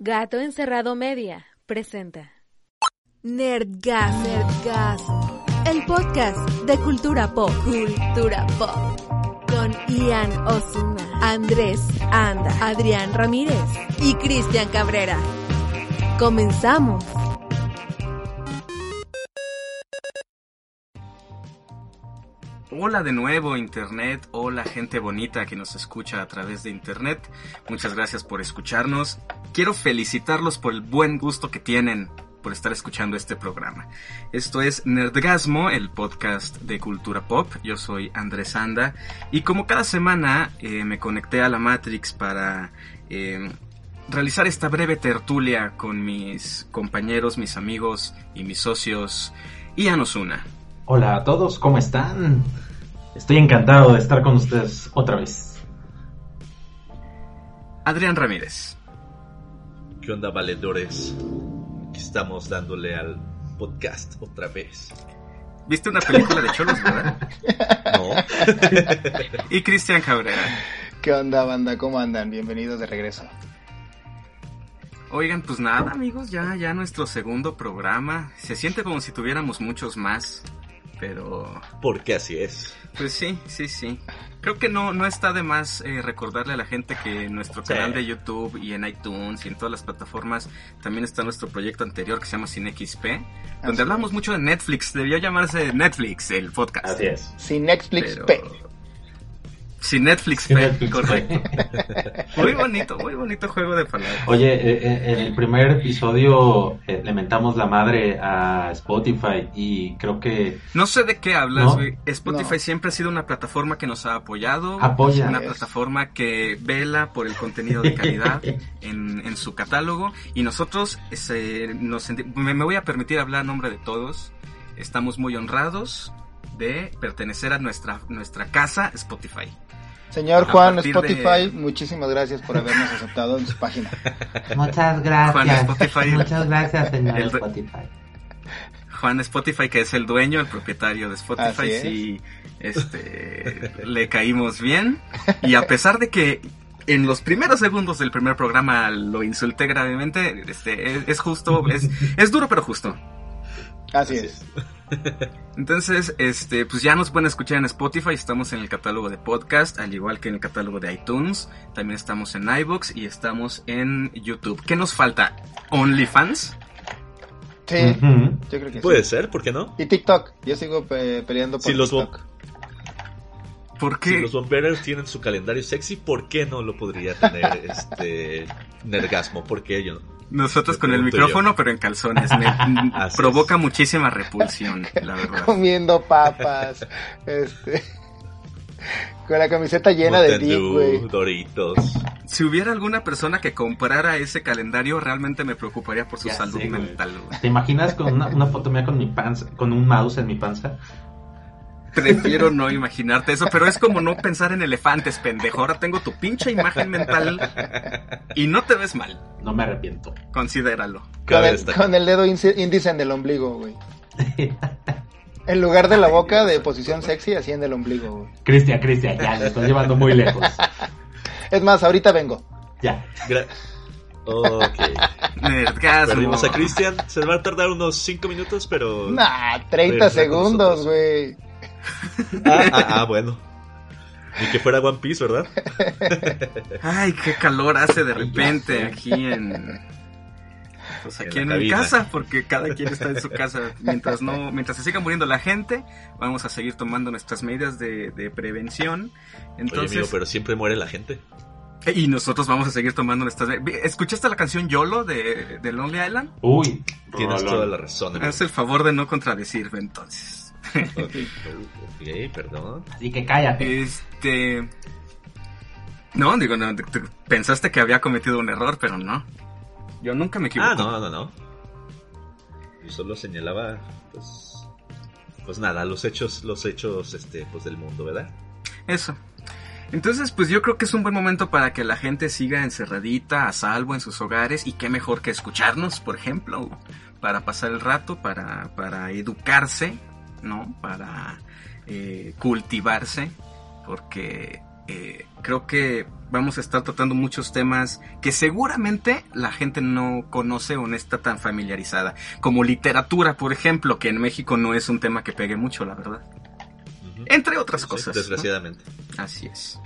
Gato Encerrado Media presenta Nerdgas, Nerdgas, el podcast de cultura pop, cultura pop, con Ian Osuna, Andrés Anda, Adrián Ramírez y Cristian Cabrera. Comenzamos. Hola de nuevo Internet, hola gente bonita que nos escucha a través de Internet. Muchas gracias por escucharnos. Quiero felicitarlos por el buen gusto que tienen por estar escuchando este programa. Esto es Nerdgasmo, el podcast de cultura pop. Yo soy Andrés Anda y como cada semana eh, me conecté a la Matrix para eh, realizar esta breve tertulia con mis compañeros, mis amigos y mis socios Ian Osuna. Hola a todos, ¿cómo están? Estoy encantado de estar con ustedes otra vez. Adrián Ramírez. ¿Qué onda, valedores? Aquí estamos dándole al podcast otra vez. ¿Viste una película de cholos, verdad? No. y Cristian Cabrera. ¿Qué onda, banda? ¿Cómo andan? Bienvenidos de regreso. Oigan, pues nada, amigos, ya, ya nuestro segundo programa. Se siente como si tuviéramos muchos más pero... Porque así es. Pues sí, sí, sí. Creo que no, no está de más eh, recordarle a la gente que en nuestro Sí. canal de YouTube y en iTunes y en todas las plataformas también está nuestro proyecto anterior que se llama Sin XP, donde Así hablamos es. mucho de Netflix. Debió llamarse Netflix el podcast. Así es. Sin Netflix Pero- P. Sin Netflix, Sin P, Netflix. correcto. Muy bonito, muy bonito juego de palabras. Oye, eh, eh, en el primer episodio eh, le mentamos la madre a Spotify y creo que No sé de qué hablas, No. Spotify No. siempre ha sido una plataforma que nos ha apoyado. Apoya. Una plataforma que vela por el contenido de calidad en, en su catálogo. Y nosotros este, nos me, me voy a permitir hablar a nombre de todos. Estamos muy honrados de pertenecer a nuestra, nuestra casa Spotify. Señor A Juan Spotify, de- muchísimas gracias por habernos aceptado en su página. Muchas gracias. Juan Spotify. Muchas gracias, señor El- Spotify. Juan Spotify, que es el dueño, el propietario de Spotify, Así es. sí, este, le caímos bien. Y a pesar de que en los primeros segundos del primer programa lo insulté gravemente, este, es, es justo, es, es duro pero justo. Así es. Entonces, este, pues ya nos pueden escuchar en Spotify, estamos en el catálogo de podcast, al igual que en el catálogo de iTunes, también estamos en iBox y estamos en YouTube. ¿Qué nos falta? ¿OnlyFans? Sí, yo creo que Puede sí. ser, ¿por qué no? Y TikTok. Yo sigo pe- peleando por Si los TikTok. ¿Por Si qué? los bomberos tienen su calendario sexy, ¿por qué no lo podría tener este Nergasmo? ¿Por qué yo? Nosotros con el micrófono, pero en calzones. Me provoca es. muchísima repulsión, la verdad. Comiendo papas. este. Con la camiseta llena de Dew, güey. Doritos. Si hubiera alguna persona que comprara ese calendario, realmente me preocuparía por su Ya salud sé, mental. güey. ¿Te imaginas con una, una foto mía con mi panza, con un mouse en mi panza? Prefiero no imaginarte eso, pero es como no pensar en elefantes, pendejo. Ahora tengo tu pinche imagen mental y no te ves mal. No me arrepiento. Considéralo. Con el, destacar. con el dedo índice en el ombligo, güey. En lugar de la boca de posición sexy, así en el ombligo, güey. Cristian, Cristian, ya, le estoy llevando muy lejos. Es más, ahorita vengo. Ya. Gra- ok. Nerdgasmo. Perdimos a Cristian. Se va a tardar unos 5 minutos, pero. Nah, 30 Pero segundos, güey. Ah, ah, ah, bueno. Ni que fuera One Piece, ¿verdad? Ay, qué calor hace de repente aquí en. Pues aquí En en, la mi casa, porque cada quien está en su casa. Mientras no, mientras se siga muriendo la gente, vamos a seguir tomando nuestras medidas de, de prevención. Oye, amigo, pero siempre muere la gente. y nosotros vamos a seguir tomando nuestras. ¿Escuchaste la canción YOLO de, de Lonely Island? Uy. Tienes rolón. toda la razón, amigo. Haz el favor de no contradecirme entonces. Ok, ok, perdón. Así que cállate. Este. No, digo, no, te- te- pensaste que había cometido un error, pero no. Yo nunca me equivoco. Ah, no, no, no. Yo solo señalaba, pues, pues nada, los hechos, los hechos, este, pues del mundo, ¿verdad? Eso. Entonces, pues yo creo que es un buen momento para que la gente siga encerradita, a salvo en sus hogares, y qué mejor que escucharnos, por ejemplo, para pasar el rato, para, para educarse, ¿no? Para eh, cultivarse, porque eh, creo que vamos a estar tratando muchos temas que seguramente la gente no conoce o no está tan familiarizada, como literatura, por ejemplo, que en México no es un tema que pegue mucho, la verdad. Entre otras Sí, cosas. ¿no? Desgraciadamente. Así es.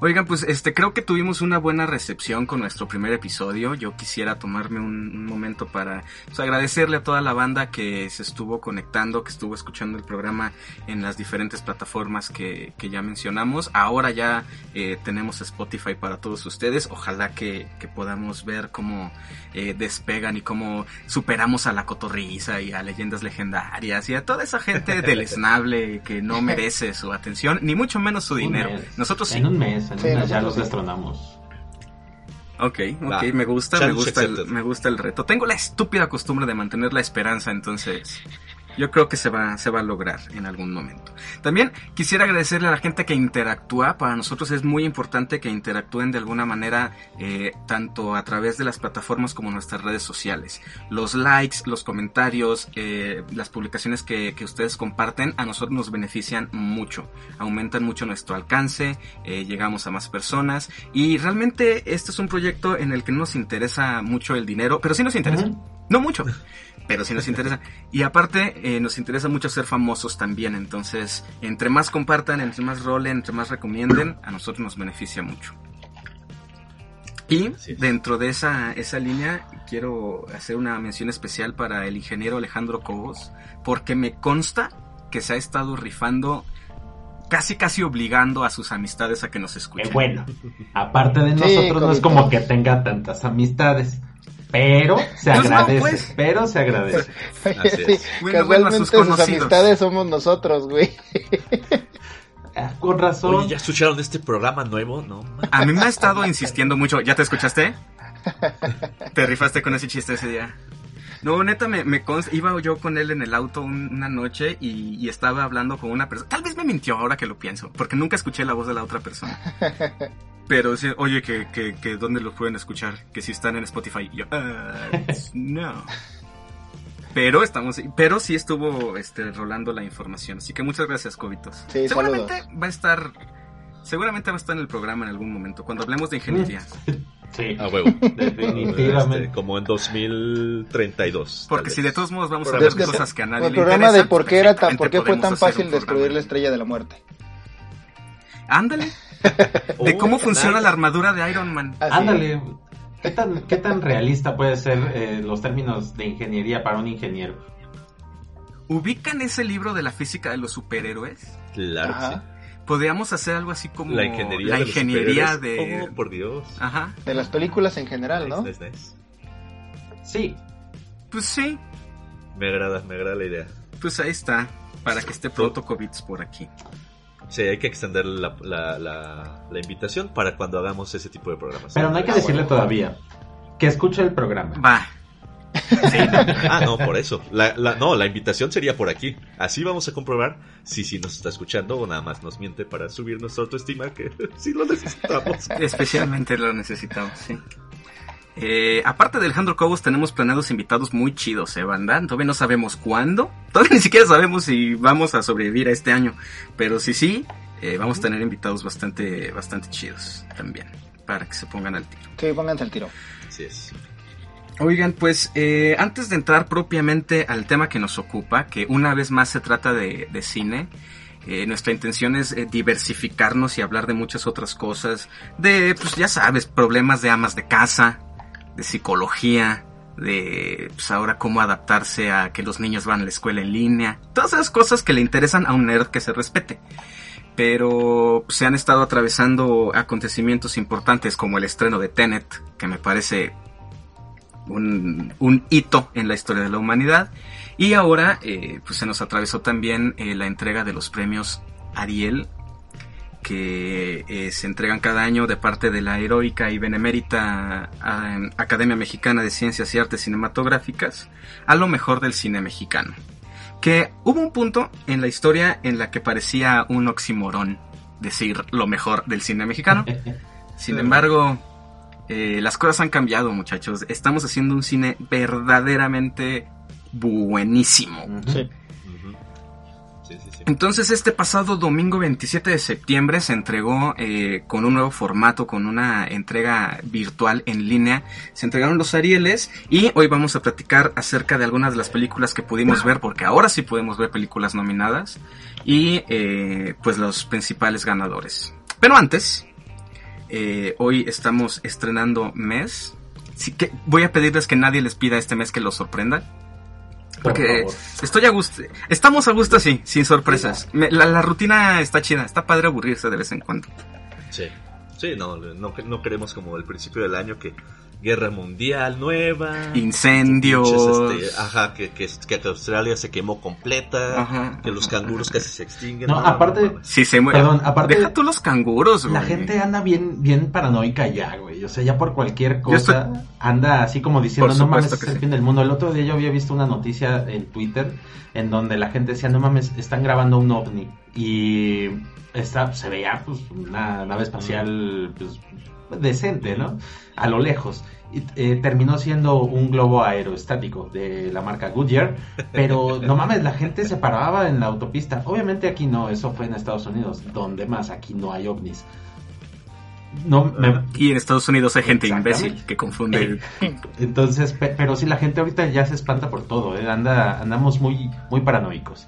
Oigan, pues este creo que tuvimos una buena recepción con nuestro primer episodio. Yo quisiera tomarme un, un momento para pues, agradecerle a toda la banda que se estuvo conectando, que estuvo escuchando el programa en las diferentes plataformas que, que ya mencionamos. Ahora ya eh, tenemos Spotify para todos ustedes. Ojalá que, que podamos ver cómo eh, despegan y cómo superamos a la cotorriza y a leyendas legendarias y a toda esa gente deleznable que no merece su atención, ni mucho menos su dinero. Nosotros sí. En un mes, en Sí, un mes ya los sí. destronamos. Ok, ok, Va. me gusta, me gusta, el, me gusta el reto. Tengo la estúpida costumbre de mantener la esperanza, entonces yo creo que se va, se va a lograr en algún momento. También quisiera agradecerle a la gente que interactúa. Para nosotros es muy importante que interactúen de alguna manera, eh, tanto a través de las plataformas como nuestras redes sociales. Los likes, los comentarios, eh, las publicaciones que, que ustedes comparten, a nosotros nos benefician mucho. Aumentan mucho nuestro alcance, eh, llegamos a más personas y realmente este es un proyecto en el que no nos interesa mucho el dinero, pero sí nos interesa. No mucho, pero sí nos interesa. Y aparte, eh, nos interesa mucho ser famosos también. Entonces, entre más compartan, entre más rolen, entre más recomienden, a nosotros nos beneficia mucho. Y dentro de esa, esa línea, quiero hacer una mención especial para el ingeniero Alejandro Cobos, porque me consta que se ha estado rifando, casi casi obligando a sus amistades a que nos escuchen. bueno, aparte de Sí, nosotros, no es como que tenga tantas amistades. Pero se Pues no, agradece, pues. pero se agradece. Así Sí, es. Bueno, sus casualmente sus, conocidos. amistades somos nosotros, güey. Ah, Con razón. Oye, ¿ya escucharon este programa nuevo? No. A mí me ha estado insistiendo mucho. ¿Ya te escuchaste? Te rifaste con ese chiste ese día. No, neta, me, me consta- iba yo con él en el auto un- una noche y, y estaba hablando con una persona. Tal vez me mintió ahora que lo pienso, porque nunca escuché la voz de la otra persona. Pero sí, oye, que, que, que ¿dónde los pueden escuchar? Que si están en Spotify. Y yo, "Ah, no. Pero estamos, pero sí estuvo este, rolando la información. Así que muchas gracias, Cobitos. Sí, seguramente saludos. va a estar, seguramente va a estar en el programa en algún momento, cuando hablemos de ingeniería. Sí, A huevo. definitivamente. Este, como en 2032. tal Porque si de todos modos vamos a Por ver desde- cosas que a nadie El le programa interesan, de por qué era tan, por qué fue tan fácil destruir programa. la estrella de la muerte. Ándale, de cómo funciona nice. la armadura de Iron Man. Así Ándale. ¿Qué tan, ¿Qué tan realista puede ser eh, los términos de ingeniería para un ingeniero? ¿Ubican ese libro de la física de los superhéroes? Claro que Ajá. Podríamos hacer algo así como. La ingeniería, la de, los de... Oh, por Dios. Ajá, De las películas en general, ¿no? Nice, nice, nice. Sí, pues sí, Me agrada, me agrada la idea. pues ahí está, para que esté pronto COVID por aquí. Sí, hay que extender la, la, la, la invitación para cuando hagamos ese tipo de programas. pero no hay que decirle todavía que escuche el programa. Va, Ah, no, por eso. La, la- no, la invitación sería por aquí. Así vamos a comprobar si sí nos está escuchando o nada más nos miente para subir nuestra autoestima, que sí lo necesitamos. especialmente lo necesitamos, sí. Eh, aparte de Alejandro Cobos, tenemos planeados invitados muy chidos, ¿eh, banda? Todavía no sabemos cuándo. Todavía ni siquiera sabemos si vamos a sobrevivir a este año. Pero si sí, eh, vamos a tener invitados bastante, bastante chidos también. Para que se pongan al tiro. Sí, pónganse al tiro. Así es. Oigan, pues eh, antes de entrar propiamente al tema que nos ocupa, que una vez más se trata de, de cine, eh, nuestra intención es eh, diversificarnos y hablar de muchas otras cosas, de, pues ya sabes, problemas de amas de casa, de psicología, de pues ahora cómo adaptarse a que los niños van a la escuela en línea, todas esas cosas que le interesan a un nerd que se respete. Pero pues, se han estado atravesando acontecimientos importantes como el estreno de Tenet, que me parece un, un hito en la historia de la humanidad. Y ahora eh, pues se nos atravesó también eh, la entrega de los premios Ariel, que eh, se entregan cada año de parte de la heroica y benemérita ah, Academia Mexicana de Ciencias y Artes Cinematográficas a lo mejor del cine mexicano. Que hubo un punto en la historia en la que parecía un oximorón decir lo mejor del cine mexicano. Sin embargo, eh, las cosas han cambiado, muchachos. Estamos haciendo un cine verdaderamente buenísimo. Sí. Entonces este pasado domingo 27 de septiembre se entregó eh, con un nuevo formato, con una entrega virtual en línea. Se entregaron los Arieles y hoy vamos a platicar acerca de algunas de las películas que pudimos ver, porque ahora sí podemos ver películas nominadas y eh, pues los principales ganadores. Pero antes, eh, hoy estamos estrenando mes. Así que voy a pedirles que nadie les pida este mes que los sorprenda. Porque estoy a gusto. Estamos a gusto así, sin sorpresas. Me- la, la rutina está chida. Está padre aburrirse de vez en cuando. Sí. Sí, no, no, no queremos como el principio del año que guerra mundial nueva. Incendios. este, ajá, que, que, que Australia se quemó completa. Ajá. Que los canguros casi se extinguen. No, aparte- mames. Si se muere. Perdón, aparte- Deja tú los canguros, La güey. gente anda bien, bien paranoica ya, güey. O sea, ya por cualquier cosa estoy- anda así como diciendo, no mames, es el sí. fin del mundo. El otro día yo había visto una noticia en Twitter en donde la gente decía, no mames, están grabando un ovni. Y está, se veía pues una nave espacial pues, decente, ¿no? A lo lejos. Y, eh, terminó siendo un globo aerostático de la marca Goodyear, pero no mames, la gente se paraba en la autopista. Obviamente aquí no, eso fue en Estados Unidos, donde más aquí no hay ovnis. No, me- Y en Estados Unidos hay gente imbécil que confunde. entonces, pe- pero sí, la gente ahorita ya se espanta por todo, ¿eh? Anda, andamos muy, muy paranoicos.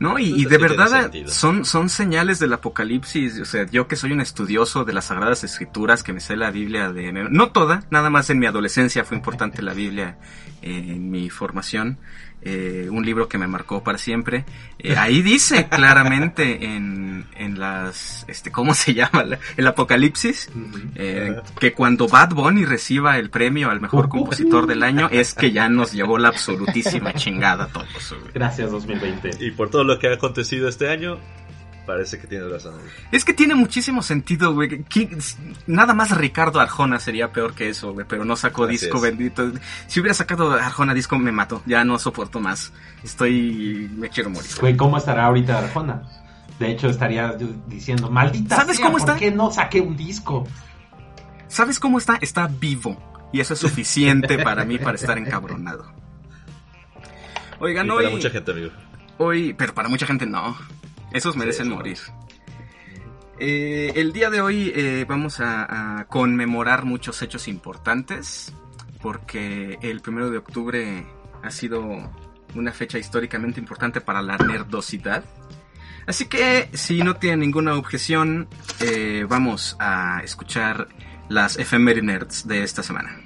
No, y, y de verdad son, son señales del apocalipsis. O sea, yo que soy un estudioso de las sagradas escrituras, que me sé la Biblia de... No toda, nada más en mi adolescencia fue importante la Biblia eh, en mi formación. Eh, un libro que me marcó para siempre. Eh, ahí dice claramente en, en las... Este, ¿Cómo se llama? La- El apocalipsis. eh, que cuando Bad Bunny reciba el premio al mejor compositor del año es que ya nos llevó la absolutísima chingada a todos. Gracias, 2020. Y por todo lo que ha acontecido este año, parece que tienes razón. Es que tiene muchísimo sentido, güey. ¿Qui- Nada más Ricardo Arjona sería peor que eso, güey. Pero no sacó Así disco es. bendito. Si hubiera sacado Arjona disco, me mato. Ya no soporto más. Estoy. Me quiero morir. Güey, ¿cómo estará ahorita Arjona? De hecho, estaría diciendo, maldita ¿Sabes sea, cómo ¿por está? qué no saqué un disco? ¿Sabes cómo está? Está vivo. Y eso es suficiente para mí para estar encabronado. Oigan, Y hoy. para mucha gente, amigo. Hoy, pero para mucha gente no. Esos merecen eso morir. Eh, el día de hoy eh, vamos a, a conmemorar muchos hechos importantes porque el primero de octubre ha sido una fecha históricamente importante para la nerdosidad. Así que si no tienen ninguna objeción, eh, vamos a escuchar las efemérides de esta semana.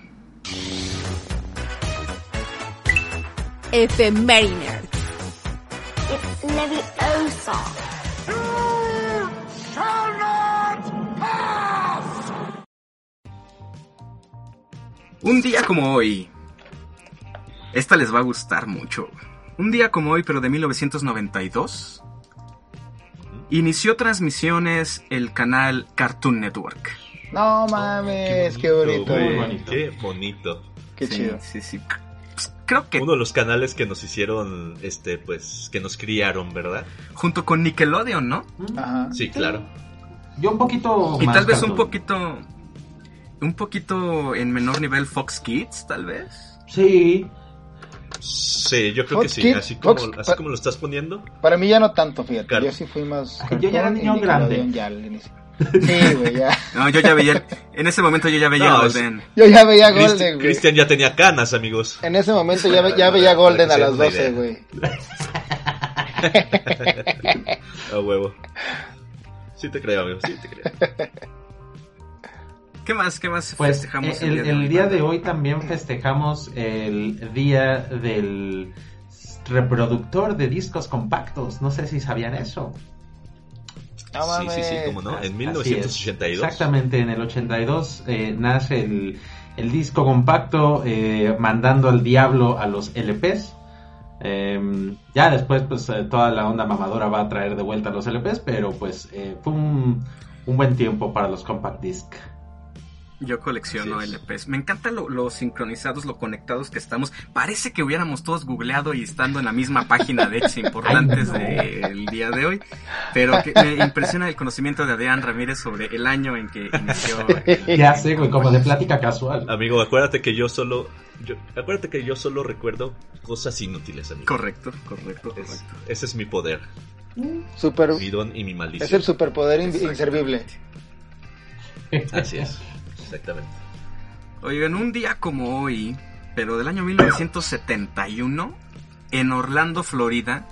Efeméride. It's Leviosa. Un día como hoy. Esta les va a gustar mucho. Un día como hoy, pero de 1992. Inició transmisiones el canal Cartoon Network. No mames, qué bonito, bonito. Qué bonito. Qué Sí, chido. Sí, sí. Creo que Uno de los canales que nos hicieron, este, pues, que nos criaron, ¿verdad? junto con Nickelodeon, ¿no? Ajá. Sí, claro. Yo un poquito Y más tal vez un poquito. Un poquito en menor nivel Fox Kids, tal vez. Sí, Sí, yo creo Fox que sí. Kids, así como, Fox- así como lo estás poniendo. Para mí ya no tanto, fíjate. Claro. Yo sí fui más. Ay, yo ya era niño grande. Ya al inicio. Sí, güey, ya. No, yo ya veía. En ese momento yo ya veía No, Golden. Yo ya veía Golden, güey. Cristian ya tenía canas, amigos. En ese momento ya, ve- ya Para- veía Golden a las den una 12, idea. güey. A huevo. Sí te creo, amigo. Sí te creo. ¿Qué más? ¿Qué más pues festejamos el, el día de hoy también festejamos el día del reproductor de discos compactos. No sé si sabían eso. No Sí, mames. sí, sí, cómo no. En es. 1982. Exactamente, en el 82 eh, nace el, el disco compacto eh, mandando al diablo a los LPs. Eh, ya después pues eh, toda la onda mamadora va a traer de vuelta los LPs, pero pues eh, fue un, un buen tiempo para los compact disc. Yo colecciono. LPs. Me encanta lo, lo sincronizados, lo conectados que estamos. Parece que hubiéramos todos googleado y estando en la misma página de hechos importantes no. del día de hoy. Pero que me impresiona el conocimiento de Adrián Ramírez sobre el año en que inició. Ya sé, güey, como de plática casual. Amigo, acuérdate que yo solo. Yo, acuérdate que yo solo recuerdo cosas inútiles, amigo. Correcto, correcto, Es- correcto. ese es mi poder, Super, mi don y mi maldición. es el superpoder in- inservible. Así es, exactamente. Oigan, un día como hoy, pero del año 1971, en Orlando, Florida,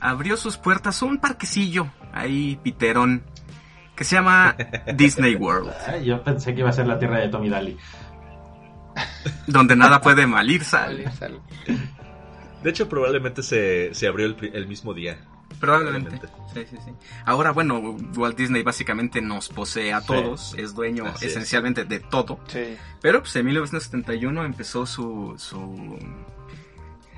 abrió sus puertas un parquecillo ahí, piterón, que se llama Disney World, Ah, Yo pensé que iba a ser la tierra de Tommy Daly. donde nada puede mal ir sal. Sale, sale. De hecho, probablemente se, se abrió el mismo día. Probablemente. Sí, sí, sí. Ahora, bueno, Walt Disney básicamente nos posee a todos, es dueño Así es. esencialmente de todo. Sí. Pero pues en 1971 empezó su, su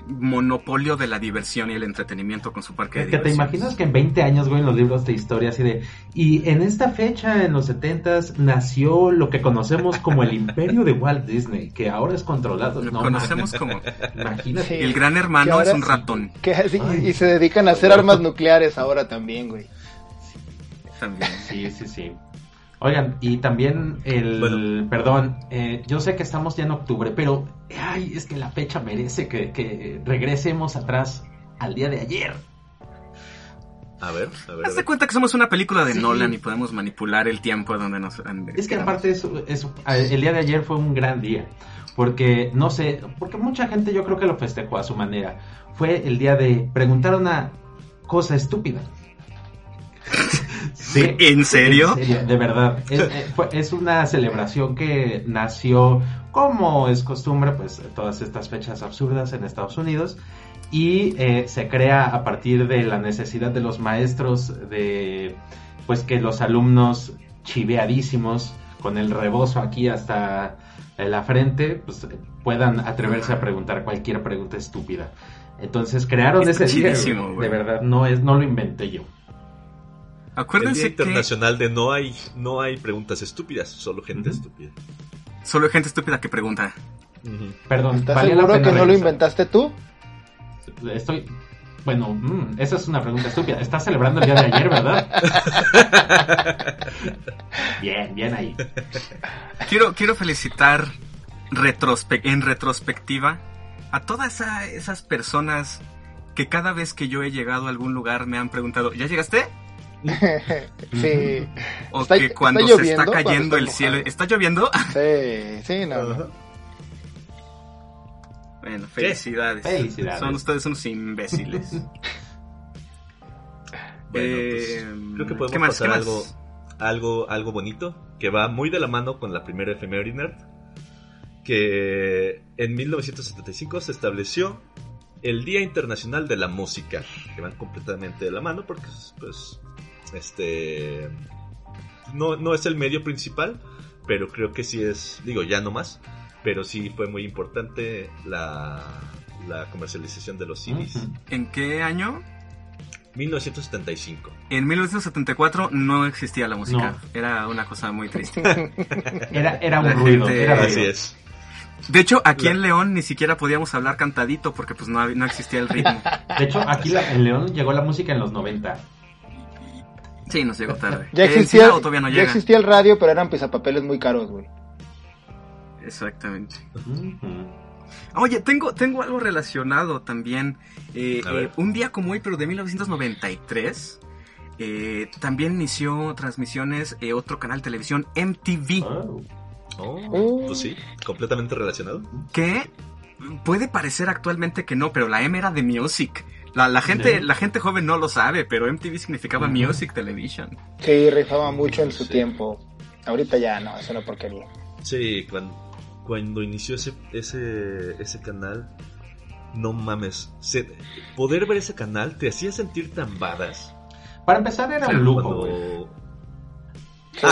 monopolio de la diversión y el entretenimiento con su parque de Es que te imaginas que en 20 años, güey, en los libros de historia, así de. Y en esta fecha, en los 70s, nació lo que conocemos como el imperio de Walt Disney, que ahora es controlado. Lo No, conocemos como Imagínate. Sí. el gran hermano es un sí. ratón Que- sí, Ay. y se dedican a hacer armas nucleares ahora también, güey. también. Sí, sí, sí. Oigan, y también el... Bueno. Perdón, eh, yo sé que estamos ya en octubre, pero... Ay, es que la fecha merece que, que regresemos atrás al día de ayer. A ver, a ver. Haz de cuenta que somos una película de Sí. Nolan y podemos manipular el tiempo donde nos... donde Es que aparte eso, eso- el día de ayer fue un gran día, porque no sé, porque mucha gente yo creo que lo festejó a su manera. Fue el día de preguntar una cosa estúpida. Sí, ¿En serio? en serio, de verdad. Es, eh, es una celebración que nació, como es costumbre, pues todas estas fechas absurdas en Estados Unidos. Y eh, se crea a partir de la necesidad de los maestros de pues que los alumnos chiveadísimos con el rebozo aquí hasta eh, la frente pues puedan atreverse a preguntar cualquier pregunta estúpida. Entonces crearon Está ese día, chidísimo, güey. güey. de verdad no es no lo inventé yo. El Día Acuérdense que Internacional de no hay, no hay preguntas estúpidas, solo gente estúpida. Solo hay gente estúpida que pregunta. Perdón, ¿Estás seguro pena que no lo inventaste tú? Estoy bueno, mm, esa es una pregunta estúpida. Estás celebrando el día de ayer, ¿verdad? bien, bien ahí. Quiero, quiero felicitar retrospe- en retrospectiva a todas esa- esas personas que cada vez que yo he llegado a algún lugar me han preguntado, ¿ya llegaste? Sí. O Está- que está cuando se está cayendo está el cielo. ¿está lloviendo? Sí, sí, no. Bueno, felicidades. Felicidades. Son ustedes unos imbéciles. Bueno, Eh, pues, creo que podemos ¿qué más, pasar algo, más? algo, algo bonito que va muy de la mano con la primera efeméride nerd, que en 1975 se estableció el Día Internacional de la Música, que van completamente de la mano porque pues este no, no es el medio principal, pero creo que sí es, digo ya no más, pero sí fue muy importante la, la comercialización de los CDs. ¿En qué año? 1975. En 1974 no existía la música. No. Era una cosa muy triste. Era, era un ruido, gente- era ruido. Así es. De hecho, aquí La- en León ni siquiera podíamos hablar cantadito porque pues no, no existía el ritmo. De hecho, aquí la- en León llegó la música en los 90. Sí, nos llegó tarde. Ya existía, no ya existía el radio, pero eran pisapapeles muy caros, güey. Exactamente. Oye, tengo, tengo algo relacionado también. Eh, eh, un día como hoy, pero de 1993, eh, también inició transmisiones eh, otro canal de televisión, MTV, Oh. Oh, Oh. pues sí, completamente relacionado. que puede parecer actualmente que no, pero la M era de Music. La, la gente, la gente joven no lo sabe, pero MTV significaba. Music Television. Sí, rifaba mucho en su Sí. tiempo. Ahorita ya no, es una porquería. Sí, cuando, cuando inició ese, ese, ese canal, no mames. se- poder ver ese canal te hacía sentir tan badass. Para empezar era un lujo. Cuando-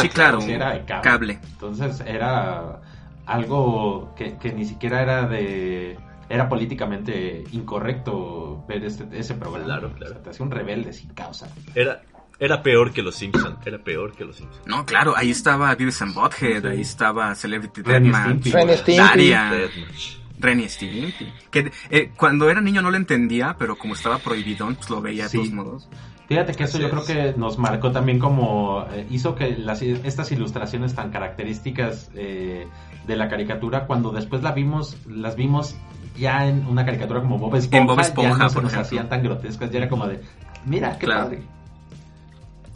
sí, claro, sí, era cable. cable. Entonces era algo que, que ni siquiera era de... Era políticamente incorrecto ver este, ese programa. Claro, O sea, claro. te hacía un rebelde sin causa. Era, Era peor que los Simpson, era peor que los Simpson. No, claro, ahí estaba Beavis and Butthead, ahí estaba Celebrity Deathmatch. Daria, Deathmatch. Ren y Stimpy. Que eh, cuando era niño no lo entendía, pero como estaba prohibidón, pues lo veía Sí. de todos modos. Fíjate que eso yo creo que nos marcó también como eh, hizo que las, estas ilustraciones tan características eh, de la caricatura cuando después la vimos las vimos ya en una caricatura como Bob Esponja, En Bob Esponja, ya no se nos hacían tan grotescas ya era como de mira qué Claro. padre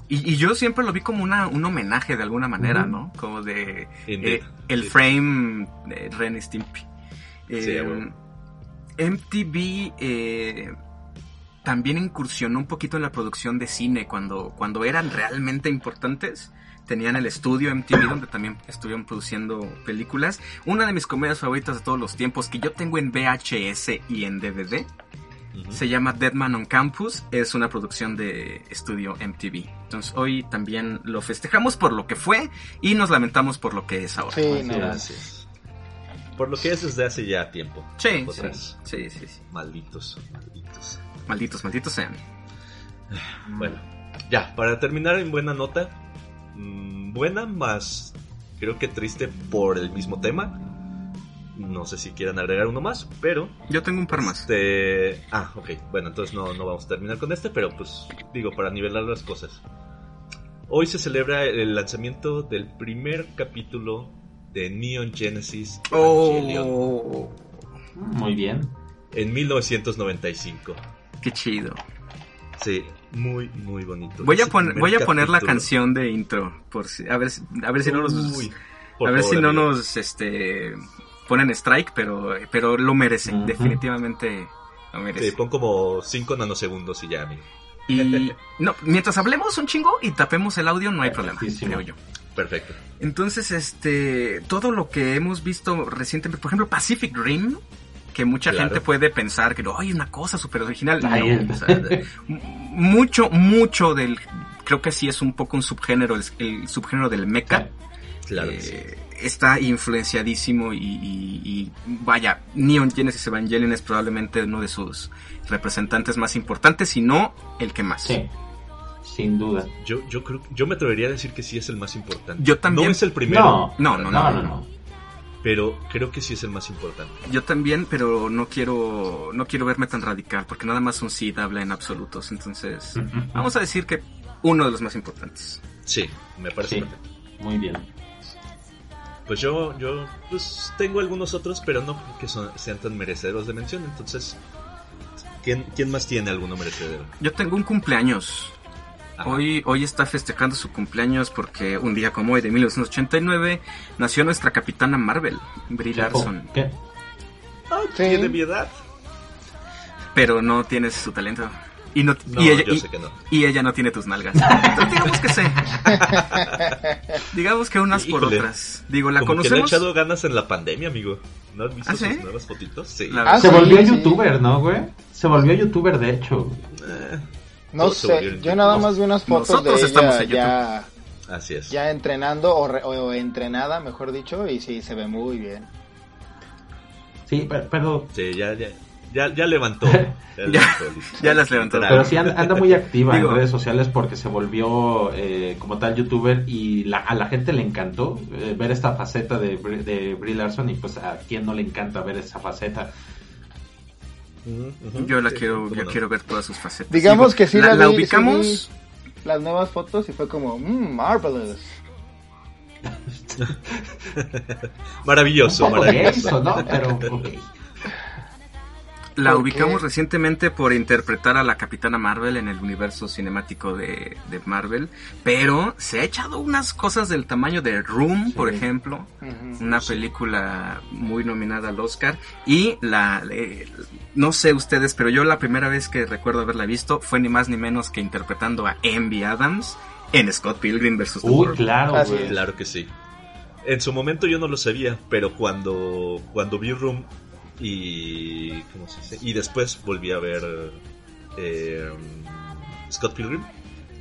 Y, y yo siempre lo vi como una, un homenaje de alguna manera. ¿no? Como de eh, el Sí. frame de Ren y Stimpy. Eh, Sí, a huevo. MTV eh, también incursionó un poquito en la producción de cine cuando, cuando eran realmente importantes. Tenían el estudio MTV donde también estuvieron produciendo películas. Una de mis comedias favoritas de todos los tiempos que yo tengo en VHS y en DVD se llama Dead Man on Campus, es una producción de estudio MTV. Entonces hoy también lo festejamos por lo que fue y nos lamentamos por lo que es ahora. Sí, no. Gracias. Por lo que es desde hace ya tiempo. Sí, Otras. sí, sí, sí. Malditos, malditos. Malditos, malditos sean. Bueno, ya, para terminar en buena nota. Mm, buena más, creo que triste por el mismo tema. No sé si quieran agregar uno más, pero... Yo tengo un par más. Este... Ah, ok. Bueno, entonces no, no vamos a terminar con este, pero pues digo, para nivelar las cosas. Hoy se celebra el lanzamiento del primer capítulo de Neon Genesis Evangelion Oh, muy bien en 1995. qué chido. Sí, muy, muy bonito. Voy a, pon- voy a poner la canción de intro, por si, a ver, si- a ver si no nos, Uy, a ver favor, si no amigo. nos, este, ponen strike, pero, pero lo merecen, definitivamente lo Sí, merecen. pon como 5 nanosegundos y ya, amigo. Y no, mientras hablemos un chingo y tapemos el audio, no hay problema, Perfectísimo. creo yo. Perfecto. Entonces, este, todo lo que hemos visto recientemente, por ejemplo, Pacific Rim, que mucha Claro. gente puede pensar que no, hay una cosa súper original. No, Ay, o sea, mucho, mucho del, creo que sí es un poco un subgénero, el, el subgénero del mecha. Claro eh, sí. Está influenciadísimo y, y- y, vaya, Neon Genesis Evangelion es probablemente uno de sus representantes más importantes, si no el que más. sí sin duda Yo, yo creo yo me atrevería a decir que sí es el más importante. Yo también. No es el primero, no No, no, no no no pero creo que sí es el más importante. Yo también, pero no quiero, no quiero verme tan radical, porque nada más un Sid habla en absolutos. Entonces, vamos a decir que uno de los más importantes. Sí, me parece Sí. muy bien Pues yo, yo, pues tengo algunos otros, pero no que son, sean tan merecedores de mención. Entonces, ¿quién, quién más tiene alguno merecedero? Yo tengo un cumpleaños. Hoy, hoy está festejando su cumpleaños porque un día como hoy de 1989 nació nuestra capitana Marvel, Brie Larson. ¿Qué? Sí. ¿Tiene mi edad? Pero no tienes su talento. Y, no, No, y, ella, yo y- sé que no. y ella no tiene tus nalgas. Entonces, digamos que sí. digamos que unas por otras. Digo, la Como que le ha conocemos. echado ganas en la pandemia, amigo. ¿No has visto ¿Ah, sí? sus nuevas fotitos? Sí. Ah, se sí, volvió sí. youtuber no güey se volvió youtuber de hecho Eh, No sé, yo nada más vi unas fotos de Nosotros estamos ella en YouTube. ya, así es. ya entrenando o, re- o entrenada, mejor dicho, y sí, se ve muy bien. sí pero, Sí, ya, ya, ya, ya levantó. Ya, levantó, listo. ya las levantó. Pero sí anda, anda muy activa Digo- en redes sociales porque se volvió eh, como tal youtuber y la- a la gente le encantó eh, ver esta faceta de, Brie- de Brie Larson y pues a quien no le encanta ver esa faceta. Yo la Sí, quiero, yo no. quiero ver todas sus facetas. Digamos Digo, que sí la, la, la vi, sí ubicamos. vi las nuevas fotos y fue como, mmm, marvelous. Maravilloso, maravilloso. ¿no? Pero ok. La ¿Por ubicamos recientemente por interpretar a la Capitana Marvel en el universo cinemático de, de Marvel, pero se ha echado unas cosas del tamaño de Room, por ejemplo, una película muy nominada al Oscar y la eh, no sé ustedes, pero yo la primera vez que recuerdo haberla visto fue ni más ni menos que interpretando a Envy Adams en Scott Pilgrim vs. The Uy, World. claro, Así. Claro que sí. En su momento yo no lo sabía, pero cuando, cuando vi Room y. ¿Cómo se dice? Y después volví a ver eh, Scott Pilgrim,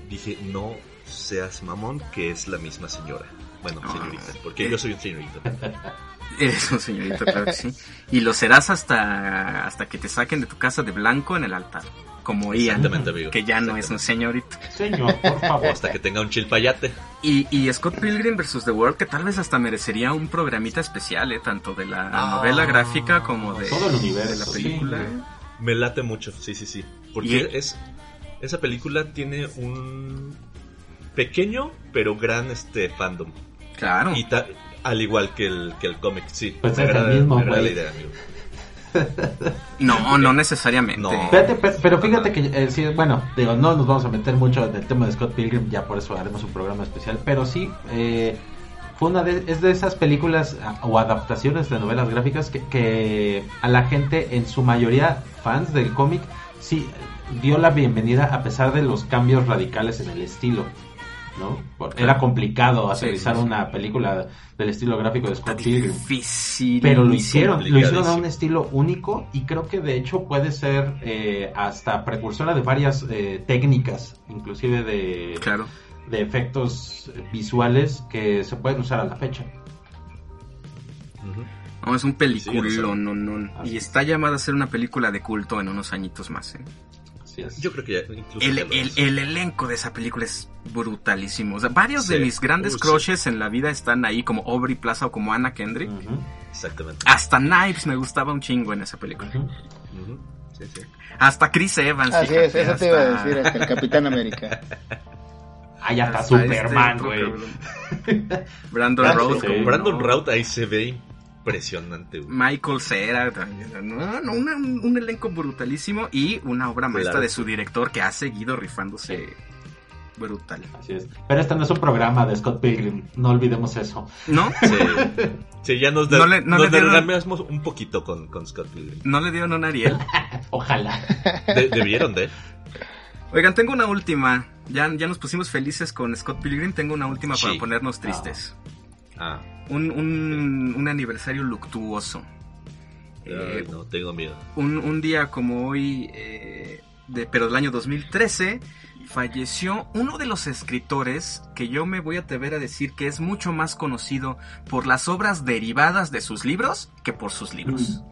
dije, no seas mamón, que es la misma señora. Bueno, Ah. señorita, porque yo soy un señorito. Eres un señorito, claro que sí. Y lo serás hasta, hasta que te saquen de tu casa de blanco en el altar. Como Ian, Exactamente, amigo. que ya no es un señorito. Señor, por favor. hasta que tenga un chilpayate. Y, y Scott Pilgrim vs. The World, que tal vez hasta merecería un programita especial, ¿eh? tanto de la Ah, novela gráfica como de, todo el universo, de la película. Me late mucho, sí, sí, sí. Porque Y- es esa película tiene un pequeño pero gran este fandom. Claro. Y ta- al igual que el, que el cómic, sí. Pues me es el agrada- mismo, me agrada la idea, amigo. No, no necesariamente. No. Pero fíjate que, eh, sí, bueno, digo, no nos vamos a meter mucho en el tema de Scott Pilgrim, ya por eso haremos un programa especial, pero sí, eh, fue una de, es de esas películas ah, o adaptaciones de novelas gráficas que, que a la gente, en su mayoría fans del cómic, sí dio la bienvenida a pesar de los cambios radicales en el estilo. ¿No? Porque Era complicado Sí, aterrizar sí, sí. una película del estilo gráfico de Scott Pilgrim. difícil. Pero lo hicieron, lo hicieron a un estilo único y creo que de hecho puede ser eh, hasta precursora de varias eh, técnicas, inclusive de, Claro. de efectos visuales que se pueden usar a la fecha. Ujú. No, es un Sí, no, no. Así Y es. está llamada a ser una película de culto en unos añitos más. ¿eh? Es. Yo creo que ya, incluso El, el- el elenco de esa película es brutalísimo. O sea, varios de mis grandes Uh, sí. crushes en la vida están ahí, como Aubrey Plaza o como Anna Kendrick. Exactamente. Hasta Knives me gustaba un chingo en esa película. Hasta Chris Evans. Así fíjate, es, eso te iba a hasta- decir, hasta el Capitán América. Ah, ya está hasta Superman, este güey. otro cabrón. Brandon Ah, como Brandon no. Routh ahí se ve impresionante. güey. Michael Cera, también. no, no, una- un, un elenco brutalísimo y una obra maestra Claro. de su director que ha seguido rifándose brutal. Así es. Pero este no es un programa de Scott Pilgrim, no olvidemos eso. ¿No? Sí, sí ya nos, de- No le- no nos le dieron- un poquito con, con Scott Pilgrim. ¿No le dieron un Ariel? Ojalá. De- debieron de. Oigan, tengo una última. Ya, ya nos pusimos felices con Scott Pilgrim. Tengo una última para ponernos tristes. Ah, Un, un, un aniversario luctuoso. Eh, ay, no, tengo miedo. un, un día como hoy, eh, de, pero del año 2013, falleció uno de los escritores que yo me voy a atrever a decir que es mucho más conocido por las obras derivadas de sus libros que por sus libros.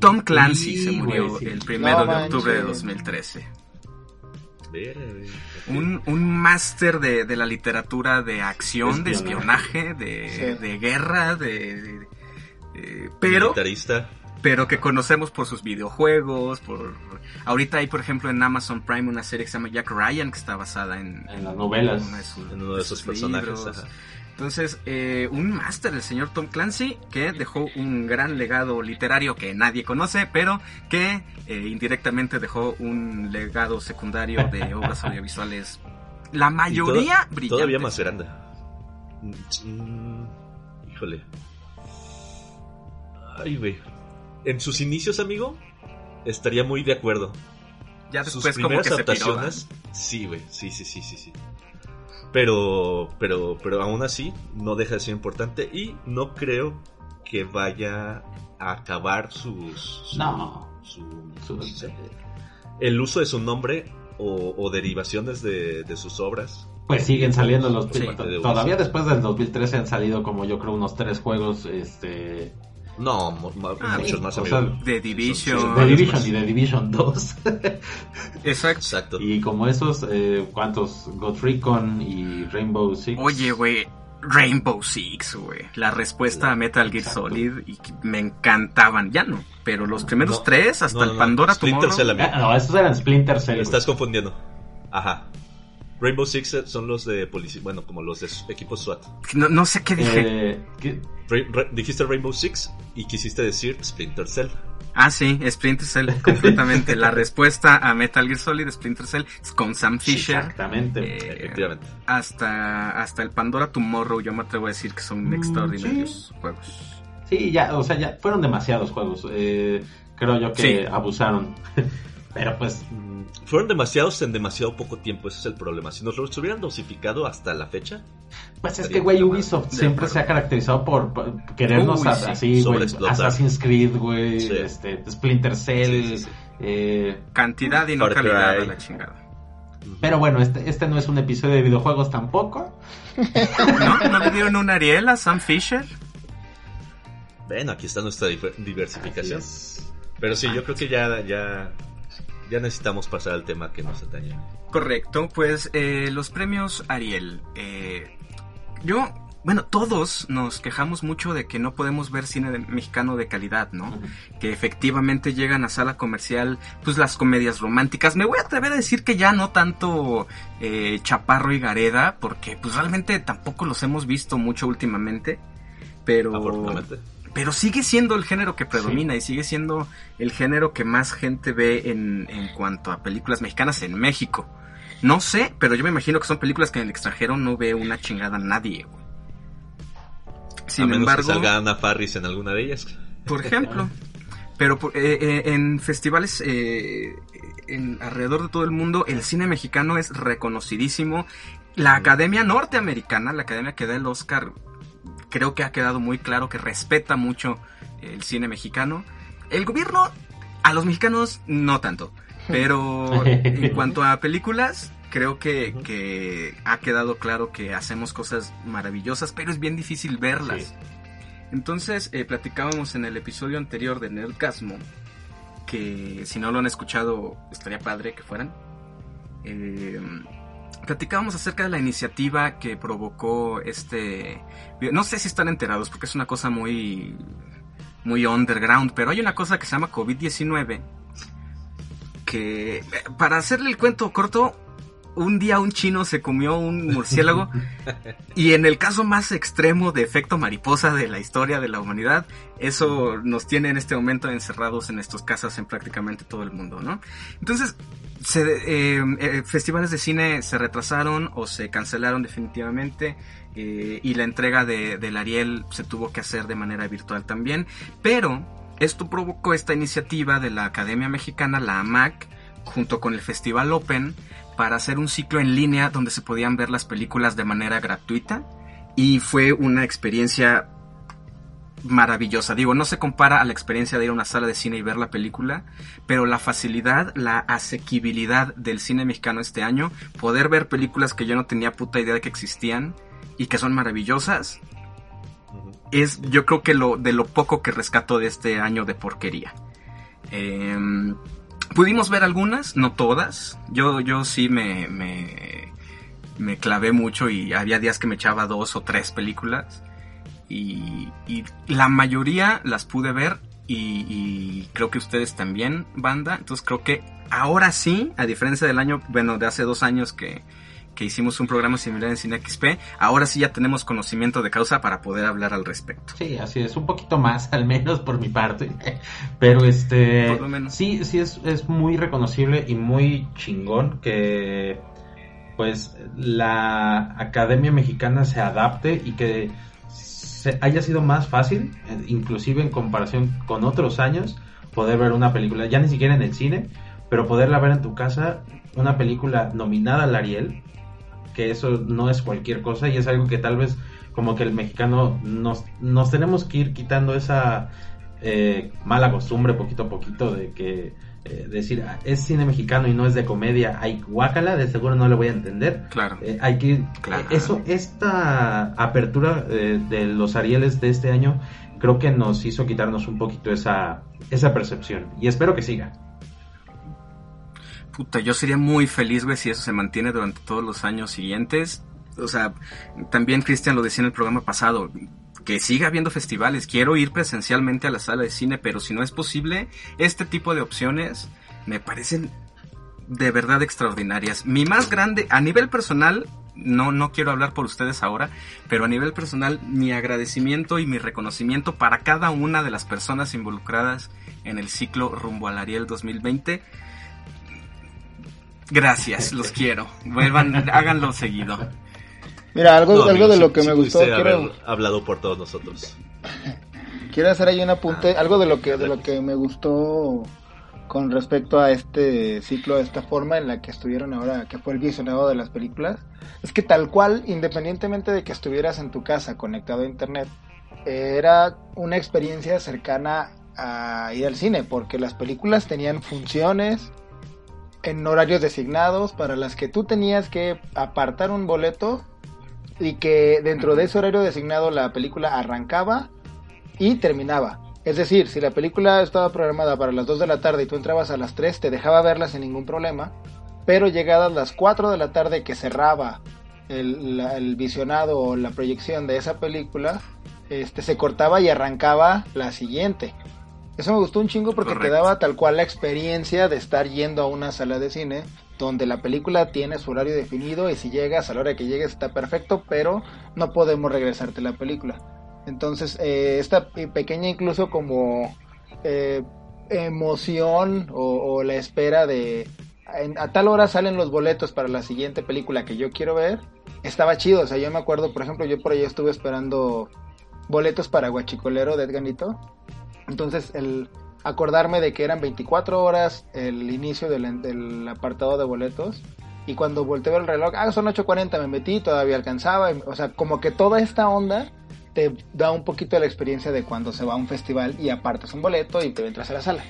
Tom Clancy Sí, se murió sí. el primero No de octubre de manches. 2013. Un, un máster de, de la literatura de acción, de Espionaje. de, Sí. de guerra, de... de- eh, pero Militarista. pero que conocemos por sus videojuegos, por ahorita hay por ejemplo en Amazon Prime una serie que se llama Jack Ryan que está basada en, En las novelas. uno de sus- En uno de esos sus personajes. Entonces, eh, un máster, el señor Tom Clancy, que dejó un gran legado literario que nadie conoce, pero que eh, indirectamente dejó un legado secundario de obras audiovisuales. La mayoría toda- brillantes. Todavía más grande. Mm, Híjole. Ay, güey. En sus inicios, amigo, estaría muy de acuerdo. Ya sus después como primeras que se piró. adaptaciones, sí, güey, sí, sí, sí, sí, sí. Pero, pero, pero aún así, no deja de ser importante y no creo que vaya a acabar sus, su- No. su- Su- el uso de su nombre o, o derivaciones de, de sus obras. Pues siguen saliendo los Sí. todavía después del 2013 han salido como yo creo unos tres juegos este No, Ah, muchos más, o amigo. sea, The Division. varios Division y de Division 2 Exacto. Exacto. y como esos eh, cuántos Ghost Recon y Rainbow Six Oye, güey, Rainbow Six, güey. La respuesta a Metal Gear Exacto. Solid y me encantaban. Ya no, pero los primeros No, tres, hasta no, no, el no. Pandora Splinter Tomorrow. Cell, amigo. Ah, no esos eran Splinter Cell estás confundiendo. Ajá. Rainbow Six eh, son los de policía, bueno, como los de equipos SWAT. No, no sé qué dije. Eh, dijiste Rainbow Six y quisiste decir Splinter Cell. Ah, sí, Splinter Cell, completamente. La respuesta a Metal Gear Solid, Splinter Cell, es con Sam Fisher. exactamente Eh, Efectivamente. hasta, hasta el Pandora Tomorrow, yo me atrevo a decir que son Mm, extraordinarios juegos. sí ya o sea ya fueron demasiados juegos eh, creo yo que Sí. abusaron pero pues Mm, Fueron demasiados en demasiado poco tiempo, ese es el problema. Si nos los hubieran dosificado hasta la fecha, Pues es que, güey. Ubisoft De siempre acuerdo. se ha caracterizado por, por querernos Uy, a- sí. así, güey. Assassin's Creed, güey, Sí. este, Splinter Cell. Sí, sí, sí. eh, Cantidad y no calidad a la chingada. pero bueno, este, este no es un episodio de videojuegos tampoco. ¿No? ¿No le dieron un Ariel a Sam Fisher? ven, aquí está nuestra diversificación. Pero sí, yo creo que ya, ya ya necesitamos pasar al tema que nos atañe. Correcto, pues eh, los premios Ariel. eh, yo, bueno, todos nos quejamos mucho de que no podemos ver cine de- mexicano de calidad, ¿no? Que efectivamente llegan a sala comercial, pues las comedias románticas. Me voy a atrever a decir que ya no tanto eh, Chaparro y Gareda, porque pues realmente tampoco los hemos visto mucho últimamente. Pero Afortunadamente. Pero sigue siendo el género que predomina y sigue siendo el género que más gente ve en, en cuanto a películas mexicanas en México. No sé, pero yo me imagino que son películas que en el extranjero no ve una chingada nadie, güey. Sin a menos embargo, que salga Ana Farris en alguna de ellas. por ejemplo, pero por- eh, eh, en festivales eh, en, alrededor de todo el mundo, el cine mexicano es reconocidísimo. La Academia Norteamericana, la academia que da el Oscar, creo que ha quedado muy claro que respeta mucho el cine mexicano. El gobierno, a los mexicanos, no tanto. Pero en cuanto a películas, creo que, que ha quedado claro que hacemos cosas maravillosas, pero es bien difícil verlas. Sí. Entonces, eh, platicábamos en el episodio anterior de Nerdcasmo, que si no lo han escuchado, estaría padre que fueran. Eh, platicábamos acerca de la iniciativa que provocó este... No sé si están enterados, porque es una cosa muy, muy underground, pero hay una cosa que se llama COVID-19, que, eh, para hacerle el cuento corto, un día un chino se comió un murciélago y en el caso más extremo de efecto mariposa de la historia de la humanidad, eso nos tiene en este momento encerrados en nuestras casas en prácticamente todo el mundo, ¿no? Entonces, eh, eh, festivales de cine se retrasaron o se cancelaron definitivamente eh, y la entrega de, del Ariel se tuvo que hacer de manera virtual también, pero esto provocó esta iniciativa de la Academia Mexicana, la AMAC, junto con el Festival Open, para hacer un ciclo en línea donde se podían ver las películas de manera gratuita y fue una experiencia maravillosa. Digo, no se compara a la experiencia de ir a una sala de cine y ver la película, pero la facilidad, la asequibilidad del cine mexicano este año, poder ver películas que yo no tenía puta idea de que existían y que son maravillosas, es yo creo que lo de lo poco que rescato de este año de porquería. Em, pudimos ver algunas, no todas. Yo, yo sí me, me, clavé mucho y había días que me echaba dos o tres películas. Y, y la mayoría las pude ver y, y creo que ustedes también, banda. Entonces creo que ahora sí, a diferencia del año, bueno, de hace dos años que, que hicimos un programa similar en Cine XP, ahora sí ya tenemos conocimiento de causa para poder hablar al respecto. Sí, así es, un poquito más, al menos por mi parte. Pero este. Por lo menos. Sí, sí, es, es muy reconocible y muy chingón que. Pues la Academia Mexicana se adapte y que se haya sido más fácil, eh, inclusive en comparación con otros años, poder ver una película, ya ni siquiera en el cine, pero poderla ver en tu casa, una película nominada al Ariel, que eso no es cualquier cosa y es algo que tal vez como que el mexicano nos, nos tenemos que ir quitando esa eh, mala costumbre poquito a poquito de que eh, decir "Ah, es cine mexicano y no es de comedia, hay guácala, de seguro no le voy a entender. Claro. Eh, hay que Claro. eh, eso esta apertura de los Arieles de este año creo que nos hizo quitarnos un poquito esa esa percepción y espero que siga. Puta, yo sería muy feliz, güey, si eso se mantiene durante todos los años siguientes. O sea, también Cristian lo decía en el programa pasado, que siga habiendo festivales. Quiero ir presencialmente a la sala de cine, pero si no es posible, este tipo de opciones me parecen de verdad extraordinarias. Mi más grande, a nivel personal, no, no quiero hablar por ustedes ahora, pero a nivel personal, mi agradecimiento y mi reconocimiento para cada una de las personas involucradas en el ciclo rumbo al Ariel 2020. Gracias, los quiero. Vuelvan, háganlo seguido. Mira, algo, No, algo amigo, de lo que me gustó, quiero, haber hablado por todos nosotros. quiero hacer ahí un apunte, algo de lo que de lo que me gustó con respecto a este ciclo, a esta forma en la que estuvieron ahora, que fue el visionado de las películas, es que tal cual, independientemente de que estuvieras en tu casa conectado a internet, era una experiencia cercana a ir al cine, porque las películas tenían funciones en horarios designados para las que tú tenías que apartar un boleto y que dentro de ese horario designado la película arrancaba y terminaba. Es decir, si la película estaba programada para las 2 de la tarde y tú entrabas a las 3, te dejaba verla sin ningún problema, pero llegadas las 4 de la tarde que cerraba el, la- el visionado o la proyección de esa película, este, se cortaba y arrancaba la siguiente. Eso me gustó un chingo porque te Correcto. daba tal cual la experiencia de estar yendo a una sala de cine donde la película tiene su horario definido y si llegas a la hora que llegues está perfecto, pero no podemos regresarte la película. Entonces, eh, esta pe- pequeña incluso como eh, emoción o, o la espera de en- a tal hora salen los boletos para la siguiente película que yo quiero ver, estaba chido. O sea, yo me acuerdo, por ejemplo, yo por ahí estuve esperando boletos para Guachicolero de Edganito. Entonces, el acordarme de que eran 24 horas el inicio del, del apartado de boletos. Y cuando volteé el reloj, ah, son 8.40, me metí, todavía alcanzaba. y- O sea, como que toda esta onda te da un poquito la experiencia de cuando se va a un festival y apartas un boleto y te entras a la sala.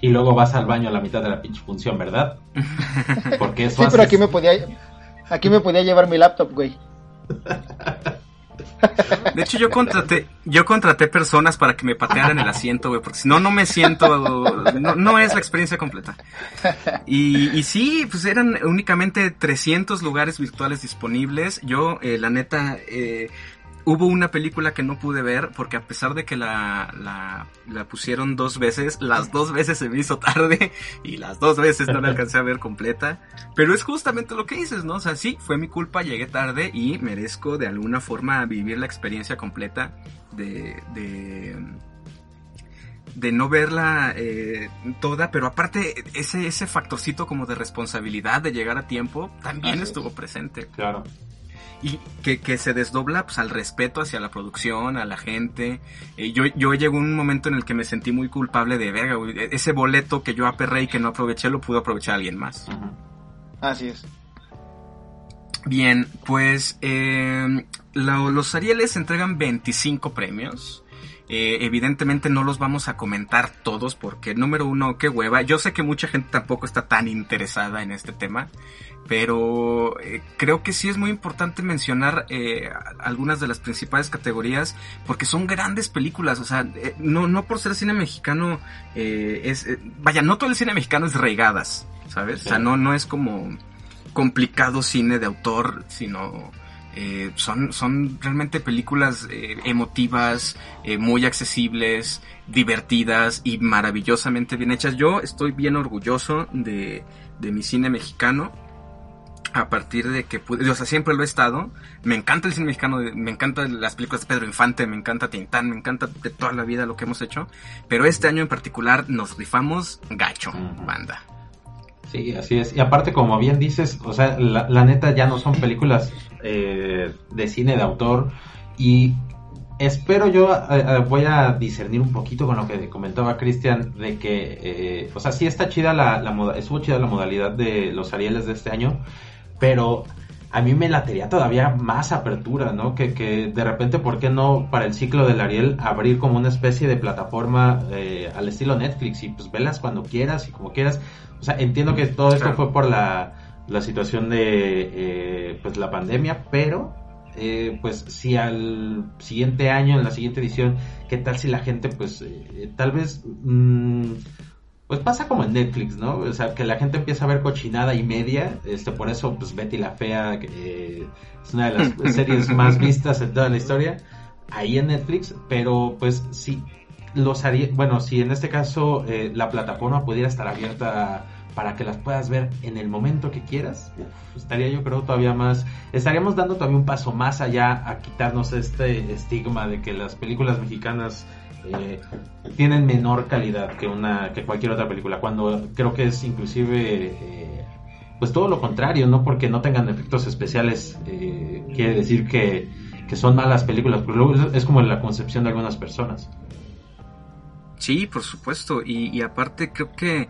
Y luego vas al baño a la mitad de la pinche función, ¿verdad? Porque eso Sí, pero aquí me podía aquí me podía llevar mi laptop, güey. De hecho, yo contraté, yo contraté personas para que me patearan el asiento, güey, porque si no, no me siento, no, no es la experiencia completa. Y, sí, pues eran únicamente 300 lugares virtuales disponibles. Yo, eh, la neta, eh, hubo una película que no pude ver porque a pesar de que la, la, la pusieron dos veces, las dos veces se me hizo tarde y las dos veces no la alcancé a ver completa. Pero es justamente lo que dices, ¿no? O sea, sí, fue mi culpa, llegué tarde y merezco de alguna forma vivir la experiencia completa de... de de no verla eh, toda, pero aparte ese, ese factorcito como de responsabilidad de llegar a tiempo también Así es. estuvo presente Claro. Y que, que se desdobla pues, al respeto hacia la producción, a la gente. Eh, yo, yo llegó un momento en el que me sentí muy culpable de verga, e- ese boleto que yo aperré y que no aproveché lo pudo aprovechar alguien más. Ujú. Así es. Bien, pues eh, la- los Arieles entregan 25 premios. Eh, evidentemente no los vamos a comentar todos porque número uno, qué hueva. Yo sé que mucha gente tampoco está tan interesada en este tema, pero eh, creo que sí es muy importante mencionar eh, algunas de las principales categorías porque son grandes películas. O sea, eh, no, no por ser cine mexicano eh, es, eh, vaya, no todo el cine mexicano es regadas, ¿sabes? O sea, no, no es como complicado cine de autor, sino eh, son, son realmente películas eh, emotivas, eh, muy accesibles, divertidas y maravillosamente bien hechas. Yo estoy bien orgulloso de, de mi cine mexicano. A partir de que pude, o sea, siempre lo he estado. Me encanta el cine mexicano, me encantan las películas de Pedro Infante, me encanta Tintán, me encanta de toda la vida lo que hemos hecho. Pero este año en particular nos rifamos gacho, banda. Sí, así es. Y aparte, como bien dices, o sea, la, la neta ya no son películas eh, de cine de autor. Y espero yo, eh, eh, voy a discernir un poquito con lo que comentaba Cristian, de que, eh, o sea, sí está chida la, la moda- estuvo chida la modalidad de los Arieles de este año, pero a mí me latería todavía más apertura, ¿no? Que, que de repente, ¿por qué no para el ciclo del Ariel abrir como una especie de plataforma eh, al estilo Netflix y pues velas cuando quieras y como quieras? O sea, entiendo que todo esto fue por la, la situación de eh, pues la pandemia, pero eh, pues si al siguiente año, en la siguiente edición, ¿qué tal si la gente pues tal vez... mm, pues pasa como en Netflix, ¿no? O sea, que la gente empieza a ver cochinada y media, este, por eso, pues Betty la Fea, que eh, es una de las series más vistas en toda la historia, ahí en Netflix, pero pues sí, los haría, bueno, si en este caso eh, la plataforma pudiera estar abierta para que las puedas ver en el momento que quieras, estaría yo creo todavía más, estaríamos dando todavía un paso más allá a quitarnos este estigma de que las películas mexicanas eh, tienen menor calidad que una que cualquier otra película cuando creo que es inclusive eh, pues todo lo contrario no porque no tengan efectos especiales eh, quiere decir que, que son malas películas es- como la concepción de algunas personas Sí, por supuesto. Y, y aparte creo que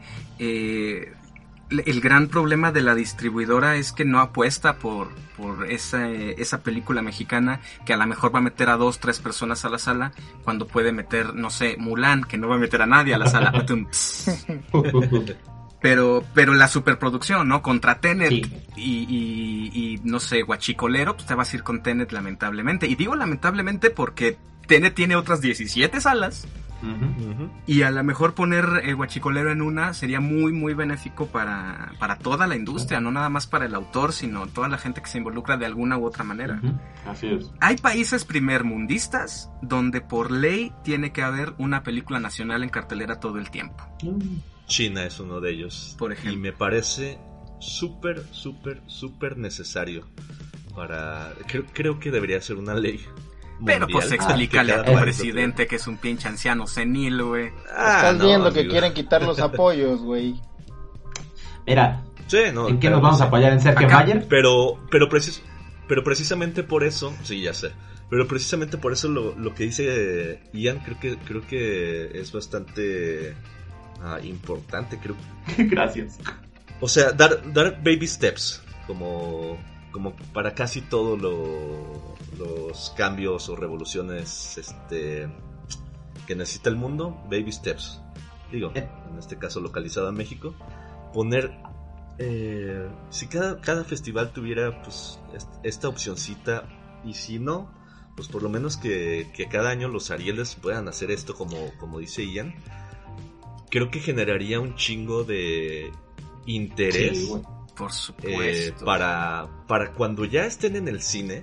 el gran problema de la distribuidora es que no apuesta por, por esa, esa película mexicana que a lo mejor va a meter a dos, tres personas a la sala cuando puede meter, no sé, Mulan, que no va a meter a nadie a la sala. Pero, pero la superproducción, ¿no? Contra Tenet Sí. y, y, y, no sé, Guachicolero, pues te vas a ir con Tenet lamentablemente. Y digo lamentablemente porque Tenet tiene otras 17 salas. Y a lo mejor poner el guachicolero en una sería muy, muy benéfico para, para toda la industria, no nada más para el autor, sino toda la gente que se involucra de alguna u otra manera. Así es. Hay países primermundistas donde por ley tiene que haber una película nacional en cartelera todo el tiempo. China es uno de ellos. Por ejemplo. Y me parece súper, súper, súper necesario para... Creo, creo que debería ser una ley. Pero pues explícale que a tu presidente que es un pinche anciano senil, güey. Ah, Estás no, viendo que amigo. quieren quitar los apoyos, güey. Mira, Sí, no, ¿en qué nos no vamos a apoyar? ¿En Sergio Acá- Mayer? Pero, pero, precis- pero precisamente por eso, sí, ya sé. Pero precisamente por eso lo, lo que dice Ian creo que, creo que es bastante ah, importante. Creo. Gracias. O sea, dar, dar baby steps como, como para casi todos los cambios o revoluciones este, que necesita el mundo, baby steps. Digo, Eh. en este caso localizado en México, poner eh, si cada, cada festival tuviera pues est- esta opcioncita y si no, pues por lo menos que, que cada año los Arieles puedan hacer esto como, como dice Ian, creo que generaría un chingo de interés Sí, güey. Por eh, supuesto. para, para cuando ya estén en el cine,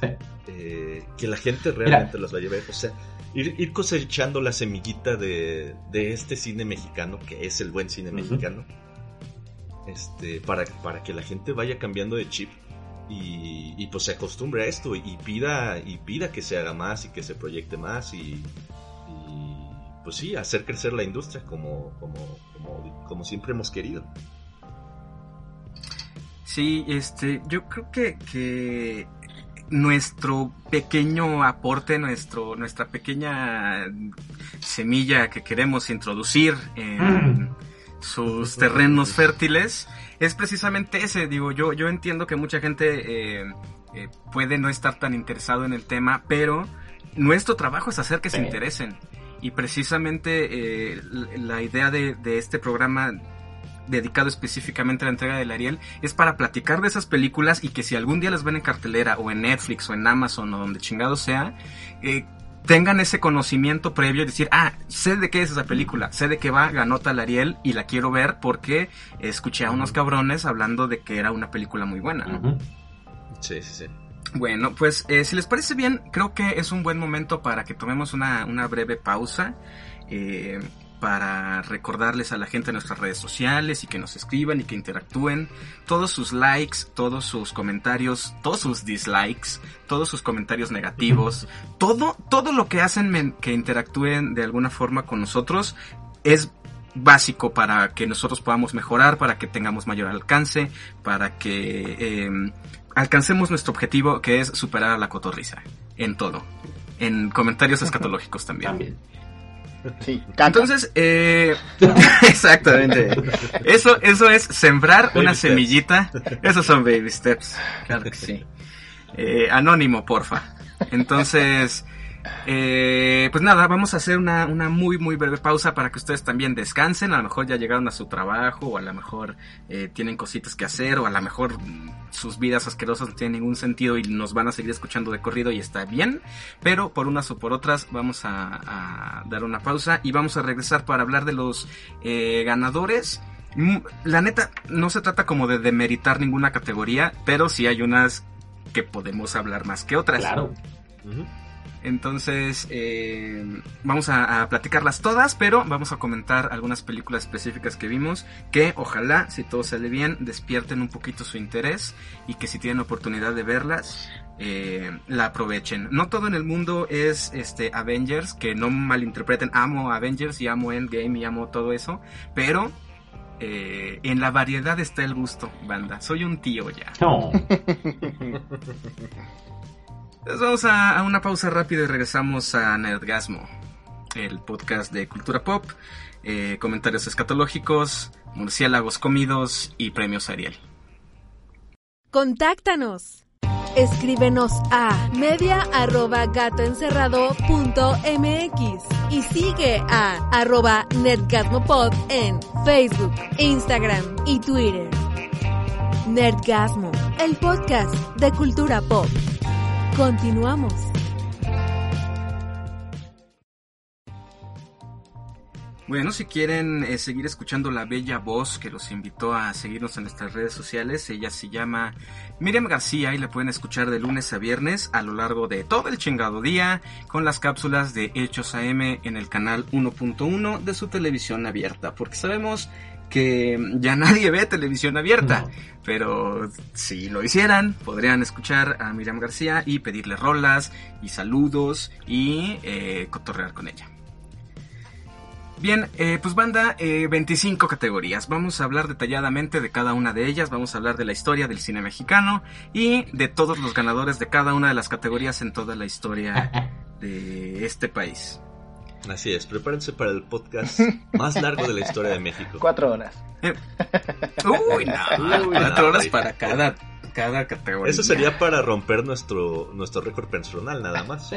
Sí. eh, que la gente realmente los vaya a ver. O sea, ir, ir cosechando la semillita de, de este cine mexicano, que es el buen cine mexicano, este, para, para que la gente vaya cambiando de chip y, y, pues se acostumbre a esto y pida, y pida que se haga más y que se proyecte más y, y, pues sí, hacer crecer la industria como, como, como, como siempre hemos querido. Sí, este, yo creo que, que nuestro pequeño aporte, nuestro, nuestra pequeña semilla que queremos introducir en sus terrenos fértiles es precisamente ese. Digo, yo, yo entiendo que mucha gente eh, eh, puede no estar tan interesado en el tema, pero nuestro trabajo es hacer que se interesen. Y precisamente eh, la idea de, de este programa dedicado específicamente a la entrega del Ariel es para platicar de esas películas y que si algún día las ven en cartelera o en Netflix o en Amazon o donde chingado sea, eh, tengan ese conocimiento previo y decir, ah, sé de qué es esa película, sé de qué va, ganó tal Ariel y la quiero ver porque escuché a unos cabrones hablando de que era una película muy buena. ¿no? Sí, sí, sí. Bueno, pues eh, si les parece bien, creo que es un buen momento para que tomemos una, una breve pausa. eh, para recordarles a la gente en nuestras redes sociales y que nos escriban y que interactúen. Todos sus likes, todos sus comentarios, todos sus dislikes, todos sus comentarios negativos, todo, todo lo que hacen que interactúen de alguna forma con nosotros es básico para que nosotros podamos mejorar, para que tengamos mayor alcance, para que eh, alcancemos nuestro objetivo que es superar a la cotorriza en todo. En comentarios escatológicos también. También. Sí, caca. Entonces, eh, exactamente. Eso, eso es sembrar Baby una steps. semillita. Esos son baby steps. Claro que sí. Eh, anónimo, porfa. Entonces, eh, pues nada, vamos a hacer una, una muy, muy breve pausa para que ustedes también descansen. A lo mejor ya llegaron a su trabajo, o a lo mejor eh, tienen cositas que hacer, o a lo mejor mm, sus vidas asquerosas no tienen ningún sentido y nos van a seguir escuchando de corrido y está bien. Pero por unas o por otras vamos a, a dar una pausa y vamos a regresar para hablar de los eh, ganadores. Mm, La neta, no se trata como de demeritar ninguna categoría, pero sí hay unas que podemos hablar más que otras. Claro. Entonces, eh, vamos a, a platicarlas todas, pero vamos a comentar algunas películas específicas que vimos que ojalá, si todo sale bien, despierten un poquito su interés y que si tienen oportunidad de verlas, eh, la aprovechen. No todo en el mundo es este Avengers, que no malinterpreten, amo Avengers y amo Endgame y amo todo eso, pero eh, en la variedad está el gusto, banda. Soy un tío ya. No. Pues vamos a, una pausa rápida y regresamos a Nerdgasmo, el podcast de cultura pop, eh, comentarios escatológicos, murciélagos comidos y premios Ariel. Contáctanos. Escríbenos a media@gatoencerrado.mx y sigue a arroba netgasmopod en Facebook, Instagram y Twitter. Nerdgasmo, el podcast de cultura pop. Continuamos. Bueno, si quieren eh, seguir escuchando la bella voz que los invitó a seguirnos en nuestras redes sociales, ella se llama Miriam García y la pueden escuchar de lunes a viernes a lo largo de todo el chingado día con las cápsulas de Hechos AM en el canal 1.1 de su televisión abierta, porque sabemos que ya nadie ve televisión abierta, No. pero si lo hicieran, podrían escuchar a Miriam García y pedirle rolas y saludos y eh, cotorrear con ella. Bien, eh, pues banda, eh, 25 categorías. Vamos a hablar detalladamente de cada una de ellas. Vamos a hablar de la historia del cine mexicano y de todos los ganadores de cada una de las categorías en toda la historia de este país. Así es, prepárense para el podcast más largo de la historia de México. Cuatro horas. Uy, no, Uy, cuatro no, horas para cada, cada categoría. Eso sería para romper nuestro, nuestro récord personal nada más.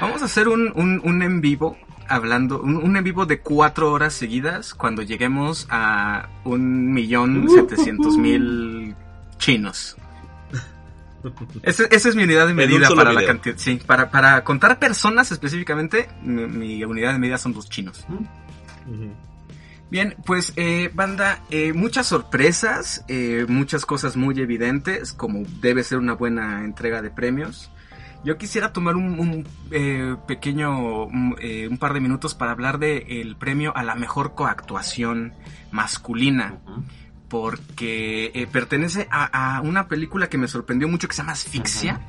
Vamos a hacer un, un, un en vivo hablando, un, un en vivo de cuatro horas seguidas cuando lleguemos a un millón setecientos mil chinos. Ese- esa es mi unidad de medida para la cantidad. Sí, para, para contar personas específicamente, mi, mi unidad de medida son los chinos. Bien, pues eh, banda, eh, muchas sorpresas, eh, muchas cosas muy evidentes, como debe ser una buena entrega de premios. Yo quisiera tomar un, un, eh, pequeño, un, eh, un par de minutos para hablar del premio a la mejor coactuación masculina, porque eh, pertenece a, a una película que me sorprendió mucho que se llama Asfixia.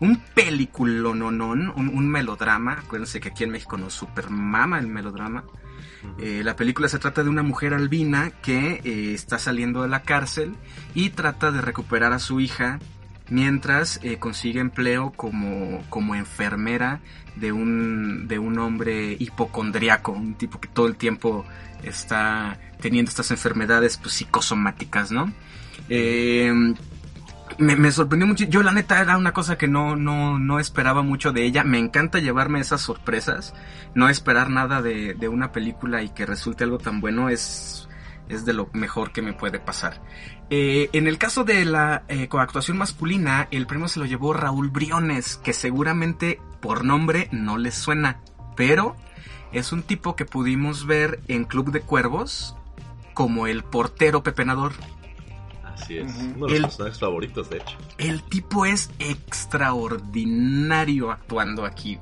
Un peliculononón, un, un melodrama. Acuérdense que aquí en México nos supermama el melodrama. Eh, la película se trata de una mujer albina que eh, está saliendo de la cárcel y trata de recuperar a su hija mientras eh, consigue empleo como, como enfermera de un, de un hombre hipocondriaco, un tipo que todo el tiempo está teniendo estas enfermedades pues, psicosomáticas, ¿no? Eh, me, me sorprendió mucho. Yo la neta era una cosa que no, no, no esperaba mucho de ella. Me encanta llevarme esas sorpresas. No esperar nada de, de una película y que resulte algo tan bueno es, es de lo mejor que me puede pasar. Eh, en el caso de la eh, coactuación masculina, el premio se lo llevó Raúl Briones, que seguramente por nombre no les suena, pero es un tipo que pudimos ver en Club de Cuervos como el portero pepenador. Así es. Uno de los El- personajes favoritos, de hecho. El tipo es extraordinario actuando aquí.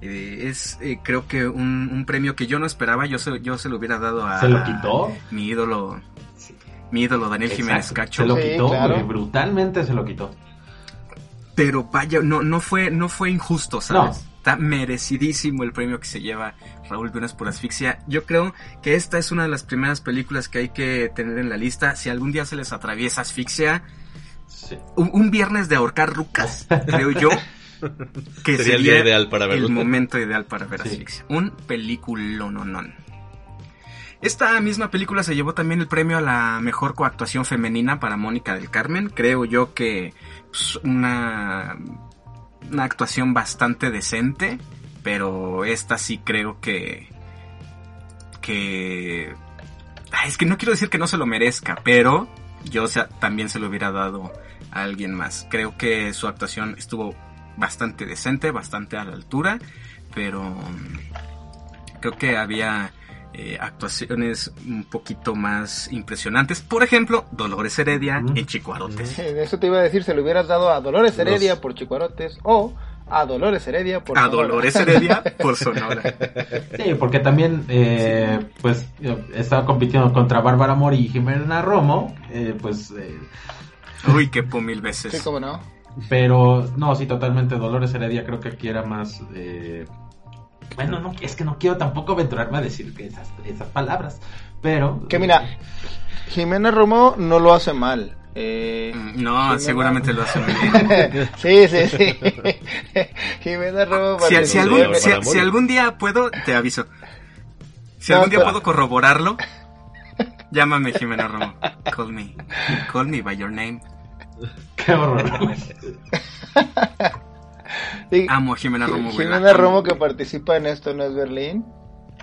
Eh, es eh, creo que un, un premio que yo no esperaba, yo se, yo se lo hubiera dado a ¿Se lo quitó? mi ídolo, mi ídolo Daniel Jiménez Exacto. Cacho. Se lo Sí, quitó, claro. brutalmente se lo quitó. Pero vaya, no, no fue, no fue injusto, ¿sabes? No. Está merecidísimo el premio que se lleva Raúl Briones por asfixia. Yo creo que esta es una de las primeras películas que hay que tener en la lista. Si algún día se les atraviesa asfixia, Sí. un, un viernes de ahorcar rucas, creo yo. Que Sería el día ideal para. El momento ideal para ver Sí. asfixia. Un peliculononón. Esta misma película se llevó también el premio a la mejor coactuación femenina para Mónica del Carmen. Creo yo que pues, una, una actuación bastante decente, pero esta sí creo que que es que no quiero decir que no se lo merezca, pero yo también se lo hubiera dado a alguien más. Creo que su actuación estuvo bastante decente, bastante a la altura, pero mm, creo que había eh, actuaciones un poquito más impresionantes. Por ejemplo, Dolores Heredia Mm. en Chicuarotes. En eso te iba a decir, se lo hubieras dado a Dolores Heredia Los- por Chicuarotes o a Dolores Heredia por A Sonora. Dolores Heredia por Sonora. Sí, porque también, eh, pues, yo estaba compitiendo contra Bárbara Mori y Jimena Romo, eh, pues, eh, Uy, qué po mil Sí, veces. cómo no. pero no, sí, totalmente, Dolores Heredia creo que aquí era más, eh, bueno, no, es que no quiero tampoco aventurarme a decir que esas, esas palabras, pero... Que mira, Jimena Romo no lo hace mal. Eh, Mm, No, Jimena- seguramente lo hace muy bien. sí, sí, sí. Jimena Romo Si, si algún, si- si algún día puedo, te aviso. Si No, algún día pero- puedo corroborarlo, llámame Jimena Romo. Call me. Call me by your name. Qué horror. Sí, Amo a Jimena Romo. Jimena. Romo que participa en esto no es Berlín.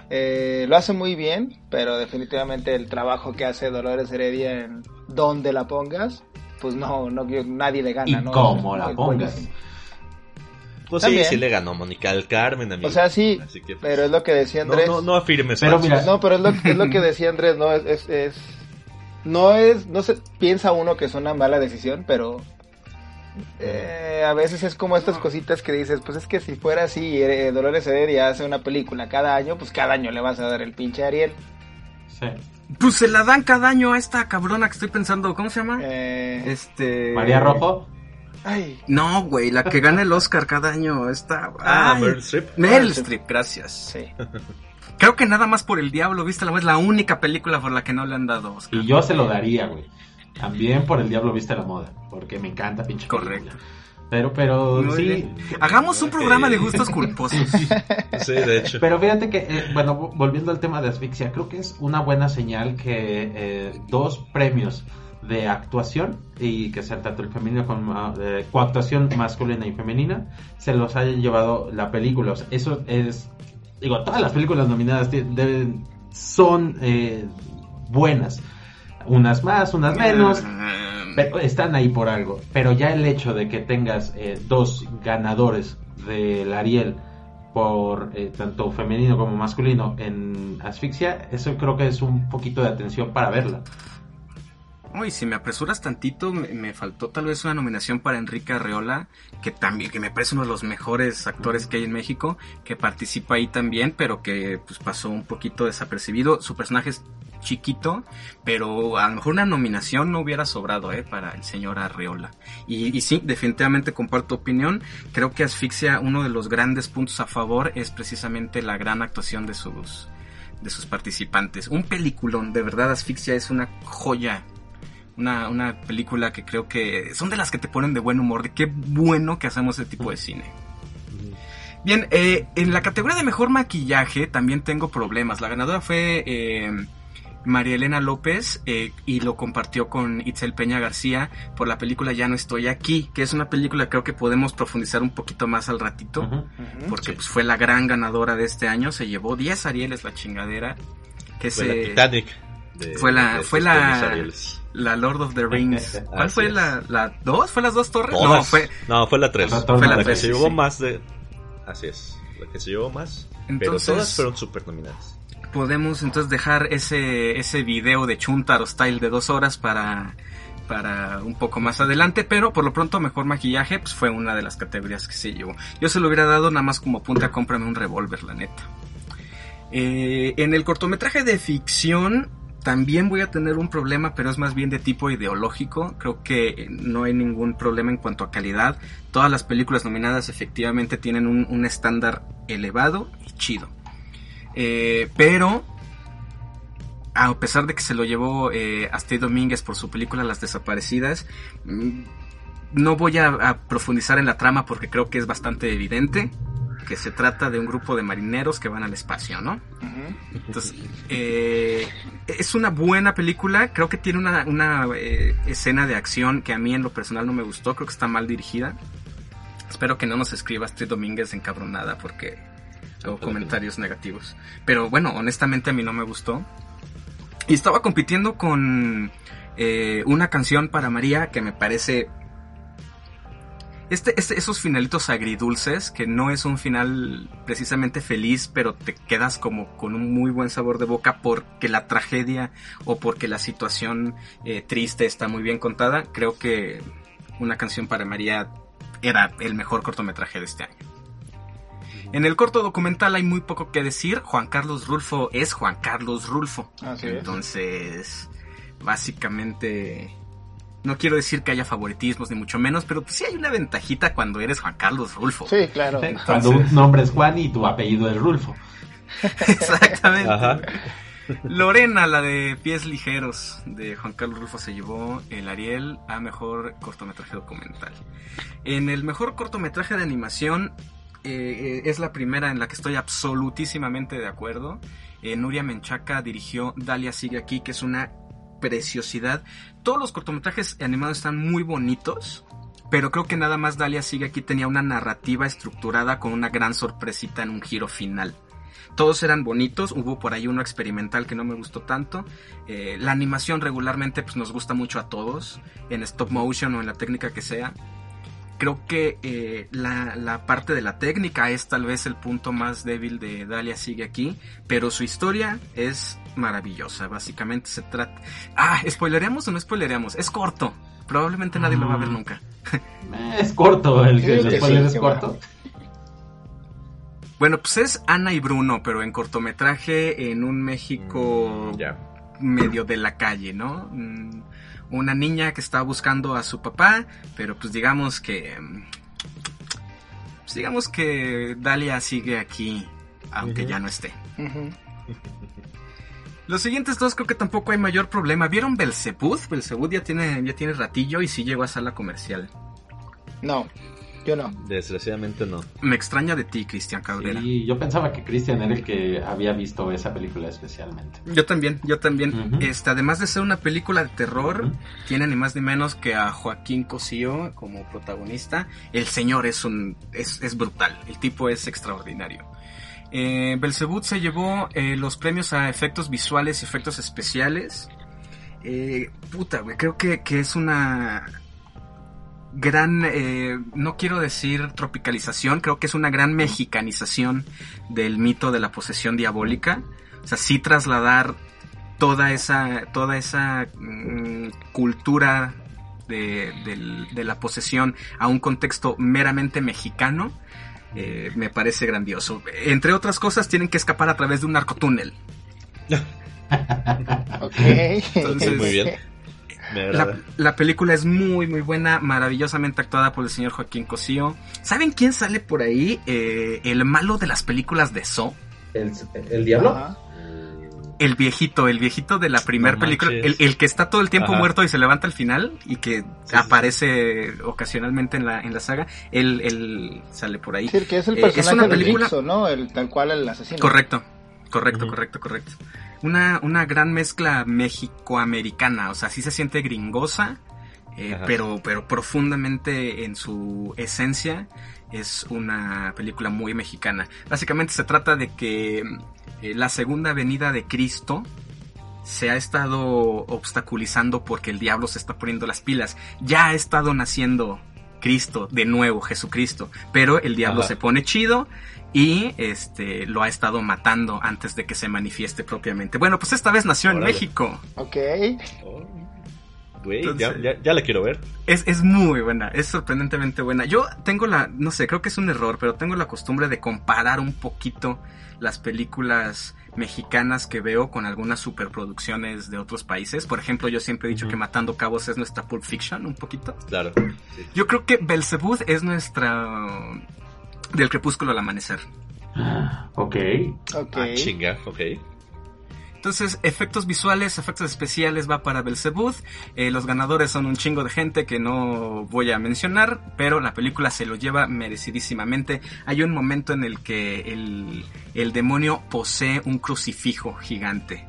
Eh, lo hace muy bien, pero definitivamente el trabajo que hace Dolores Heredia en donde la pongas, pues no, no nadie le gana, y ¿no? cómo la pongas. Pues sí, También. sí le ganó Mónica al Carmen, amigo. O sea, sí, Así que, pues, pero es lo que decía Andrés. no, no afirmes Pero mira, No, pero es lo, es lo que decía Andrés, no es, es, es- no es, no se piensa uno que es una mala decisión, pero eh, a veces es como estas cositas que dices, pues es que si fuera así, eh, Dolores Heredia hace una película cada año, pues cada año le vas a dar el pinche Ariel. Sí. Pues se la dan cada año a esta cabrona que estoy pensando, ¿cómo se llama? Eh, Este... María Rojo. ay, No, güey, la que gana el Oscar cada año, esta... Ah, Ay, Meryl Streep. Meryl Streep, gracias. sí. Creo que nada más por el diablo, viste, la es la única película por la que no le han dado Oscar. Y yo se lo daría, güey. También por el diablo viste la moda. Porque me encanta pinche película. Correcto. Pero, pero, Muy sí. bien. Hagamos un programa de gustos culposos. Sí, de hecho. Pero fíjate que, eh, bueno, vo- volviendo al tema de asfixia, creo que es una buena señal que eh, dos premios de actuación y que sea tanto el femenino como eh, coactuación masculina y femenina se los haya llevado la película. O sea, eso es, digo, todas las películas nominadas deben, son eh, buenas. Unas más, unas menos. Pero están ahí por algo. Pero ya el hecho de que tengas eh, dos ganadores del Ariel por eh, tanto femenino como masculino en asfixia, eso creo que es un poquito de atención para verla. Uy, si me apresuras tantito, me, me faltó tal vez una nominación para Enrique Arreola, que también, que me parece uno de los mejores actores que hay en México, que participa ahí también, pero que pues pasó un poquito desapercibido. Su personaje es chiquito, pero a lo mejor una nominación no hubiera sobrado, eh, para el señor Arreola. Y, sí, definitivamente comparto opinión. Creo que Asfixia, uno de los grandes puntos a favor es precisamente la gran actuación de sus, de sus participantes. Un peliculón, de verdad, Asfixia es una joya una, una película que creo que son de las que te ponen de buen humor, de qué bueno que hacemos ese tipo de cine. Bien, eh, en la categoría de mejor maquillaje también tengo problemas. La ganadora fue eh, María Elena López eh, y lo compartió con Itzel Peña García por la película Ya no estoy aquí, que es una película que creo que podemos profundizar un poquito más al ratito, porque pues, fue la gran ganadora de este año, se llevó 10 Arieles la chingadera. Que Fue se... la Titanic. de- fue la- de fue la-. La Lord of the Rings. ¿Cuál fue es. la, la dos? ¿Fue las dos torres? No, fue. No, fue la 3. La Fue la, tres, que sí, se llevó sí. más de... Así es. La que se llevó más. pero todas fueron super nominadas. Podemos entonces dejar ese, ese video de Chuntaro Style de dos horas para, para un poco más adelante, pero por lo pronto mejor maquillaje pues fue una de las categorías que se llevó. Yo se lo hubiera dado nada más como punta, cómprame un revólver, la neta. Eh, en el cortometraje de ficción también voy a tener un problema, pero es más bien de tipo ideológico. Creo que no hay ningún problema en cuanto a calidad. Todas las películas nominadas efectivamente tienen un, un estándar elevado y chido. Eh, pero a pesar de que se lo llevó eh, Astrid Domínguez por su película Las Desaparecidas, mm, no voy a, a profundizar en la trama porque creo que es bastante evidente que se trata de un grupo de marineros que van al espacio, ¿no? Entonces, eh, es una buena película. Creo que tiene una, una, eh, escena de acción que a mí en lo personal no me gustó. Creo que está mal dirigida. Espero que no nos escriba Astrid Domínguez encabronada porque que comentarios negativos. Pero bueno, honestamente a mí no me gustó. Y estaba compitiendo con eh, una canción para María que me parece... Este, este- esos finalitos agridulces, que no es un final precisamente feliz, pero te quedas como con un muy buen sabor de boca porque la tragedia o porque la situación eh, triste está muy bien contada. Creo que una canción para María era el mejor cortometraje de este año. En el corto documental hay muy poco que decir. Juan Carlos Rulfo es Juan Carlos Rulfo. Así es. Entonces, básicamente, no quiero decir que haya favoritismos ni mucho menos, pero pues sí hay una ventajita cuando eres Juan Carlos Rulfo. Sí, claro. Cuando un nombre es Juan y tu apellido es Rulfo. Exactamente. Ajá. Lorena, la de Pies Ligeros de Juan Carlos Rulfo, se llevó el Ariel a mejor cortometraje documental. En el mejor cortometraje de animación eh, eh, es la primera en la que estoy absolutísimamente de acuerdo. Eh, Nuria Menchaca dirigió Dalia sigue aquí, que es una preciosidad. Todos los cortometrajes animados están muy bonitos. Pero creo que nada más Dalia sigue aquí tenía una narrativa estructurada con una gran sorpresita en un giro final. Todos eran bonitos, hubo por ahí uno experimental que no me gustó tanto. La animación regularmente pues, nos gusta mucho a todos, en stop motion o en la técnica que sea. Creo que eh, la, la parte de la técnica es tal vez el punto más débil de Dalia Sigue aquí, pero su historia es maravillosa. Básicamente se trata... Ah, ¿spoileremos o no spoileremos? Es corto. Probablemente nadie lo va a ver Mm. nunca. Eh, Es corto, el, el spoiler sí, es corto. Bueno, pues es Ana y Bruno, pero en cortometraje en un México Mm, medio de la calle, ¿no? Mm, Una niña que está buscando a su papá, pero pues digamos que... mm, Pues digamos que Dalia sigue aquí, aunque ya no esté. Los siguientes dos creo que tampoco hay mayor problema. ¿Vieron Belzebud? Belzebud ya tiene, ya tiene ratillo y sí llegó a sala comercial. No, yo no. Desgraciadamente no. Me extraña de ti, Cristian Cabrera. Sí, yo pensaba que Christian era el que había visto esa película especialmente. Yo también, yo también. Este, además de ser una película de terror, tiene ni más ni menos que a Joaquín Cosío como protagonista. El señor es un es, es brutal, el tipo es extraordinario. Eh, Belzebud se llevó eh, los premios a efectos visuales y efectos especiales. Eh, puta, güey, creo que, que es una gran, eh, no quiero decir tropicalización, creo que es una gran mexicanización del mito de la posesión diabólica. O sea, sí trasladar toda esa, toda esa mm, cultura de, la posesión a un contexto meramente mexicano, eh, me parece grandioso. Entre otras cosas, tienen que escapar a través de un narcotúnel. Ok. Entonces- Muy bien. La, la película es muy, muy buena, maravillosamente actuada por el señor Joaquín Cosío. ¿Saben quién sale por ahí? Eh, el malo de las películas de So. ¿El, el diablo? Ajá. El viejito, el viejito de la primera No película, el, el que está todo el tiempo Ajá. muerto y se levanta al final y que sí, aparece ocasionalmente en la, en la saga, él, él sale por ahí. Sí, que es el Eh, es personaje una de película- ¿no? El, tal cual el asesino. Correcto, correcto, correcto, correcto. Una, una gran mezcla mexicoamericana, o sea, sí se siente gringosa, eh, pero, pero profundamente en su esencia es una película muy mexicana. Básicamente se trata de que eh, la segunda venida de Cristo se ha estado obstaculizando porque el diablo se está poniendo las pilas. Ya ha estado naciendo Cristo, de nuevo Jesucristo, pero el diablo Ajá. se pone chido y este lo ha estado matando antes de que se manifieste propiamente. Bueno, pues esta vez nació en. México. Ok. Oh. Güey, Entonces- ya, ya, ya la quiero ver. Es, es muy buena, es sorprendentemente buena. Yo tengo la, no sé, creo que es un error, pero tengo la costumbre de comparar un poquito las películas mexicanas que veo con algunas superproducciones de otros países. Por ejemplo, yo siempre he dicho que Matando Cabos es nuestra Pulp Fiction, un poquito. Claro. Sí. Yo creo que Belzebud es nuestra... Del crepúsculo al amanecer. Ok. Ok. Ah, chinga, ok. Entonces, efectos visuales, efectos especiales va para Belzebud. Eh, los ganadores son un chingo de gente que no voy a mencionar, pero la película se lo lleva merecidísimamente. Hay un momento en el que el, el demonio posee un crucifijo gigante.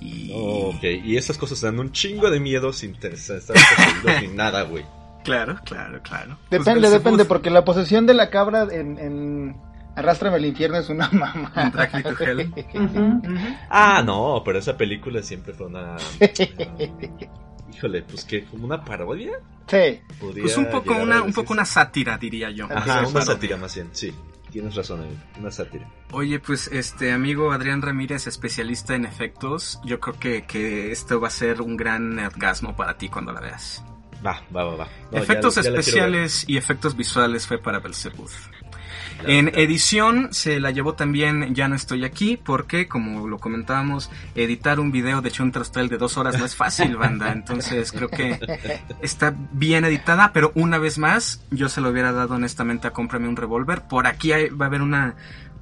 Y... Oh, ok, y esas cosas dan un chingo de miedo sin estar ni nada, güey. Claro, claro, claro. Pues Depende, depende, porque la posesión de la cabra en, en Arrástrame al infierno es una mamá. Ah, no, pero esa película siempre fue una. híjole, pues que como una parodia. Sí. Podría Pues un poco una, un poco una sátira, diría yo. Ajá, una Parodia. sátira más bien, sí. Tienes razón, amigo, una sátira. Oye, pues este amigo Adrián Ramírez, especialista en efectos, yo creo que, que esto va a ser un gran orgasmo para ti cuando la veas. Va, va, va, va. No, efectos ya especiales y efectos visuales fue para Belzebud. Claro, En claro. edición se la llevó también Ya no estoy aquí porque, como lo comentábamos, editar un video de Chuntrastel de dos horas no es fácil, banda. Entonces creo que está bien editada, pero una vez más, yo se lo hubiera dado honestamente a Cómprame un revólver. Por aquí hay- va a haber una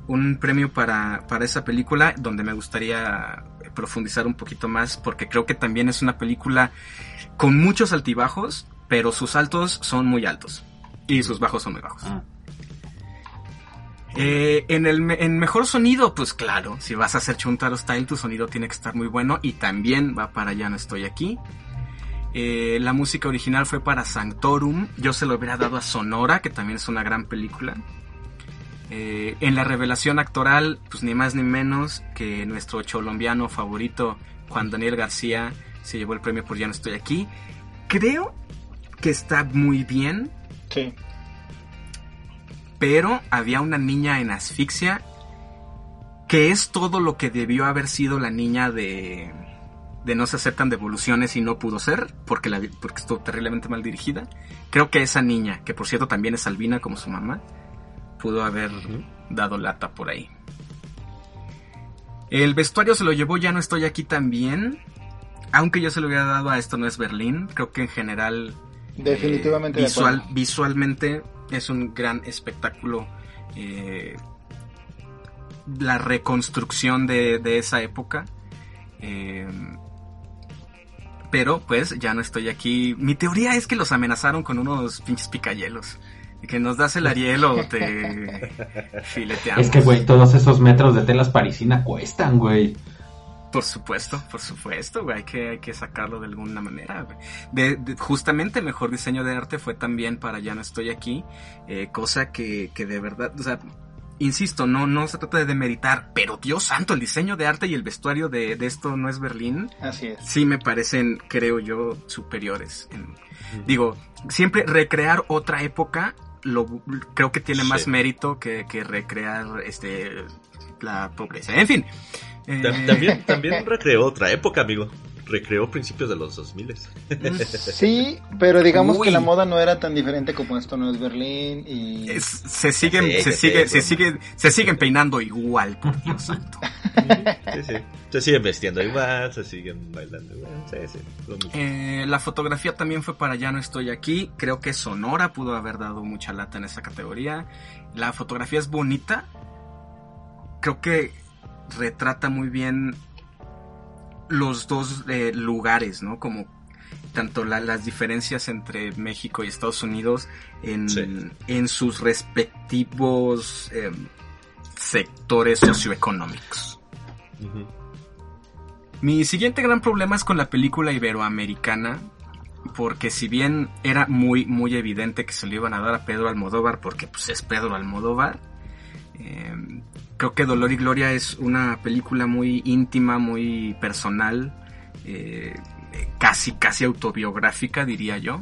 un premio para, para esa película donde me gustaría profundizar un poquito más porque creo que también es una película con muchos altibajos, pero sus altos son muy altos y sus bajos son muy bajos. Ah. Eh, en el me- en mejor sonido, pues claro, si vas a hacer Chuntaro Style, tu sonido tiene que estar muy bueno y también va para Ya no estoy aquí. Eh, la música original fue para Sanctorum, yo se lo hubiera dado a Sonora, que también es una gran película. Eh, en la revelación actoral, pues ni más ni menos que nuestro colombiano favorito, Juan Daniel García, se llevó el premio por Ya no estoy aquí. Creo que está muy bien, Sí. pero había una niña en asfixia que es todo lo que debió haber sido la niña de de no se aceptan devoluciones y no pudo ser porque la porque estuvo terriblemente mal dirigida. Creo que esa niña, que por cierto también es albina como su mamá, pudo haber dado lata por ahí. El vestuario se lo llevó Ya no estoy aquí también. Aunque yo se lo hubiera dado a Esto no es Berlín. Creo que en general. Definitivamente eh, de visual, visualmente es un gran espectáculo. eh, la reconstrucción de, de esa época. Eh, pero pues ya no estoy aquí. Mi teoría es que los amenazaron con unos pinches picayelos. Y que nos das el Ariel o te fileteamos. Es que, güey, todos esos metros de telas parisina cuestan, güey. Por supuesto, por supuesto, güey, hay que, hay que sacarlo de alguna manera, güey. De, de- justamente mejor diseño de arte fue también para Ya no estoy aquí, eh, cosa que, que de verdad, o sea, insisto, no, no se trata de demeritar, pero Dios santo, el diseño de arte y el vestuario de, de esto no es Berlín, Así es. sí me parecen, creo yo, superiores. En- digo, siempre recrear otra época, lo, creo que tiene más mérito que, que recrear este la pobreza. En fin. eh, Tam- También, también recreó otra época, amigo. Recreó principios de los 2000. Sí, pero digamos Uy. que la moda no era tan diferente como esto no es Berlín y es- se siguen, Sí, se sigue, sí, se eso. sigue, se siguen peinando igual, por Dios santo. Sí, sí. Se siguen vestiendo igual, se siguen bailando igual. Sí, sí. lo mismo. Eh, la fotografía también fue para Ya no estoy aquí. Creo que Sonora pudo haber dado mucha lata en esa categoría. La fotografía es bonita. Creo que retrata muy bien los dos eh, lugares, ¿no? Como tanto la- las diferencias entre México y Estados Unidos en, Sí. en sus respectivos eh, sectores socioeconómicos. Mi siguiente gran problema es con la película iberoamericana, porque si bien era muy, muy evidente que se lo iban a dar a Pedro Almodóvar, porque pues es Pedro Almodóvar, eh, creo que Dolor y Gloria es una película muy íntima, muy personal, eh, casi, casi autobiográfica, diría yo.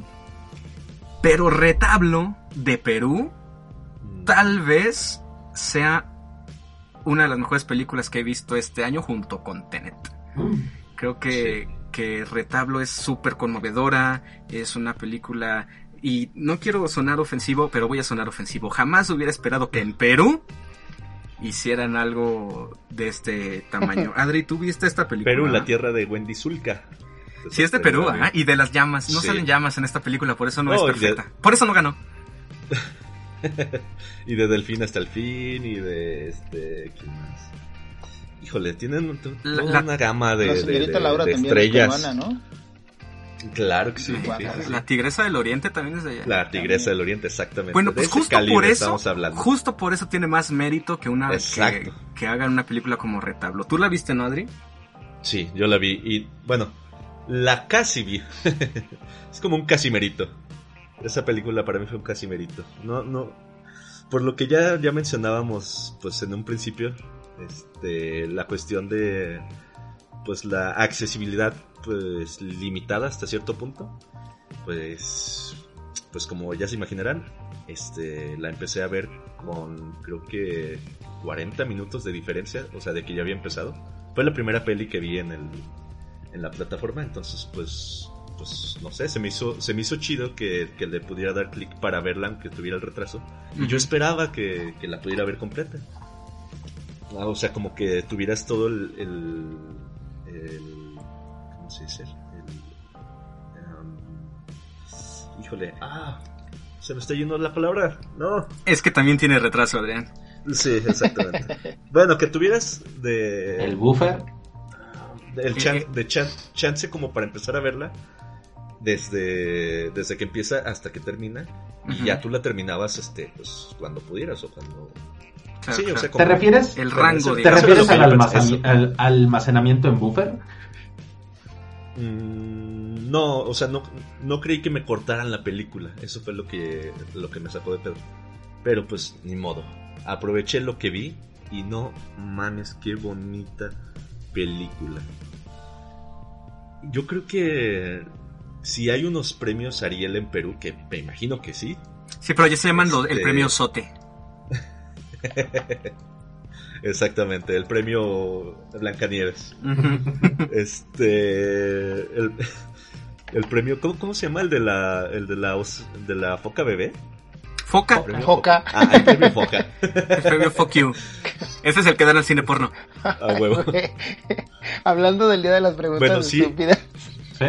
Pero Retablo de Perú tal vez sea una de las mejores películas que he visto este año junto con Tenet. Creo que, que Retablo es súper conmovedora, es una película... Y no quiero sonar ofensivo, pero voy a sonar ofensivo. Jamás hubiera esperado que en Perú hicieran algo de este tamaño. Adri, ¿tú viste esta película? Perú, la tierra de Wendy Zulka. Sí, es de Perú. ¿ah? Y de las llamas. No Sí. salen llamas en esta película, por eso no, No, es y de- perfecta. Por eso no ganó. Y de Delfín hasta el fin, y de este. ¿Quién más? Híjole, tienen La- toda la- una gama de, la de- señorita de- Laura de también estrellas. es peruana, ¿no? Claro que sí. La Tigresa del Oriente también es de allá. La Tigresa del Oriente, exactamente. Bueno, pues ese justo por eso, estamos hablando. justo por eso tiene más mérito que una que, que hagan una película como Retablo. ¿Tú la viste, no, Adri? Sí, yo la vi. Y bueno, la casi vi. es como un casimerito. Esa película para mí fue un casimerito. No, no. Por lo que ya, ya mencionábamos, pues en un principio, este, la cuestión de, pues la accesibilidad, pues limitada hasta cierto punto. Pues, pues como ya se imaginarán, este, la empecé a ver con, creo que 40 minutos de diferencia, o sea, de que ya había empezado. Fue la primera peli que vi en el en la plataforma, entonces pues pues no sé, se me hizo se me hizo chido que, que le pudiera dar clic para verla aunque tuviera el retraso y yo esperaba que, que la pudiera ver completa. Ah, o sea, como que tuvieras todo el, el, el- híjole, ah, se me está yendo la palabra. No. Es que también tiene retraso, Adrián. Sí, exactamente. bueno, que tuvieras de El buffer. el Eh, chan- eh. de chan- chance como para empezar a verla desde, desde que empieza hasta que termina y ya tú la terminabas este pues cuando pudieras o cuando Claro, sí, o claro. sea, ¿Te refieres, El rango, ¿te refieres al, al almacenamiento en buffer? Mm, no, o sea, no, no creí que me cortaran la película. Eso fue lo que, lo que me sacó de pedo. Pero pues, ni modo. Aproveché lo que vi y no mames, qué bonita película. Yo creo que si hay unos premios Ariel en Perú, que me imagino que sí. Sí, pero ya se llaman el Este- premio Sote. Exactamente, el premio Blancanieves. Este. El, el premio. ¿cómo, cómo se llama? El de la. El de la, de la foca bebé. Foca, Premio Foca. Ah, el premio foca. el premio Fuck You. Ese es el que dan al cine porno. A huevo. Hablando del día de las preguntas Bueno, sí. estúpidas. ¿Sí?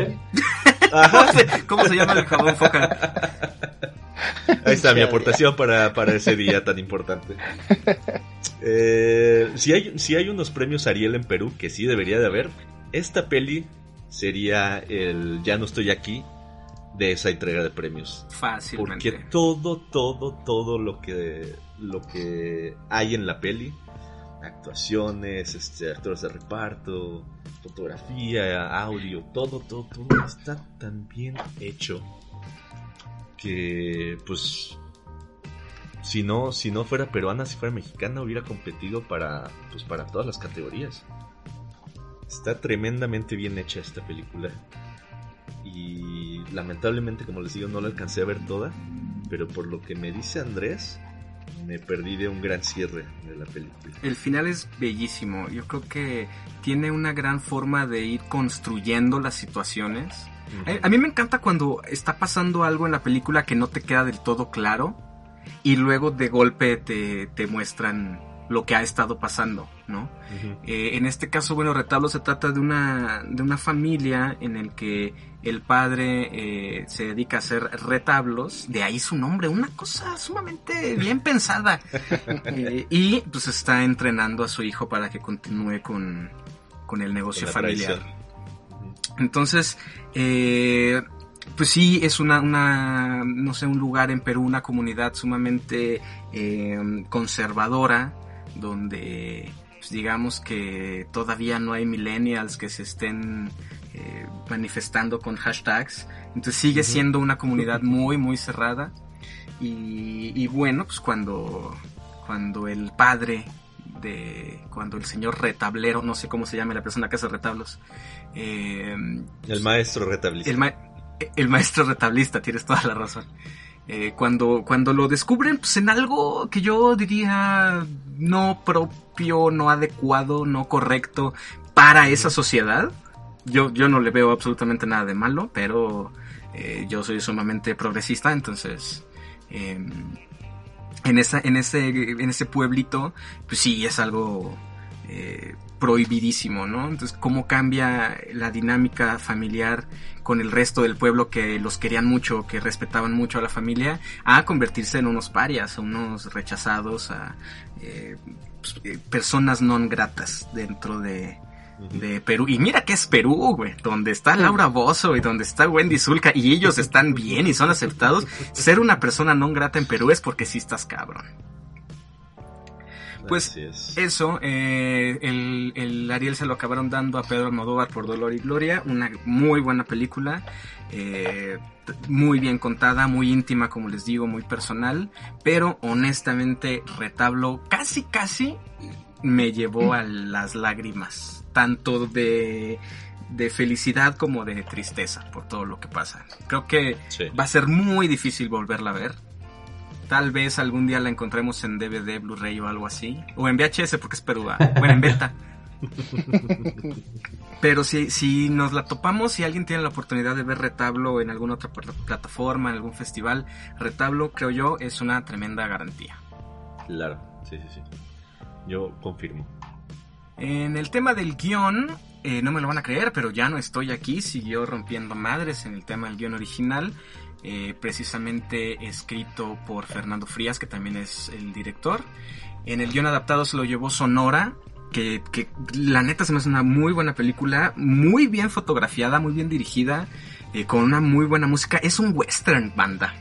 ¿Cómo se, cómo se llama el jabón Foca? Ahí está mi aportación para, para ese día tan importante. Eh, si, hay, si hay unos premios Ariel en Perú, que sí debería de haber, esta peli sería el Ya no estoy aquí de esa entrega de premios. Fácilmente. Porque todo, todo, todo lo que, lo que hay en la peli, actuaciones, este, actores de reparto, fotografía, audio, todo, todo, todo está tan bien hecho que, pues, si no, si no fuera peruana, si fuera mexicana, hubiera competido para, pues, para todas las categorías. Está tremendamente bien hecha esta película. Y lamentablemente, como les digo, no la alcancé a ver toda. Pero por lo que me dice Andrés, me perdí de un gran cierre de la película. El final es bellísimo. Yo creo que tiene una gran forma de ir construyendo las situaciones. A, a mí me encanta cuando está pasando algo en la película que no te queda del todo claro y luego de golpe te, te muestran lo que ha estado pasando, ¿no? Eh, en este caso, bueno, Retablo se trata de una, de una familia en el que el padre eh, se dedica a hacer retablos, de ahí su nombre, una cosa sumamente bien pensada. Eh, y pues está entrenando a su hijo para que continúe con, con el negocio Con familiar. Entonces, eh, pues sí, es una, una, no sé, un lugar en Perú, una comunidad sumamente eh, conservadora, donde pues, digamos que todavía no hay millennials que se estén eh, manifestando con hashtags. Entonces sigue siendo una comunidad muy, muy cerrada. Y, y bueno, pues cuando, cuando el padre de, cuando el señor retablero, no sé cómo se llama la persona que hace retablos, eh, El maestro retablista. el, ma- el maestro retablista, tienes toda la razón. Eh, cuando, cuando lo descubren pues, en algo que yo diría no propio, no adecuado, no correcto para esa sociedad, yo, yo no le veo absolutamente nada de malo, pero eh, yo soy sumamente progresista, entonces eh, en, esa, en, ese, en ese pueblito, pues sí, es algo eh, prohibidísimo, ¿no? Entonces, cómo cambia la dinámica familiar con el resto del pueblo que los querían mucho, que respetaban mucho a la familia, a convertirse en unos parias, a unos rechazados, a eh, pues, eh, personas non gratas dentro de, Perú. Y mira que es Perú, güey, donde está Laura Bozo y donde está Wendy Zulka y ellos están bien y son aceptados. Ser una persona non grata en Perú es porque sí estás cabrón. Pues Así es. eso, eh, el, el Ariel se lo acabaron dando a Pedro Almodóvar por Dolor y Gloria, una muy buena película, eh, muy bien contada, muy íntima, como les digo, muy personal, pero honestamente Retablo casi casi me llevó a las lágrimas, tanto de, de felicidad como de tristeza por todo lo que pasa. Creo que Sí. va a ser muy difícil volverla a ver. Tal vez algún día la encontremos en DVD, Blu-ray o algo así. O en VHS porque es Perú. Bueno, en beta. Pero si, si nos la topamos, si alguien tiene la oportunidad de ver Retablo en alguna otra pla- plataforma, en algún festival, Retablo, creo yo, es una tremenda garantía. Claro, sí, sí, sí. Yo confirmo. En el tema del guion, eh, no me lo van a creer, pero ya no estoy aquí, siguió rompiendo madres en el tema del guion original, eh, precisamente escrito por Fernando Frías, que también es el director. En el guion adaptado se lo llevó Sonora, que, que la neta se me hace una muy buena película, muy bien fotografiada, muy bien dirigida, eh, con una muy buena música. Es un western banda.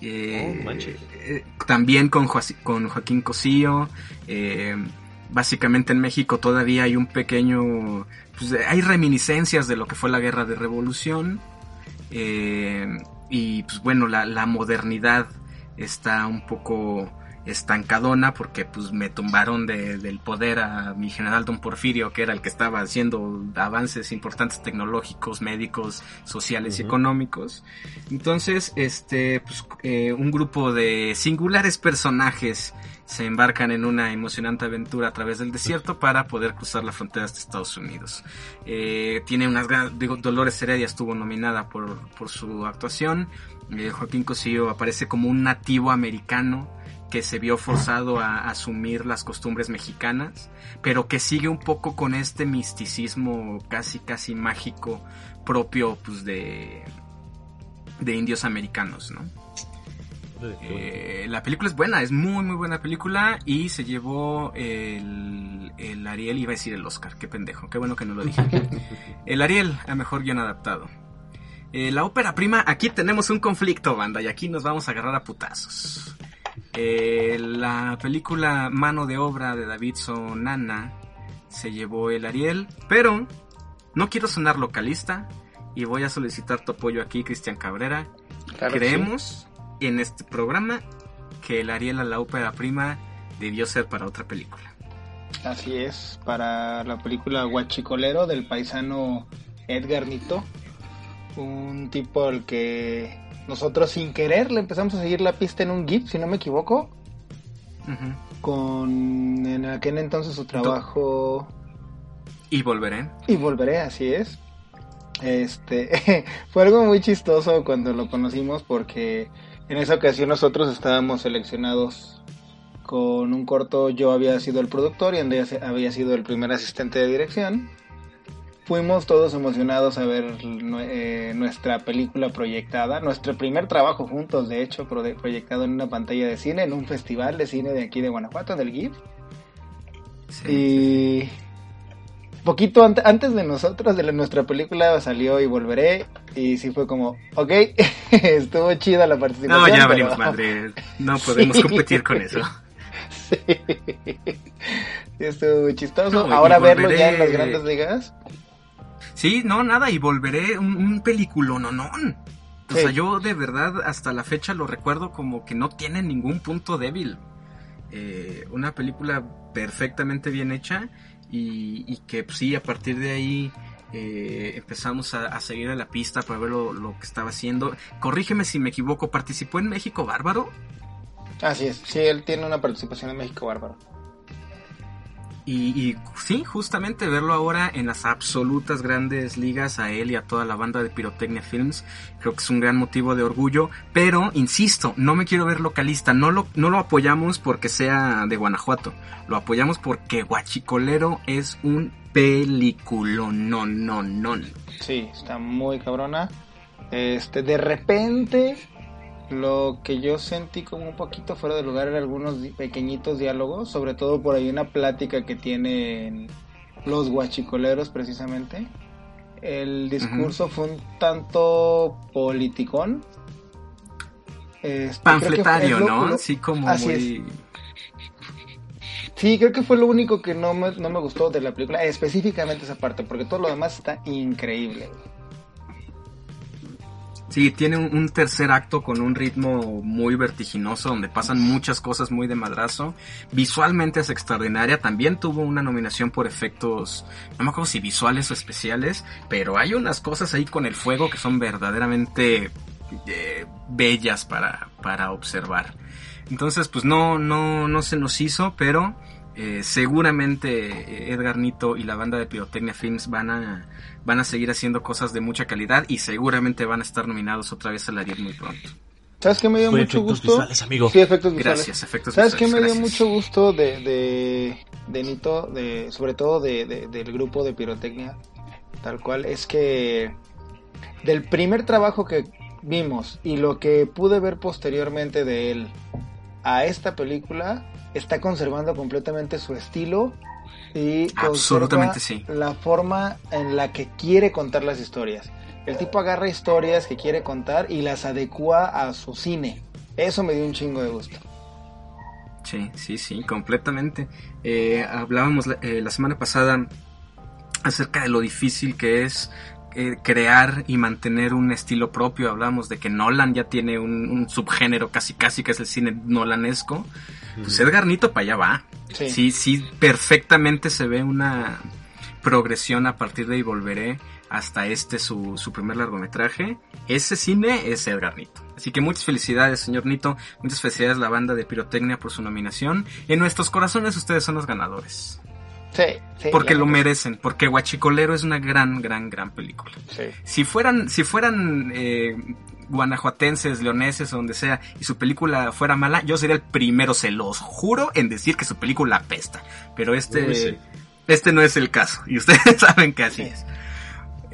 Eh, Oh, eh, también con, Joaquín Cosío. básicamente en México todavía hay un pequeño... pues, hay reminiscencias de lo que fue la guerra de revolución. Y pues bueno, la, la modernidad está un poco estancadona porque pues me tumbaron de- del poder a mi general don Porfirio que era el que estaba haciendo avances importantes tecnológicos, médicos, sociales y económicos. Entonces, este, pues, eh, un grupo de singulares personajes se embarcan en una emocionante aventura a través del desierto para poder cruzar la frontera de Estados Unidos. Eh, tiene unas gran, Dolores Heredia estuvo nominada por, por su actuación. Eh, Joaquín Cosío aparece como un nativo americano que se vio forzado a asumir las costumbres mexicanas, pero que sigue un poco con este misticismo casi casi mágico propio pues de de indios americanos, ¿no? Eh, la película es buena, es muy muy buena película y se llevó el, el Ariel, iba a decir el Oscar, qué pendejo, qué bueno que no lo dije. El Ariel a mejor guion adaptado. Eh, la ópera prima, aquí tenemos un conflicto, banda, y aquí nos vamos a agarrar a putazos. Eh, la película Mano de Obra de David Sonana se llevó el Ariel, pero no quiero sonar localista y voy a solicitar tu apoyo aquí, Cristian Cabrera. Claro que Creemos en este programa que el Ariel a la ópera prima debió ser para otra película. Así es, para la película Guachicolero del paisano Edgar Nito, un tipo al que nosotros sin querer le empezamos a seguir la pista en un GIF, si no me equivoco, con en aquel entonces su trabajo Y volveré. y volveré, así es. Este fue algo muy chistoso cuando lo conocimos porque en esa ocasión nosotros estábamos seleccionados con un corto, yo había sido el productor y Andrea se- había sido el primer asistente de dirección. Fuimos todos emocionados a ver eh, nuestra película proyectada, nuestro primer trabajo juntos, de hecho, pro- proyectado en una pantalla de cine, en un festival de cine de aquí de Guanajuato, del GIF. Sí. Y poquito ante- antes de nosotros, de la- nuestra película, salió y volveré. Y sí fue como, ok, estuvo chida la participación. No, ya pero- valimos madre. No podemos Sí. competir con eso. Sí. Estuvo chistoso. No, Ahora verlo ya en las grandes ligas. Sí, no, nada, y volveré un, un peliculononón. O sea, yo de verdad hasta la fecha lo recuerdo como que no tiene ningún punto débil. Eh, una película perfectamente bien hecha y, y que pues, sí, a partir de ahí eh, empezamos a, a seguir a la pista para ver lo, lo que estaba haciendo. Corrígeme si me equivoco, ¿participó en México Bárbaro? Así es, sí, él tiene una participación en México bárbaro. Y, sí, justamente verlo ahora en las absolutas grandes ligas, a él y a toda la banda de Pirotecnia Films, creo que es un gran motivo de orgullo. Pero, insisto, no me quiero ver localista, no lo, no lo apoyamos porque sea de Guanajuato, lo apoyamos porque Guachicolero es un peliculón, no, no, no. Sí, está muy cabrona. Este, de repente, lo que yo sentí como un poquito fuera de lugar eran algunos pequeñitos diálogos, sobre todo por ahí una plática que tienen los guachicoleros precisamente. El discurso fue un tanto politicón. Este, Panfletario, lo- ¿no? lo- Sí, como Así muy... Sí, creo que fue lo único que no me, no me gustó de la película, específicamente esa parte, porque todo lo demás está increíble. Sí, tiene un, tercer acto con un ritmo muy vertiginoso, donde pasan muchas cosas muy de madrazo. Visualmente es extraordinaria. También tuvo una nominación por efectos, no me acuerdo si visuales o especiales, pero hay unas cosas ahí con el fuego que son verdaderamente eh, bellas para, para observar. Entonces, pues no, no, no se nos hizo, pero eh, seguramente eh, Edgar Nito y la banda de Pirotecnia Films van a, van a seguir haciendo cosas de mucha calidad y seguramente van a estar nominados otra vez al Ariel muy pronto. ¿Sabes qué me dio Fue mucho efectos gusto? visuales, amigo. Sí, efectos visuales. Gracias, efectos ¿Sabes qué visuales, me dio mucho gusto de, de, de Nito, de, sobre todo de, de- del grupo de pirotecnia, tal cual, es que del primer trabajo que vimos y lo que pude ver posteriormente de él a esta película, está conservando completamente su estilo y Absolutamente sí. la forma en la que quiere contar las historias. El tipo agarra historias que quiere contar y las adecua a su cine. Eso me dio un chingo de gusto. Sí, sí, sí, completamente. Eh, hablábamos la, eh, la semana pasada acerca de lo difícil que es eh, crear y mantener un estilo propio. Hablábamos de que Nolan ya tiene un, un subgénero casi casi que es el cine nolanesco. Pues Edgar Nito para allá va. Sí. Sí, sí, perfectamente se ve una progresión a partir de ahí volveré hasta este su, su primer largometraje. Ese cine es Edgar Nito. Así que muchas felicidades, señor Nito. Muchas felicidades a la banda de Pirotecnia por su nominación. En nuestros corazones ustedes son los ganadores. Sí, sí. Porque lo merecen. Porque Guachicolero es una gran, gran, gran película. Sí. Si fueran, si fueran eh, guanajuatenses, leoneses o donde sea, y su película fuera mala, yo sería el primero, se los juro, en decir que su película apesta. Pero este, Uy, sí. este no es el caso. Y ustedes saben que así es.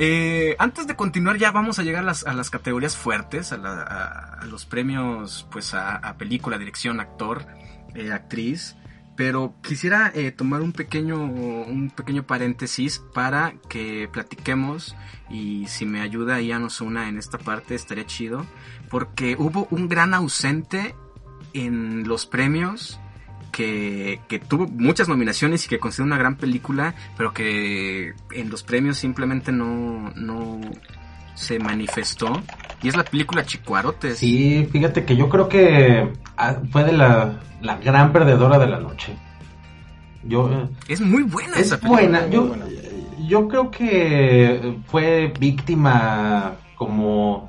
Eh, antes de continuar ya vamos a llegar a las, a las categorías fuertes, a, la- a- a los premios pues a, a película, dirección, actor, eh, actriz. Pero quisiera eh, tomar un pequeño, un pequeño paréntesis para que platiquemos y si me ayuda Ian Osuna en esta parte estaría chido. Porque hubo un gran ausente en los premios que, que tuvo muchas nominaciones y que considera una gran película, pero que en los premios simplemente no, no se manifestó. Y es la película Chicuarotes. Sí, fíjate que yo creo que ah, fue de la, la gran perdedora de la noche. Yo, eh, Es muy buena esa es película. buena. Yo, buena. yo creo que fue víctima como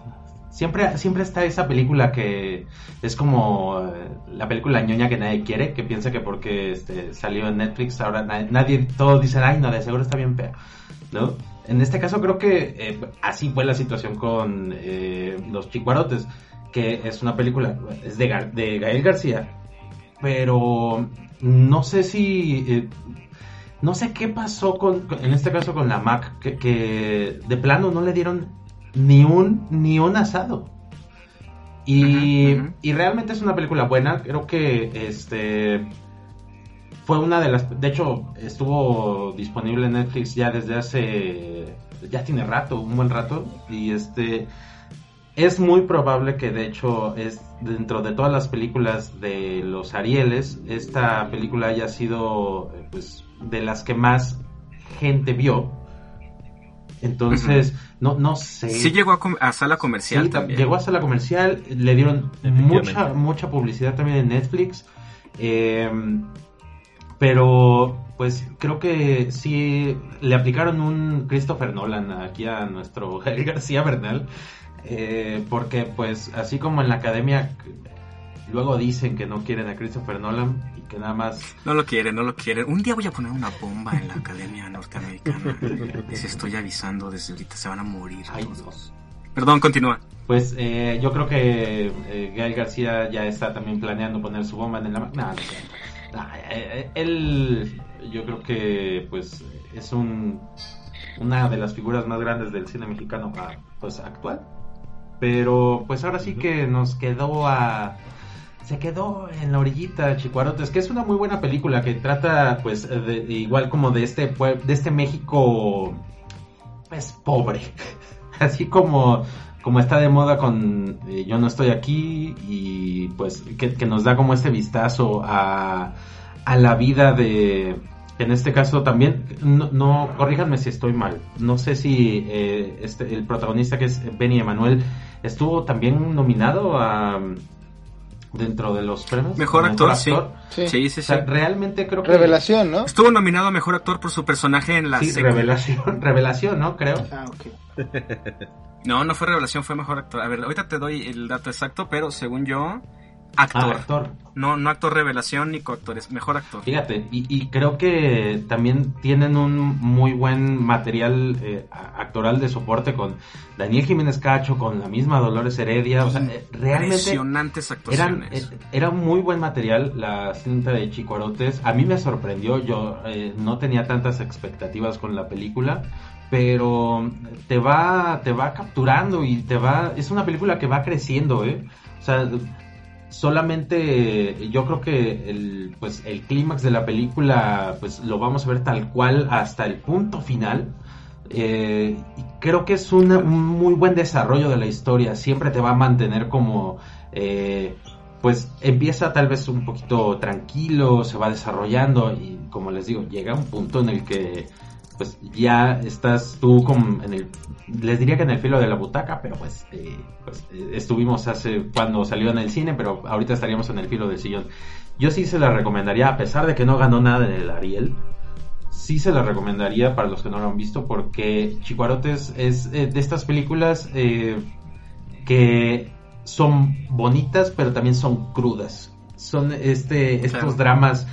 siempre siempre está esa película que es como eh, la película ñoña que nadie quiere, que piensa que porque este, salió en Netflix ahora na- nadie todos dicen, "Ay, no, de seguro está bien fea." ¿No? En este caso creo que eh, así fue la situación con eh, Los Chicuarotes, que es una película es de, Gar- de Gael García, pero no sé si eh, no sé qué pasó con, en este caso con la Mac, que, que de plano no le dieron ni un ni un asado. Y, y realmente es una película buena, creo que este fue una de las de hecho estuvo disponible en Netflix ya desde hace ya tiene rato, un buen rato y este es muy probable que de hecho es dentro de todas las películas de los Arieles, esta película haya sido eh, pues de las que más gente vio. Entonces, no, no sé. Sí llegó a, sala comercial Sí, también. llegó a sala comercial, le dieron mucha, mucha publicidad también en Netflix. eh, pero pues creo que sí le aplicaron un Christopher Nolan aquí a nuestro Gael García Bernal. Eh, porque pues así como en la academia luego dicen que no quieren a Christopher Nolan y que nada más No lo quieren, no lo quieren. Un día voy a poner una bomba en la Academia Norteamericana. Les estoy avisando desde ahorita, se van a morir. Ay, todos. Perdón, continúa. Pues eh, yo creo que eh, Gael García ya está también planeando poner su bomba en la ma- No, no, no. No, eh, eh, él, yo creo que pues es un una de las figuras más grandes del cine mexicano ah, pues actual. Pero pues ahora sí que nos quedó a se quedó en la orillita Chicuarotes, que es una muy buena película que trata pues de- igual como de este de este México pues pobre. Así como como está de moda con eh, Yo no estoy aquí y pues que, que nos da como este vistazo a, a la vida de, en este caso también, no, no corríjanme si estoy mal, no sé si eh, este, el protagonista que es Benny Emanuel estuvo también nominado a dentro de los premios. Mejor actor, sí. Sí. Sí, sí, O sea, realmente creo que... Revelación, ¿no? Estuvo nominado a mejor actor por su personaje en la Sí, revelación, revelación, ¿no? Creo. Ah, ok. No, no fue revelación, fue mejor actor. A ver, ahorita te doy el dato exacto, pero según yo, Ah, actor. actor. No, no actor revelación ni coactor, es mejor actor. Fíjate, y, y creo que también tienen un muy buen material eh, actoral de soporte con Daniel Jiménez Cacho, con la misma Dolores Heredia, o sea, eh, realmente Impresionantes actuaciones. eh, era muy buen material la cinta de Chicuarotes. A mí me sorprendió, yo eh, no tenía tantas expectativas con la película, pero te va, te va capturando y te va, es una película que va creciendo, ¿eh? O sea, solamente yo creo que el, pues, el clímax de la película, pues lo vamos a ver tal cual hasta el punto final. Eh, creo que es un muy buen desarrollo de la historia. Siempre te va a mantener como, eh, pues empieza tal vez un poquito tranquilo, se va desarrollando y como les digo, llega un punto en el que pues ya estás tú como en el, les diría que en el filo de la butaca, pero pues, eh, pues eh, estuvimos hace cuando salió en el cine, pero ahorita estaríamos en el filo del sillón. Yo sí se la recomendaría, a pesar de que no ganó nada en el Ariel, sí se la recomendaría para los que no lo han visto porque Chicuarotes es eh, de estas películas que son bonitas pero también son crudas. Son este estos Claro. dramas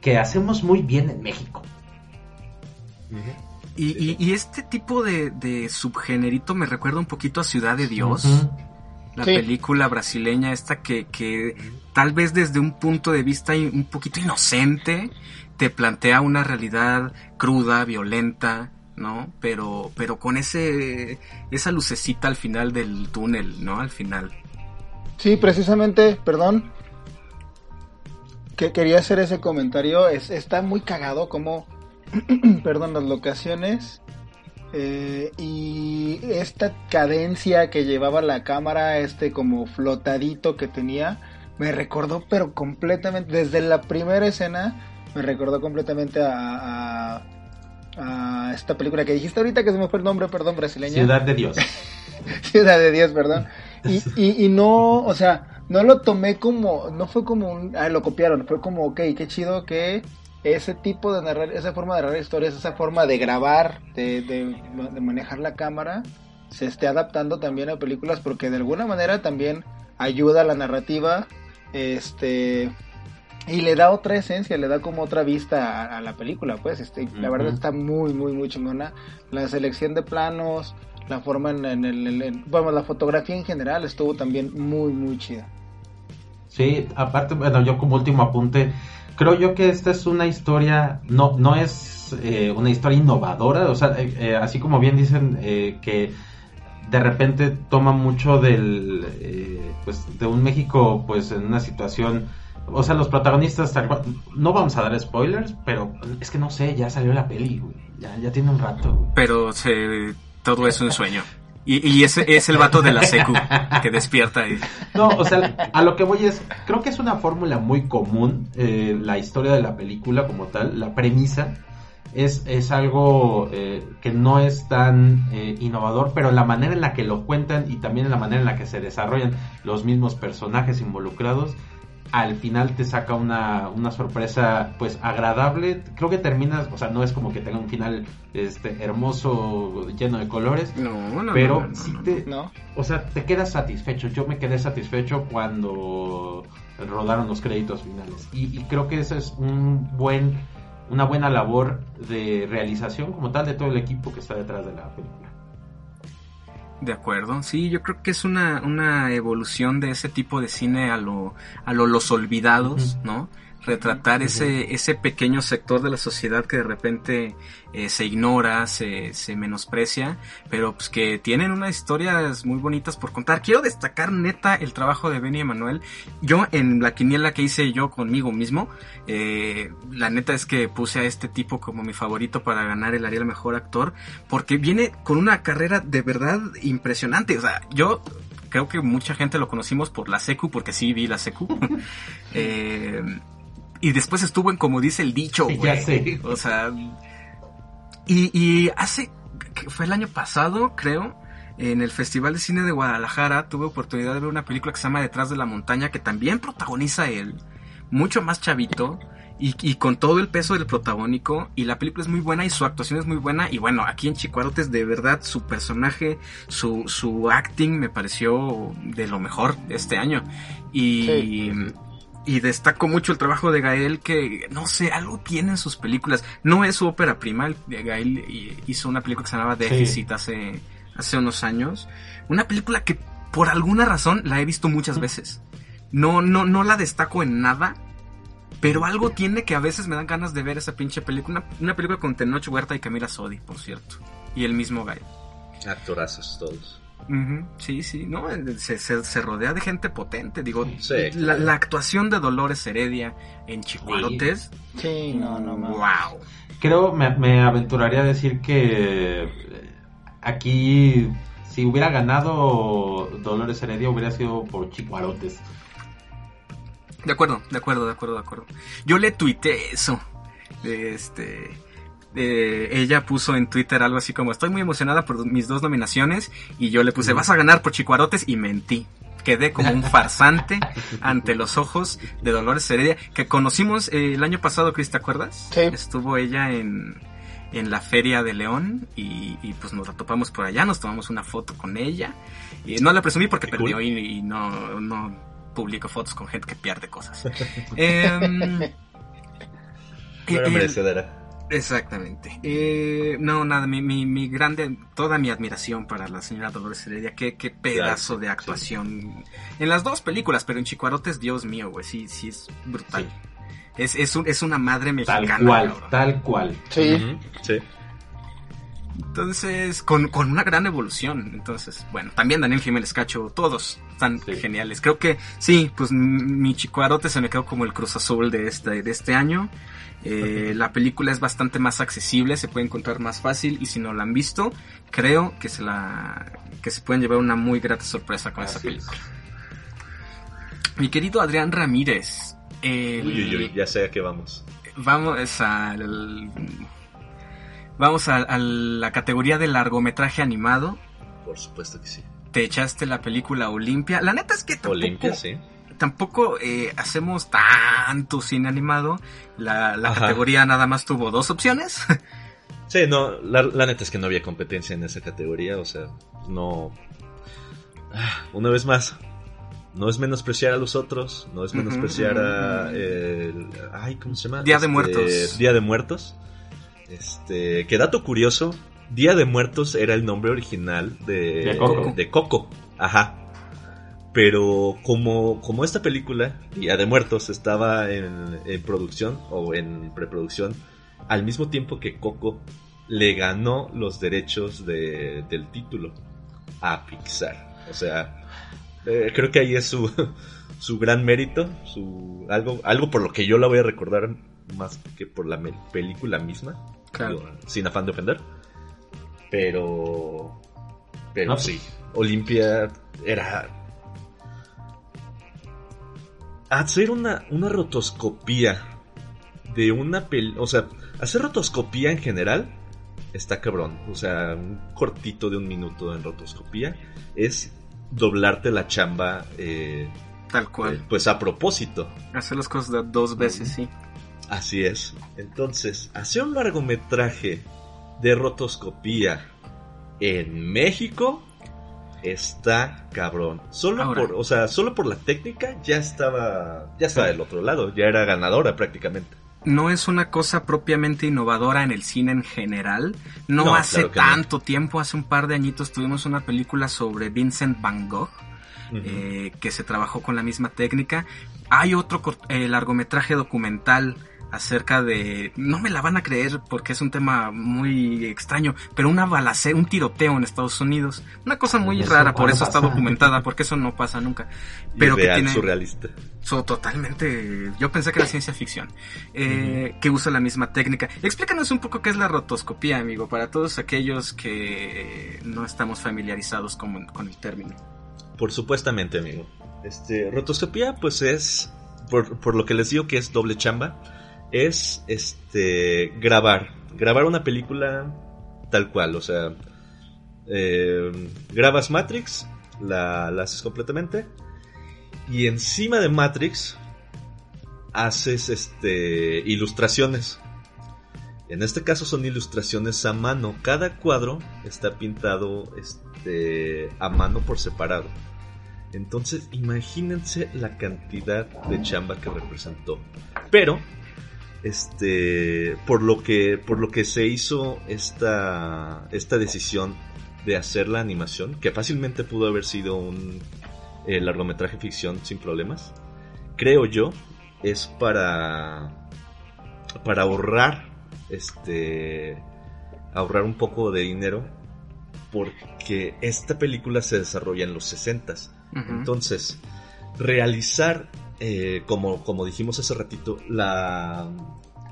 que hacemos muy bien en México. Y, y- y este tipo de, de subgenerito me recuerda un poquito a Ciudad de Dios. La Sí. película brasileña esta que, que tal vez desde un punto de vista un poquito inocente te plantea una realidad cruda, violenta, ¿no? Pero, pero con ese, esa lucecita al final del túnel, ¿no? Al final. Sí, precisamente, perdón. Que quería hacer ese comentario. Es, está muy cagado como, perdón, las locaciones eh, y esta cadencia que llevaba la cámara, este como flotadito que tenía, me recordó, pero completamente, desde la primera escena, me recordó completamente a, a, a esta película que dijiste ahorita que se me fue el nombre, perdón, brasileña. Ciudad de Dios. Ciudad de Dios, perdón. Y, y, y no, o sea, no lo tomé como, no fue como un, ah, lo copiaron, fue como, ok, qué chido que ese tipo de narrar, esa forma de narrar historias, esa forma de grabar, de, de, de manejar la cámara, se esté adaptando también a películas porque de alguna manera también ayuda a la narrativa, este, y le da otra esencia, le da como otra vista a, a la película, pues, este, la verdad está muy, muy, muy chingona. La selección de planos, la forma en, en el, en- en- bueno, la fotografía en general estuvo también muy, muy chida. Sí, aparte, bueno, yo como último apunte, creo yo que esta es una historia, no, no es eh, una historia innovadora, o sea, eh, eh, así como bien dicen eh, que de repente toma mucho del, eh, pues, de un México, pues, en una situación, o sea, los protagonistas, tal cual, no vamos a dar spoilers, pero es que no sé, ya salió la peli, güey, ya, ya tiene un rato. Pero se, todo es un sueño. Y, y ese es el vato de la secu que despierta y... No, o sea, a lo que voy es, creo que es una fórmula muy común, eh, la historia de la película como tal, la premisa, es, es algo eh, que no es tan eh, innovador, pero la manera en la que lo cuentan y también la manera en la que se desarrollan los mismos personajes involucrados, al final te saca una, una sorpresa pues agradable. Creo que terminas, o sea, no es como que tenga un final este hermoso, lleno de colores, No, no, pero no, no, sí te, ¿No? o sea, te quedas satisfecho. Yo me quedé satisfecho cuando rodaron los créditos finales. Y, y creo que esa es un buen, una buena labor de realización como tal de todo el equipo que está detrás de la película. De acuerdo, sí, yo creo que es una, una evolución de ese tipo de cine a lo, a lo los olvidados. ¿no? Retratar ese, ese pequeño sector de la sociedad que de repente eh, se ignora, se, se menosprecia, pero pues que tienen unas historias muy bonitas por contar. Quiero destacar neta el trabajo de Benny Emanuel. Yo en la quiniela que hice yo conmigo mismo, eh, la neta es que puse a este tipo como mi favorito para ganar el Ariel Mejor Actor, porque viene con una carrera de verdad impresionante. O sea, yo creo que mucha gente lo conocimos por la secu, porque sí vi la secu. Eh, y después estuvo en como dice el dicho, Ya güey. sé. O sea, y, y hace, que fue el año pasado, creo, en el Festival de Cine de Guadalajara, tuve oportunidad de ver una película que se llama Detrás de la Montaña, que también protagoniza él, mucho más chavito, y, y con todo el peso del protagónico, y la película es muy buena y su actuación es muy buena, y bueno, aquí en Chicuarotes de verdad su personaje, su, su acting me pareció de lo mejor este año. Y, Sí. Y destaco mucho el trabajo de Gael que, no sé, algo tiene en sus películas. No es su ópera prima, el- Gael hizo una película que se llamaba Déficit hace, hace unos años. Una película que por alguna razón la he visto muchas veces. No, no, no la destaco en nada. Pero algo tiene que a veces me dan ganas de ver esa pinche película. Una, una película con Tenoch Huerta y Camila Sodi, por cierto. Y el mismo Gael. Actorazos todos. Ujú, Sí, sí, ¿no? Se, se- se rodea de gente potente. Digo, Sí, la, claro. la actuación de Dolores Heredia en Chicuarotes. Sí, no, no, no. Wow. Creo, me, me aventuraría a decir que eh, aquí, si hubiera ganado Dolores Heredia, hubiera sido por Chicuarotes. De acuerdo, de acuerdo, de acuerdo, de acuerdo. Yo le tuiteé eso. Este. Eh, ella puso en Twitter algo así como: Estoy muy emocionada por mis dos nominaciones. Y yo le puse: Vas a ganar por Chicuarotes. Y mentí. quedé como un farsante ante los ojos de Dolores Heredia, que conocimos eh, el año pasado, Chris, ¿te acuerdas? Sí. Estuvo ella en, en la Feria de León y, y, pues nos la topamos por allá, nos tomamos una foto con ella. Y no la presumí porque perdió y, y no, no publico fotos con gente que pierde cosas. Em, No era el- merecedera. Exactamente. Eh, no, nada, mi, mi, mi grande, toda mi admiración para la señora Dolores Heredia. Qué, qué pedazo Claro, de sí. actuación. En las dos películas, pero en Chicuarotes, Dios mío, güey, sí, sí es brutal. Es, es, un- es una madre Tal mexicana. cual, cabrón. tal cual. Sí. Sí. Entonces, con, con una gran evolución. Entonces, bueno, también Daniel Jiménez Cacho, todos están Sí. geniales. Creo que sí, pues mi Chicuarote se me quedó como el Cruz Azul de este, de este año. Eh, la película es bastante más accesible, se puede encontrar más fácil y si no la han visto, creo que se la que se pueden llevar una muy grata sorpresa con esa es. película. Mi querido Adrián Ramírez, el- Uy, uy, uy, ya sé a qué vamos. vamos al vamos a, a la categoría de largometraje animado. Por supuesto que sí. Te echaste la película Olimpia. La neta es que tampoco, Olimpia, sí. Tampoco eh, hacemos tanto cine animado. La, la categoría nada más tuvo dos opciones. Sí, no, la, la neta es que no había competencia en esa categoría, o sea, no... Ah, Una vez más, no es menospreciar a los otros, no es menospreciar a... el- ay, ¿cómo se llama? Día de Este, Muertos. Día de Muertos. Este, que dato curioso, Día de Muertos era el nombre original de, De Coco. de Coco. Ajá. Pero como, como esta película, Día de Muertos, estaba en, en producción o en preproducción, al mismo tiempo que Coco le ganó los derechos de- del título a Pixar. O sea, eh, creo que ahí es su, su gran mérito, su, algo, algo por lo que yo la voy a recordar más que por la película misma, Claro. Digo, sin afán de ofender. Pero, pero No, pues- sí, Olimpia era hacer una, una rotoscopía de una pel... O sea, hacer rotoscopía en general está cabrón. O sea, un cortito de un minuto en rotoscopía es doblarte la chamba, eh, Tal eh, cual. pues a propósito. Hacer las cosas dos veces, sí. Así es. Entonces, hacer un largometraje de rotoscopía en México está cabrón. Solo Ahora. por, o sea, solo por la técnica ya estaba, ya estaba del otro lado, ya era ganadora prácticamente. No es una cosa propiamente innovadora en el cine en general. No, No, hace claro que no. tanto tiempo, hace un par de añitos tuvimos una película sobre Vincent Van Gogh. Eh, que se trabajó con la misma técnica. Hay otro eh, largometraje documental acerca de, no me la van a creer porque es un tema muy extraño, pero una balacera, un tiroteo en Estados Unidos. Una cosa muy Eso rara, por eso está documentada, porque eso no pasa nunca. Pero que tiene... surrealista. So, totalmente. Yo pensé que era ciencia ficción. Eh, Que usa la misma técnica. Explícanos un poco qué es la rotoscopía, amigo, para todos aquellos que no estamos familiarizados con, con el término. Por supuestamente, amigo. Este, rotoscopía, pues es, por, por lo que les digo que es doble chamba, es este grabar, grabar una película tal cual, o sea, eh, grabas Matrix, la, la haces completamente, y encima de Matrix haces este ilustraciones. En este caso son ilustraciones a mano. Cada cuadro está pintado este, a mano por separado. Entonces, imagínense la cantidad de chamba que representó. Pero, este, por lo que, por lo que se hizo esta, esta decisión de hacer la animación, que fácilmente pudo haber sido un eh, largometraje ficción sin problemas, creo yo, es para, para ahorrar, este, ahorrar un poco de dinero, porque esta película se desarrolla en los 60s. Ujú. Entonces, realizar, eh, como, como dijimos hace ratito, la,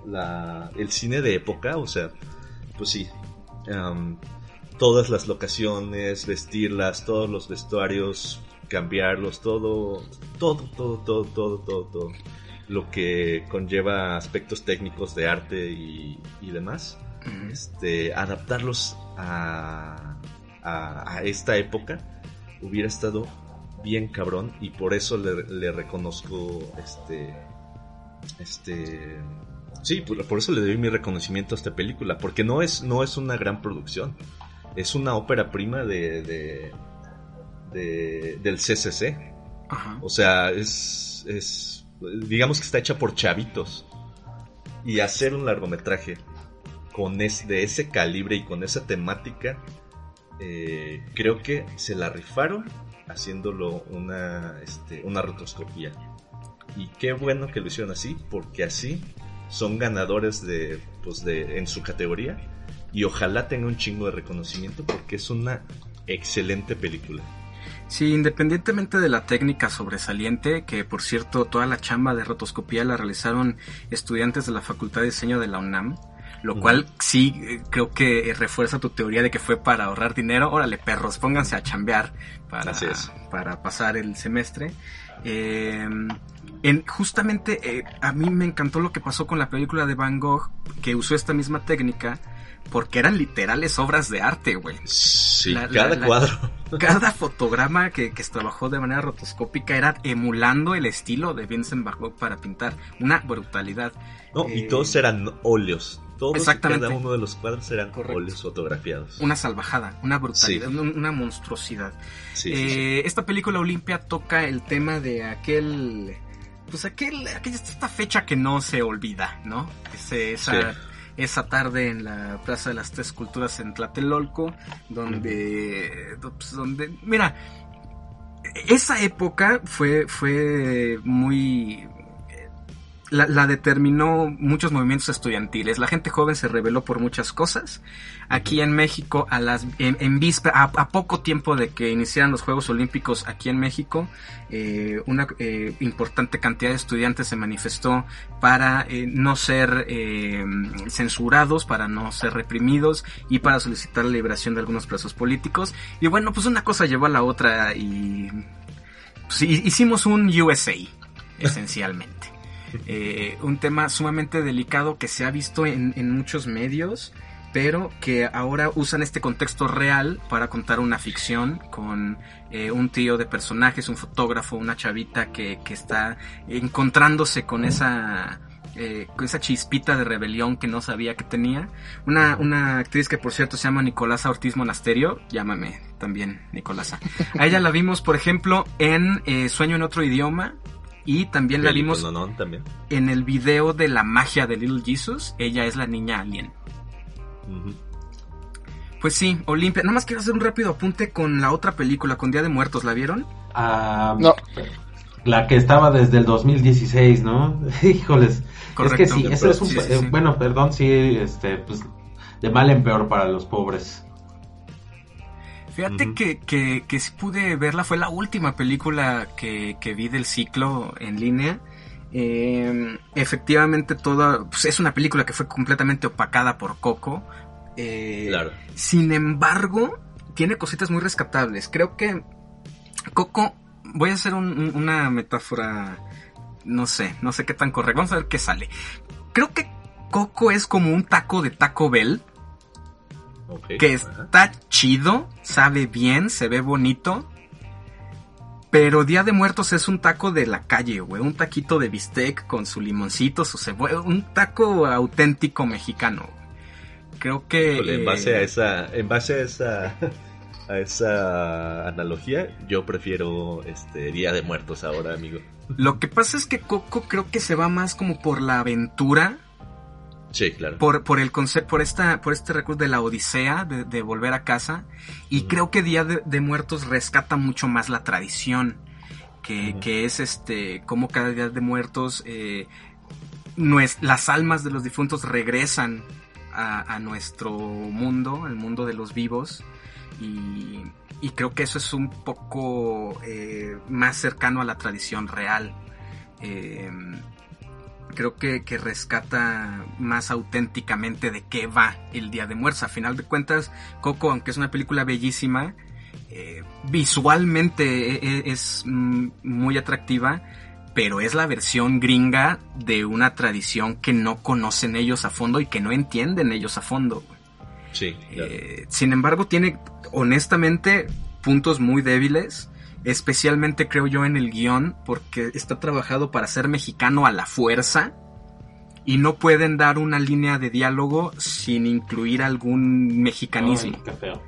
la, el cine de época, o sea, pues sí, am, todas las locaciones, vestirlas, todos los vestuarios, cambiarlos, todo, todo, todo, todo, todo, todo, todo, lo que conlleva aspectos técnicos de arte y, y demás, este, adaptarlos a, a, a esta época hubiera estado bien cabrón y por eso le, le reconozco este este sí por, por eso le doy mi reconocimiento a esta película porque no es no es una gran producción es una ópera prima de, de, de- del CCC Ajá. o sea es es digamos que está hecha por chavitos y hacer un largometraje con es, de ese calibre y con esa temática eh, creo que se la rifaron haciéndolo una, este, una rotoscopía. Y qué bueno que lo hicieron así, porque así son ganadores de, pues de, en su categoría. Y ojalá tenga un chingo de reconocimiento porque es una excelente película. Sí, independientemente de la técnica sobresaliente, que por cierto toda la chamba de rotoscopía la realizaron estudiantes de la Facultad de Diseño de la UNAM, lo cual sí eh, creo que eh, refuerza tu teoría de que fue para ahorrar dinero. Órale, perros, pónganse a chambear para, Así es. para pasar el semestre. Eh, en, justamente eh, a mí me encantó lo que pasó con la película de Van Gogh, que usó esta misma técnica, porque eran literales obras de arte, güey. Sí, La- cada la- cuadro. Cada fotograma que, que se trabajó de manera rotoscópica era emulando el estilo de Vincent Van Gogh para pintar. Una brutalidad. No, Eh, y todos eran óleos. Todos Exactamente. cada uno de los cuadros eran Correcto. óleos fotografiados. Una salvajada, una brutalidad, Sí. una monstruosidad. Sí, Eh. Esta película Olimpia toca el tema de aquel. Pues aquel, aquella esta fecha que no se olvida, ¿no? Ese- esa, esa tarde en la Plaza de las Tres Culturas en Tlatelolco, donde, pues, donde, mira, esa época fue, fue muy, la, determinó muchos movimientos estudiantiles. La gente joven se rebeló por muchas cosas. Aquí en México, a las, en, a, poco tiempo de que iniciaran los Juegos Olímpicos aquí en México, eh, una eh, importante cantidad de estudiantes se manifestó para eh, no ser eh, censurados, para no ser reprimidos y para solicitar la liberación de algunos presos políticos. Y bueno, pues una cosa llevó a la otra y pues, hi- hicimos un USA, esencialmente. Eh, un tema sumamente delicado que se ha visto en, muchos medios, pero que ahora usan este contexto real para contar una ficción con eh, un trío de personajes, un fotógrafo, una chavita que, que está encontrándose con esa eh, esa chispita de rebelión que no sabía que tenía. Una, una actriz que por cierto se llama Nicolasa Ortiz Monasterio, llámame también Nicolasa. A ella la vimos, por ejemplo, en Sueño en otro idioma. Y también la vimos Peliculonón también. en el video de la magia de Little Jesus. Ella es la niña alien. Pues sí, Olimpia. Nada más quiero hacer un rápido apunte con la otra película, con Día de Muertos. ¿La vieron? Ah, No. La que estaba desde el 2016, ¿no? Híjoles. Correcto. Es que sí, eso es un... Sí, sí, sí. Bueno, perdón, sí, este, pues, de mal en peor para los pobres. Fíjate que, que, que sí pude verla, fue la última película que, que vi del ciclo en línea. Eh, efectivamente, toda pues, es una película que fue completamente opacada por Coco. Eh, Claro. Sin embargo, tiene cositas muy rescatables. Creo que Coco, voy a hacer un- un- una metáfora, no sé, no sé qué tan correcta. Vamos a ver qué sale. Creo que Coco es como un taco de Taco Bell Que está chido, sabe bien, se ve bonito. Pero Día de Muertos es un taco de la calle, güey. Un taquito de bistec con su limoncito, su cebolla. Un taco auténtico mexicano. Creo que... Híjole, en eh, base a esa, en base a esa, a esa analogía, yo prefiero este Día de Muertos ahora, amigo. Lo que pasa es que Coco creo que se va más como por la aventura. Sí, claro. Por, por el concepto, por esta, por este recurso de la odisea, de, de volver a casa. Y creo que Día de, de Muertos rescata mucho más la tradición. Que, que es este, como cada Día de Muertos, eh, nues- las almas de los difuntos regresan a, a nuestro mundo, el mundo de los vivos. Y, y creo que eso es un poco eh, más cercano a la tradición real. Eh, creo que, que rescata más auténticamente de qué va el Día de Muertos. A final de cuentas, Coco, aunque es una película bellísima, eh, visualmente e- e- es mm, muy atractiva, pero es la versión gringa de una tradición que no conocen ellos a fondo y que no entienden ellos a fondo. Sí, claro. Eh, sin embargo, tiene honestamente puntos muy débiles especialmente creo yo en el guion, porque está trabajado para ser mexicano a la fuerza y no pueden dar una línea de diálogo sin incluir algún mexicanismo Ay, qué feo.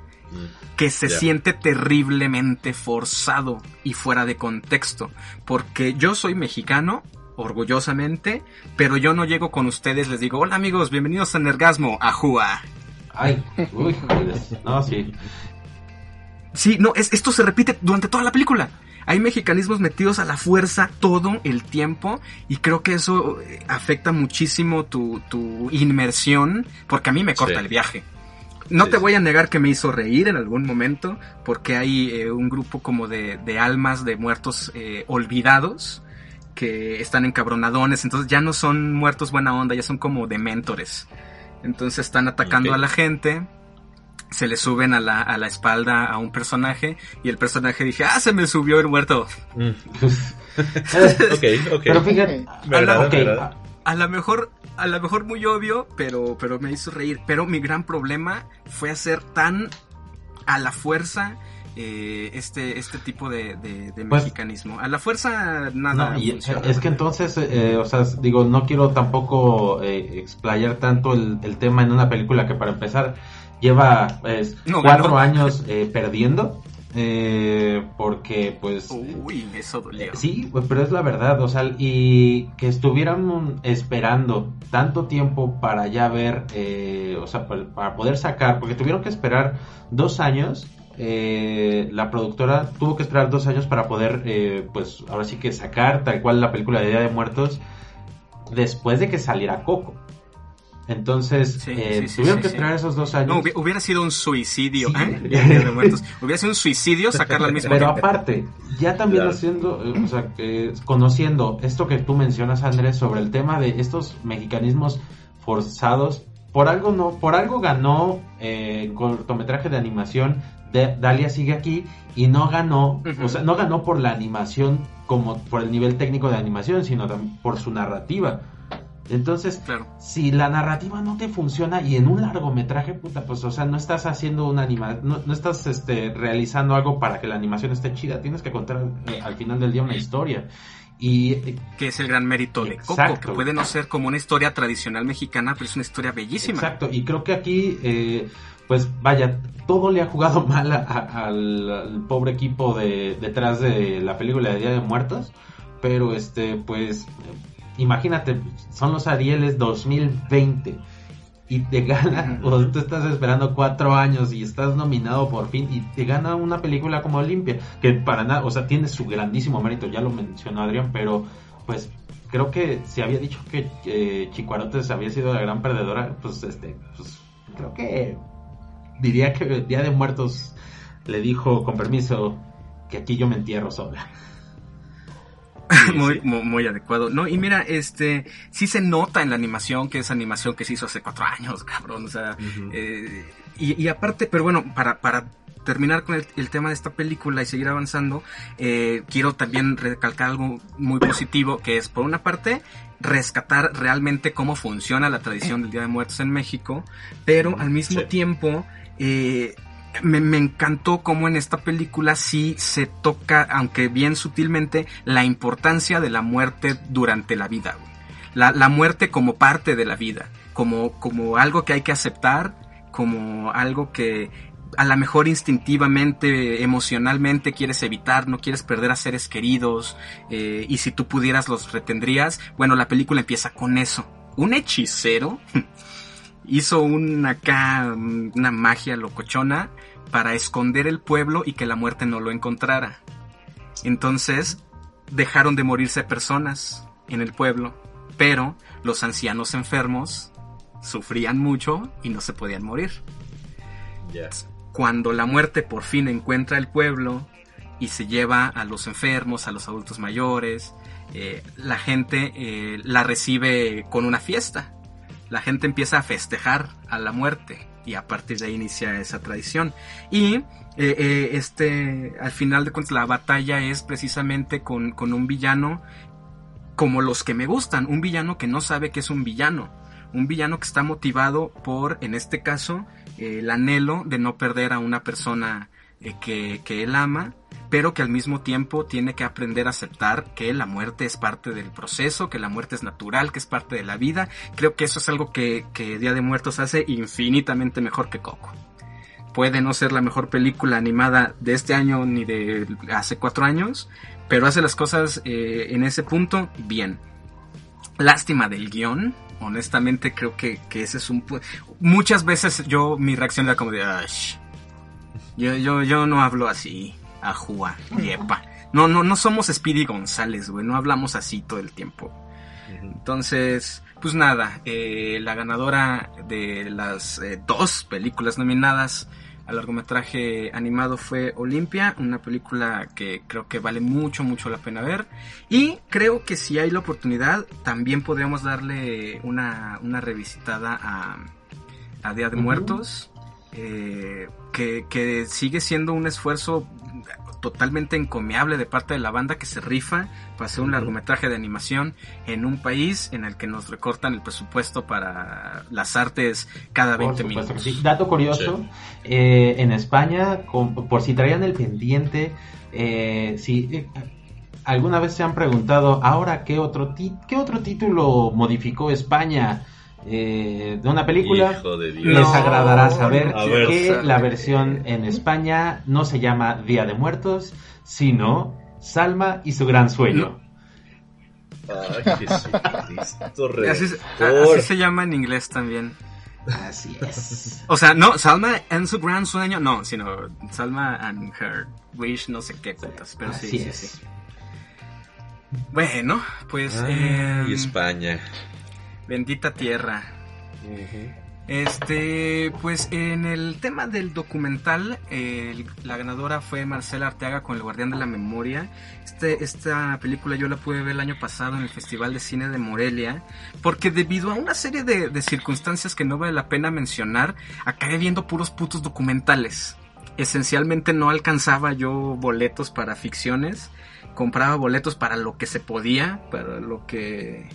que se Ya. siente terriblemente forzado y fuera de contexto. Porque yo soy mexicano, orgullosamente, pero yo no llego con ustedes, les digo, hola amigos, bienvenidos a Nergasmo, ajúa. Ay, uy. No, sí. Sí, no, es, esto se repite durante toda la película. Hay mexicanismos metidos a la fuerza todo el tiempo y creo que eso eh, afecta muchísimo tu, tu inmersión porque a mí me corta Sí. el viaje. No Sí, te voy a negar que me hizo reír en algún momento porque hay eh, un grupo como de, de almas de muertos eh, olvidados que están encabronadones, entonces ya no son muertos buena onda, ya son como dementores. Entonces están atacando Ok. a la gente, se le suben a la, a la espalda a un personaje y el personaje dice, ah, se me subió el muerto. Mm. Ok, ok. Pero fíjate. A lo mejor, a lo mejor muy obvio, pero, pero me hizo reír. Pero mi gran problema fue hacer tan a la fuerza eh, este, este tipo de, de- de Pues- mexicanismo. A la fuerza nada. No, y funciona. es que entonces, eh, o sea, digo, no quiero tampoco eh, explayar tanto el, el tema en una película que para empezar lleva pues, No, cuatro años eh, perdiendo, eh, porque pues... Uy, eso dolió. Sí, pues, pero es la verdad, o sea, y que estuvieran esperando tanto tiempo para ya ver, eh, o sea, para, para poder sacar, porque tuvieron que esperar dos años, eh, la productora tuvo que esperar dos años para poder, eh, pues ahora sí que sacar tal cual la película de Día de Muertos después de que saliera Coco. Entonces, Sí, eh, sí, sí, tuvieron sí, que sí. esperar esos dos años. No, hubi- hubiera sido un suicidio, Sí. ¿eh? Día de Muertos. Hubiera sido un suicidio sacarla al mismo Pero tiempo. aparte, ya también Claro. haciendo, eh, o sea, conociendo esto que tú mencionas, Andrés, sobre el tema de estos mexicanismos forzados, por algo no, por algo ganó eh, en cortometraje de animación de Dalia sigue aquí y no ganó, o sea, no ganó por la animación como por el nivel técnico de animación, sino también por su narrativa. Entonces, Claro. si la narrativa no te funciona y en un largometraje, puta, pues, o sea, no estás haciendo una anima, no, no estás, este, realizando algo para que la animación esté chida, tienes que contar eh, al final del día una historia. Y Que es el gran mérito de Coco, que puede no ser como una historia tradicional mexicana, pero es una historia bellísima. Exacto, y creo que aquí, eh, pues vaya, todo le ha jugado mal a- a- al, al pobre equipo de detrás de la película de Día de Muertos, pero este, pues, imagínate, son los Arieles 2020 y te gana, o tú estás esperando cuatro años y estás nominado por fin y te gana una película como Olimpia, que para nada, o sea, tiene su grandísimo mérito, ya lo mencionó Adrián, pero pues creo que se había dicho que eh, Chicuarotes había sido la gran perdedora, pues este, pues creo que diría que el Día de Muertos le dijo con permiso que aquí yo me entierro sola. Sí, muy, sí. muy, muy adecuado. No, y mira, este, sí se nota en la animación que es animación que se hizo hace cuatro años, cabrón. O sea, eh, y, y aparte, pero bueno, para, para terminar con el, el tema de esta película y seguir avanzando, eh, quiero también recalcar algo muy positivo, que es, por una parte, rescatar realmente cómo funciona la tradición del Día de Muertos en México, pero al mismo Sí. tiempo, eh, me, me encantó cómo en esta película sí se toca, aunque bien sutilmente, la importancia de la muerte durante la vida. La, la muerte como parte de la vida, como, como algo que hay que aceptar, como algo que a lo mejor instintivamente, emocionalmente quieres evitar, no quieres perder a seres queridos, eh, y si tú pudieras los retendrías. Bueno, la película empieza con eso. Un hechicero hizo una acá, una magia locochona para esconder el pueblo y que la muerte no lo encontrara. Entonces, dejaron de morirse personas en el pueblo, pero los ancianos enfermos sufrían mucho y no se podían morir. Cuando la muerte por fin encuentra el pueblo y se lleva a los enfermos, a los adultos mayores, eh, la gente eh, la recibe con una fiesta. La gente empieza a festejar a la muerte y a partir de ahí inicia esa tradición. Y eh, eh, este, al final de cuentas, la batalla es precisamente con, con un villano como los que me gustan, un villano que no sabe que es un villano, un villano que está motivado por, en este caso, eh, el anhelo de no perder a una persona que, que él ama, pero que al mismo tiempo tiene que aprender a aceptar que la muerte es parte del proceso, que la muerte es natural, que es parte de la vida. Creo que eso es algo que, que Día de Muertos hace infinitamente mejor que Coco. Puede no ser la mejor película animada de este año ni de hace cuatro años, pero hace las cosas eh, en ese punto bien. Lástima del guion, honestamente creo que, que ese es un... Muchas veces yo, mi reacción era como de... Yo, yo, yo no hablo así, ajúa, yepa. No, no, no somos Speedy González, güey, no hablamos así todo el tiempo. Entonces, pues nada, eh, la ganadora de las eh, dos películas nominadas al largometraje animado fue Olimpia, una película que creo que vale mucho, mucho la pena ver. Y creo que si hay la oportunidad, también podríamos darle una, una revisitada a, a Día de. Muertos, eh, que, que sigue siendo un esfuerzo totalmente encomiable de parte de la banda que se rifa para hacer un largometraje de animación en un país en el que nos recortan el presupuesto para las artes cada Por 20 supuesto que minutos. sí. Dato curioso, eh, en España, con- por si traían el pendiente, eh, si eh, alguna vez se han preguntado, ahora qué otro, ti- qué otro título modificó España eh, de una película, de les No, agradará saber ver. que la versión en España no se llama Día de Muertos, sino Salma y su gran sueño. Ay, Jesucristo Así, se- Redentor. así se llama en inglés también. Así es. O sea, no, Salma and su gran sueño, no, sino Salma and her wish, no sé qué putas, pero sí, Así sí, es. sí. Bueno, pues, Ay, em, España. Bendita tierra. Este, pues en el tema del documental, la ganadora fue Marcela Arteaga con El Guardián de la Memoria. Este, esta película yo la pude ver el año pasado en el Festival de Cine de Morelia, porque debido a una serie de, de circunstancias que no vale la pena mencionar, acabé viendo puros putos documentales. Esencialmente no alcanzaba yo boletos para ficciones, compraba boletos para lo que se podía, para lo que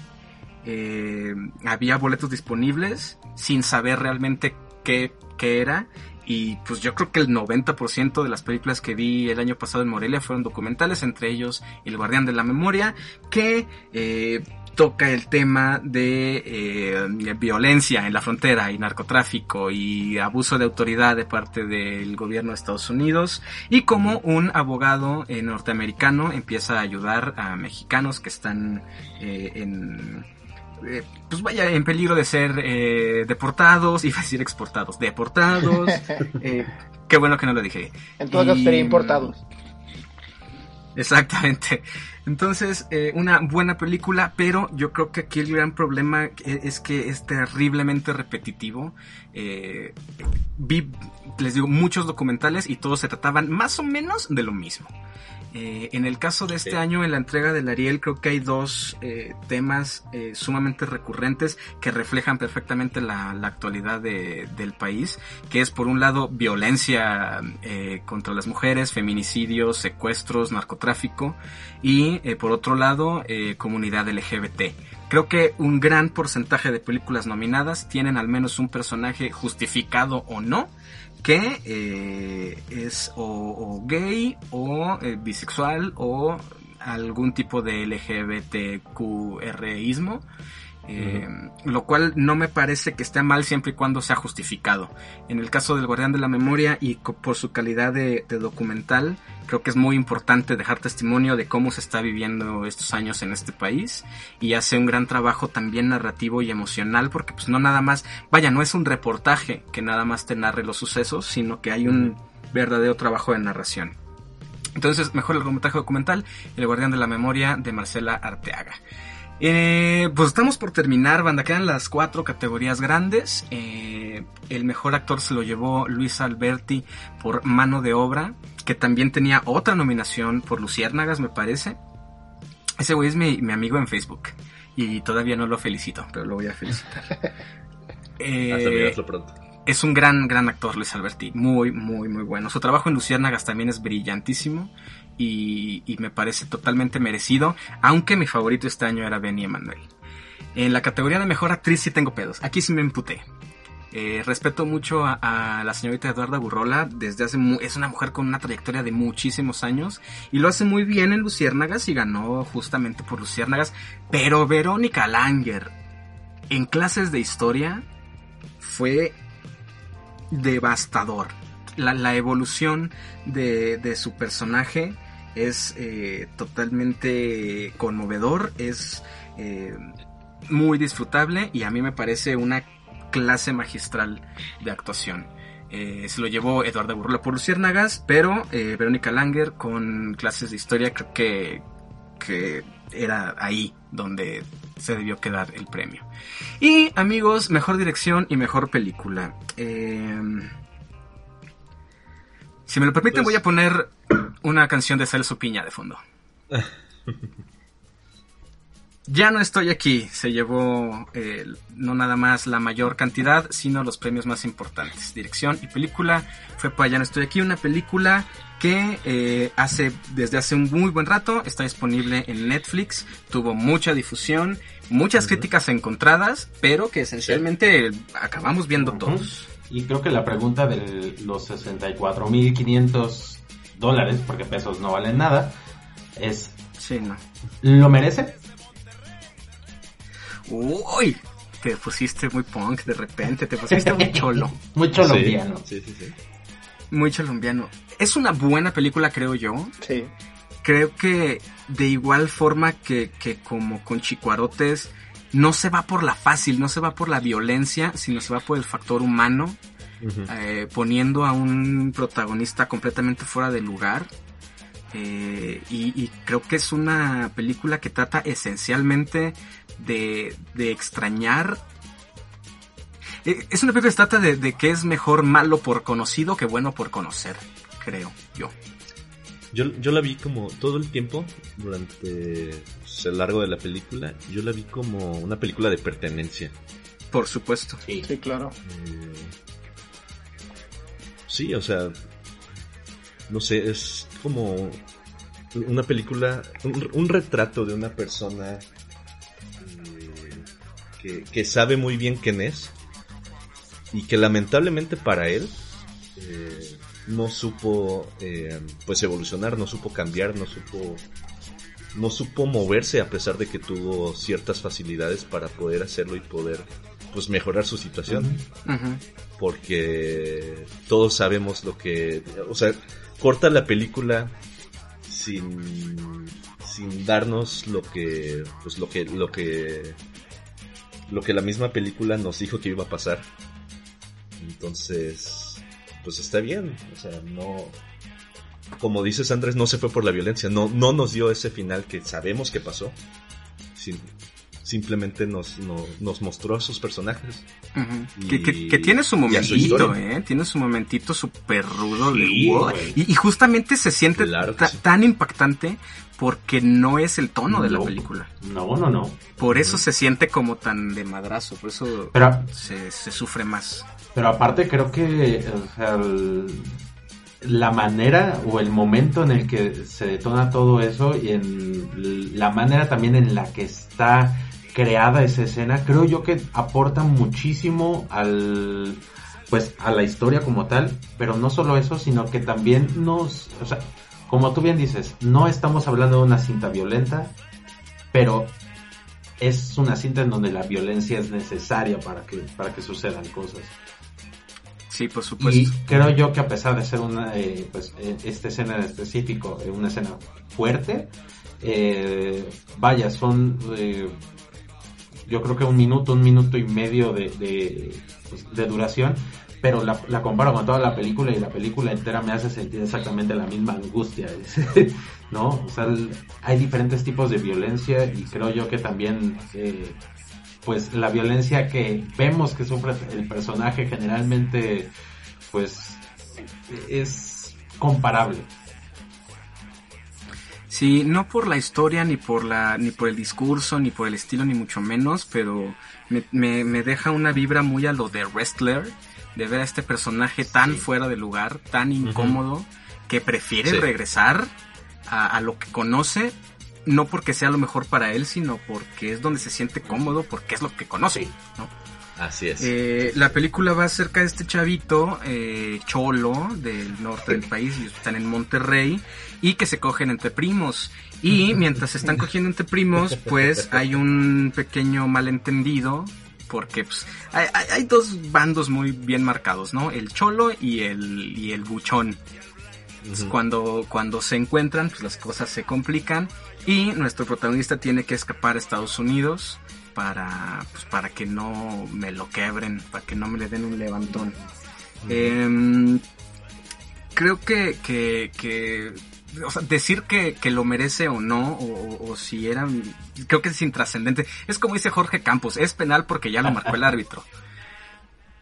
eh, había boletos disponibles sin saber realmente qué, qué era. Y pues yo creo que el 90% de las películas que vi el año pasado en Morelia fueron documentales, entre ellos El Guardián de la Memoria, que eh, toca el tema de eh, violencia en la frontera y narcotráfico y abuso de autoridad de parte del gobierno de Estados Unidos y como un abogado eh, norteamericano empieza a ayudar a mexicanos que están eh, en eh, pues vaya en peligro de ser eh, deportados, iba a decir exportados, deportados. eh, qué bueno que no lo dije. En todo caso sería importados. Exactamente. Entonces, eh, una buena película, pero yo creo que aquí el gran problema e- es que es terriblemente repetitivo. Eh, vi, les digo, muchos documentales y todos se trataban más o menos de lo mismo. Eh, en el caso de este Sí. año, en la entrega del Ariel, creo que hay dos eh, temas eh, sumamente recurrentes que reflejan perfectamente la, la actualidad de- del país, que es por un lado violencia eh, contra las mujeres, feminicidios, secuestros, narcotráfico, y eh, por otro lado eh, comunidad LGBT. Creo que un gran porcentaje de películas nominadas tienen al menos un personaje justificado o no que eh, es o, gay o eh, bisexual o algún tipo de LGBTQRismo. Eh, Lo cual no me parece que esté mal siempre y cuando sea justificado. En el caso del Guardián de la Memoria y por su calidad de, de documental, creo que es muy importante dejar testimonio de cómo se está viviendo estos años en este país y hace un gran trabajo también narrativo y emocional porque pues no nada más, vaya, no es un reportaje que nada más te narre los sucesos, sino que hay un verdadero trabajo de narración. Entonces, mejor el largometraje documental, El Guardián de la Memoria de Marcela Arteaga. Eh, pues estamos por terminar, banda. Quedan las cuatro categorías grandes. Eh, el mejor actor se lo llevó Luis Alberti por Mano de Obra, que también tenía otra nominación por Luciérnagas, me parece. Ese güey es mi, mi amigo en Facebook. Y todavía no lo felicito, pero lo voy a felicitar. Eh, Hasta pronto. Es un gran, gran actor Luis Alberti. Muy, muy, muy bueno. Su trabajo en Luciérnagas también es brillantísimo. Y, me parece totalmente merecido. Aunque mi favorito este año era Benny Emanuel. En la categoría de mejor actriz sí tengo pedos. Aquí sí me emputé. Eh, respeto mucho a, la señorita Eduarda Burrola, desde hace es una mujer con una trayectoria de muchísimos años y lo hace muy bien en Luciérnagas y ganó justamente por Luciérnagas, pero Verónica Langer en clases de historia fue devastador. La, evolución de, de su personaje es eh, totalmente conmovedor, es eh, muy disfrutable y a mí me parece una clase magistral de actuación. Eh, se lo llevó Eduardo Burrola por Luciérnagas, pero Verónica Langer con clases de historia creo que, que era ahí donde se debió quedar el premio. Y amigos, mejor dirección y mejor película. Eh, si me lo permiten, Pues- voy a poner una canción de Celso Piña de fondo. Ya no estoy aquí. Se llevó eh, no nada más la mayor cantidad, sino los premios más importantes. Dirección y película fue para Ya no estoy aquí, una película que eh, hace desde hace un muy buen rato está disponible en Netflix. Tuvo mucha difusión, muchas críticas encontradas, pero que esencialmente acabamos viendo todos. Y creo que la pregunta de los 64.500 dólares, porque pesos no valen nada, es, Sí, no. ¿lo merece? Uy, te pusiste muy punk de repente, te pusiste muy cholo. Muy colombiano. Sí, sí, sí. Muy colombiano. Es una buena película, creo yo. Sí. Creo que de igual forma que, que como con Chicuarotes, no se va por la fácil, no se va por la violencia, sino se va por el factor humano, eh, poniendo a un protagonista completamente fuera de lugar. Eh, y, y creo que es una película que trata esencialmente de, de extrañar. Eh, Es una película que trata de, de que es mejor malo por conocido que bueno por conocer, creo yo. Yo, yo la vi como todo el tiempo, durante pues, el largo de la película, yo la vi como una película de pertenencia. Por supuesto. Sí, claro. Eh, Sí, o sea, no sé, es como una película, un, un retrato de una persona eh, que, que sabe muy bien quién es y que lamentablemente para él eh, no supo eh, pues evolucionar, no supo cambiar, no supo no supo moverse a pesar de que tuvo ciertas facilidades para poder hacerlo y poder pues mejorar su situación Ujú. porque todos sabemos lo que, o sea, corta la película sin sin darnos lo que pues lo que lo que lo que la misma película nos dijo que iba a pasar. Entonces, pues está bien, o sea, no como dices Andrés, no se fue por la violencia, no no nos dio ese final que sabemos que pasó. Sim- simplemente nos, no- nos mostró a sus personajes. Y- Que, que- que tiene su momentito. ¿eh? Tiene su momentito súper rudo de Sí, wow. y, y justamente se siente Claro que ta- sí. tan impactante porque no es el tono de la No. película. No, no, no. Por eso se siente como tan de madrazo, por eso Pero, se, se sufre más. Pero aparte creo que la manera o el momento en el que se detona todo eso y en la manera también en la que está creada esa escena, creo yo que aporta muchísimo al pues a la historia como tal, pero no solo eso, sino que también nos, o sea, como tú bien dices, no estamos hablando de una cinta violenta, pero es una cinta en donde la violencia es necesaria para que para que sucedan cosas. Sí, por Y supuesto. creo yo que a pesar de ser una, eh, pues, eh, esta escena en específico, eh, una escena fuerte, eh, vaya, son, eh, yo creo que un minuto, un minuto y medio de, de, pues, de duración, pero la, la comparo con toda la película y la película entera me hace sentir exactamente la misma angustia, ¿no? O sea, el- hay diferentes tipos de violencia y creo yo que también, eh, pues la violencia que vemos que sufre el personaje generalmente, pues es comparable. Sí, no por la historia, ni por la, ni por el discurso, ni por el estilo, ni mucho menos, pero me, me, me deja una vibra muy a lo de Wrestler, de ver a este personaje tan fuera de lugar, tan incómodo, que prefiere Sí. regresar a, a lo que conoce, no porque sea lo mejor para él, sino porque es donde se siente cómodo, porque es lo que conoce, ¿no? Así es. Eh, la película va acerca de este chavito eh, cholo del norte del país, y están en Monterrey, y que se cogen entre primos. Y mientras se están cogiendo entre primos, pues hay un pequeño malentendido, porque pues, hay, hay- hay dos bandos muy bien marcados, ¿no? El cholo y el, y el buchón. Ujú. Cuando, cuando se encuentran, pues las cosas se complican y nuestro protagonista tiene que escapar a Estados Unidos para, pues, para que no me lo quebren, para que no me le den un levantón. Em, creo que, que, que o sea, decir que, que lo merece o no, o, o- o si era, creo que es intrascendente. Es como dice Jorge Campos, es penal porque ya lo marcó el árbitro.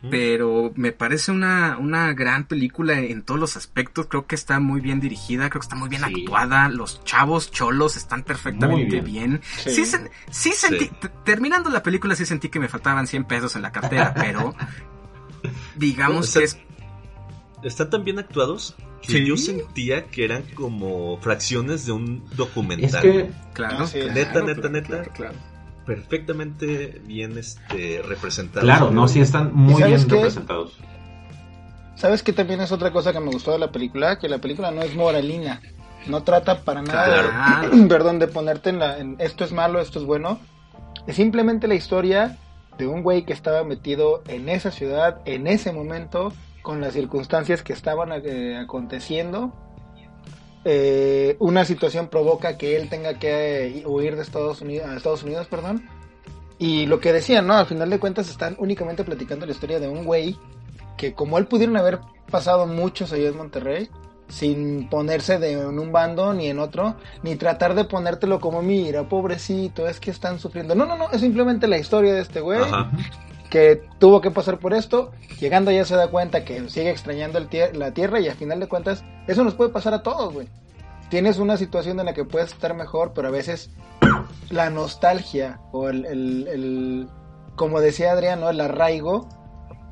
Pero me parece una, una gran película en todos los aspectos. Creo que está muy bien dirigida, creo que está muy bien Sí. actuada. Los chavos cholos están perfectamente Muy bien. Sí. Sí, sen- sí sentí, terminando la película sí sentí que me faltaban 100 pesos en la cartera, pero digamos Bueno, que es Están tan bien actuados que Sí. yo sentía que eran como fracciones de un Es documental. que claro. Ah, sí, claro, neta, neta, claro, neta. claro, claro. Perfectamente bien este representados. Claro, no, sí están muy ¿Y sabes bien qué? representados. ¿Sabes qué también es otra cosa que me gustó de la película? Que la película no es moralina. No trata para nada, Claro. perdón, de ponerte en la... en esto es malo, esto es bueno. Es simplemente la historia de un güey que estaba metido en esa ciudad, en ese momento, con las circunstancias que estaban eh, aconteciendo. Eh, una situación provoca que él tenga que eh, huir de Estados Unidos, Estados Unidos, perdón. Y lo que decían, ¿no? Al final de cuentas están únicamente platicando la historia de un güey que como él pudieron haber pasado muchos allá en Monterrey, sin ponerse de en un bando ni en otro, ni tratar de ponértelo como, mira, pobrecito, es que están sufriendo. No, no, no, es simplemente la historia de este güey Ajá. Que tuvo que pasar por esto, llegando ya se da cuenta que sigue extrañando el la tierra y al final de cuentas eso nos puede pasar a todos, güey. Tienes una situación en la que puedes estar mejor, pero a veces la nostalgia o el, el- el- como decía Adrián, ¿no? el arraigo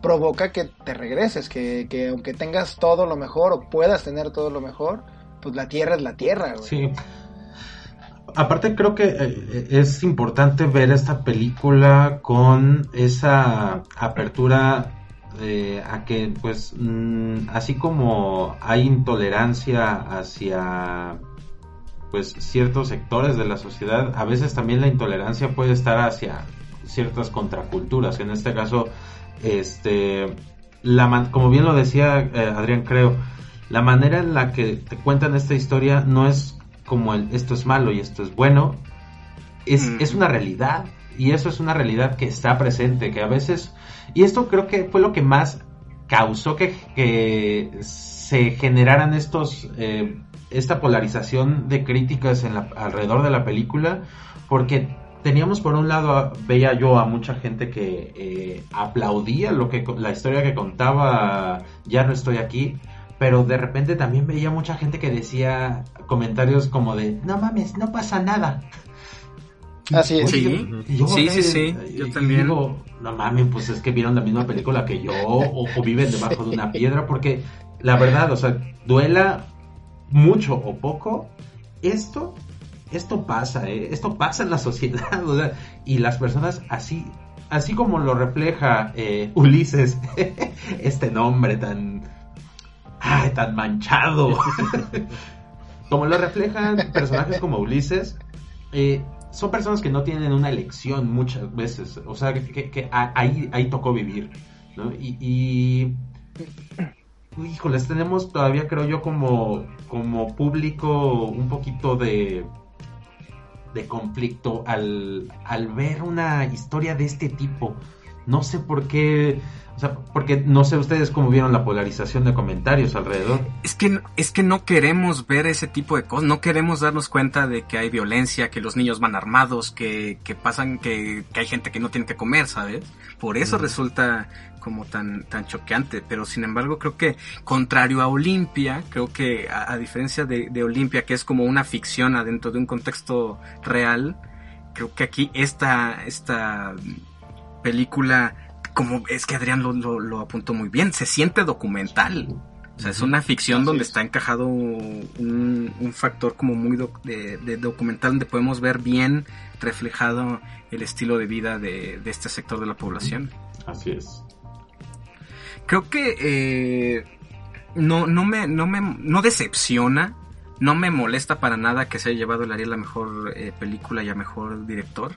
provoca que te regreses, que, que aunque tengas todo lo mejor o puedas tener todo lo mejor, pues la tierra es la tierra, güey. Sí. Aparte creo que eh, es importante ver esta película con esa apertura eh, a que pues mm, así como hay intolerancia hacia pues ciertos sectores de la sociedad, a veces también la intolerancia puede estar hacia ciertas contraculturas. En este caso, este, la como bien lo decía eh, Adrián, creo, la manera en la que te cuentan esta historia no es como el esto es malo y esto es bueno, es, Mm. es una realidad y eso es una realidad que está presente, que a veces, y esto creo que fue lo que más causó que, que se generaran estos, eh, esta polarización de críticas en la- alrededor de la película, porque teníamos por un lado, a- veía yo a mucha gente que eh, aplaudía lo que la historia que contaba Ya no estoy aquí, pero de repente también veía mucha gente que decía comentarios como de no mames, no pasa nada. Así es. Sí. Yo, Sí, sí, yo y también. digo, no mames, pues es que vieron la misma película que yo o, o viven debajo de una piedra, porque la verdad, o sea, duela mucho o poco, esto, esto pasa, ¿eh? esto pasa en la sociedad, o sea, y las personas así, así como lo refleja eh, Ulises, este nombre tan, ay, tan manchado, como lo reflejan personajes como Ulises, eh, son personas que no tienen una elección muchas veces, o sea, que, ahí, ahí tocó vivir, ¿no? Y, y híjoles, tenemos todavía, creo yo, como, como público un poquito de, de conflicto al, al ver una historia de este tipo. No sé por qué, o sea, porque no sé ustedes cómo vieron la polarización de comentarios alrededor. Es que, es que no queremos ver ese tipo de cosas, no queremos darnos cuenta de que hay violencia, que los niños van armados, que, que pasan, que, que hay gente que no tiene que comer, ¿sabes? Por eso Mm. resulta como tan, tan choqueante, pero sin embargo creo que contrario a Olimpia, creo que a, a diferencia de, de Olimpia, que es como una ficción adentro de un contexto real, creo que aquí esta, esta película, como es que Adrián lo, lo, lo apuntó muy bien, se siente documental. O sea, es una ficción Así donde es. está encajado un, un factor como muy doc- de, de documental donde podemos ver bien reflejado el estilo de vida de, de este sector de la población. Así es. Creo que eh, no, no me, no me, no decepciona, no me molesta para nada que se haya llevado el Ariel a mejor eh, película y a mejor director.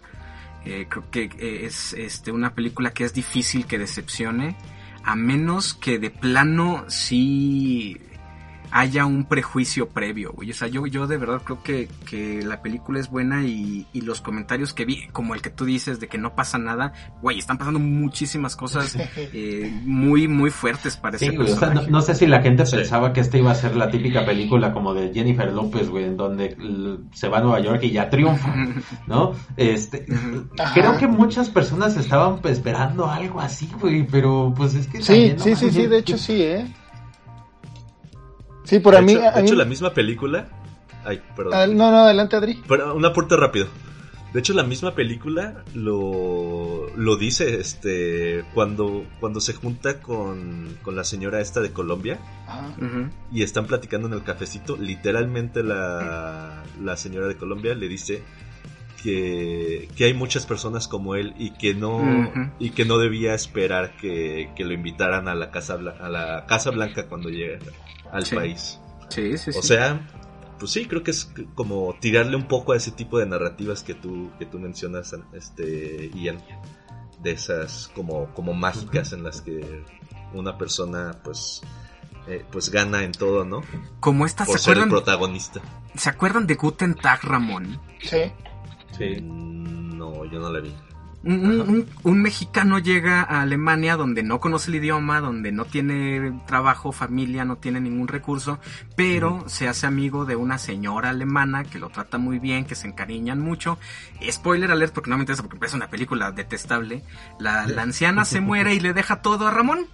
Eh, creo que eh, es este, una película que es difícil que decepcione, a menos que de plano sí haya un prejuicio previo, güey. O sea, yo, yo de verdad creo que, que la película es buena y, y los comentarios que vi, como el que tú dices de que no pasa nada, güey, están pasando muchísimas cosas eh, muy, muy fuertes para Sí, ese güey, o sea, no, no sé si la gente Sí. pensaba que esta iba a ser la típica película como de Jennifer López, güey, en donde se va a Nueva York y ya triunfa, ¿no? Este, Ajá. creo que muchas personas estaban esperando algo así, güey, pero pues es que Sí, también, no sí, sí, sí, de hecho sí, ¿eh? Sí, por de a mí... hecho, a de mí- hecho, la misma película. Ay, perdón. Ah, No, no, adelante, Adri. Pero un aporte rápido. De hecho, la misma película lo, lo dice este cuando, cuando se junta con, con la señora esta de Colombia Ajá. Y están platicando en el cafecito. Literalmente la, la señora de Colombia le dice que, que hay muchas personas como él y que no, y que no debía esperar que, que lo invitaran a la Casa, a la Casa Blanca cuando llegue al Sí. país. Sí, sí, sí. O sea, pues sí, creo que es como tirarle un poco a ese tipo de narrativas que tú, que tú mencionas, este, Ian. De esas como, como mágicas en las que una persona, pues, eh, pues gana en todo, ¿no? Como esta, ¿se Por ser el acuerdan, protagonista. ¿se acuerdan de Guten Tag Ramón? Sí. Sí. Mm, No, yo no la vi. Un, un- un- un mexicano llega a Alemania donde no conoce el idioma, donde no tiene trabajo, familia, no tiene ningún recurso, pero se hace amigo de una señora alemana que lo trata muy bien, que se encariñan mucho. Spoiler alert porque no me interesa porque es una película detestable. La, la anciana se muere y le deja todo a Ramón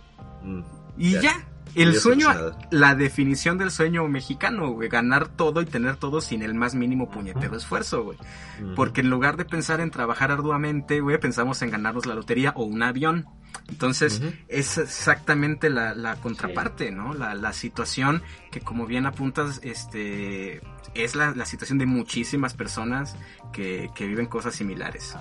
Mm, y Ya. El sueño, la definición del sueño mexicano, güey, ganar todo y tener todo sin el más mínimo puñetero esfuerzo, güey. Porque en lugar de pensar en trabajar arduamente, güey, pensamos en ganarnos la lotería o un avión. Entonces, es exactamente la, la contraparte, ¿no? La, la situación que, como bien apuntas, este, es la, la situación de muchísimas personas que, que viven cosas similares.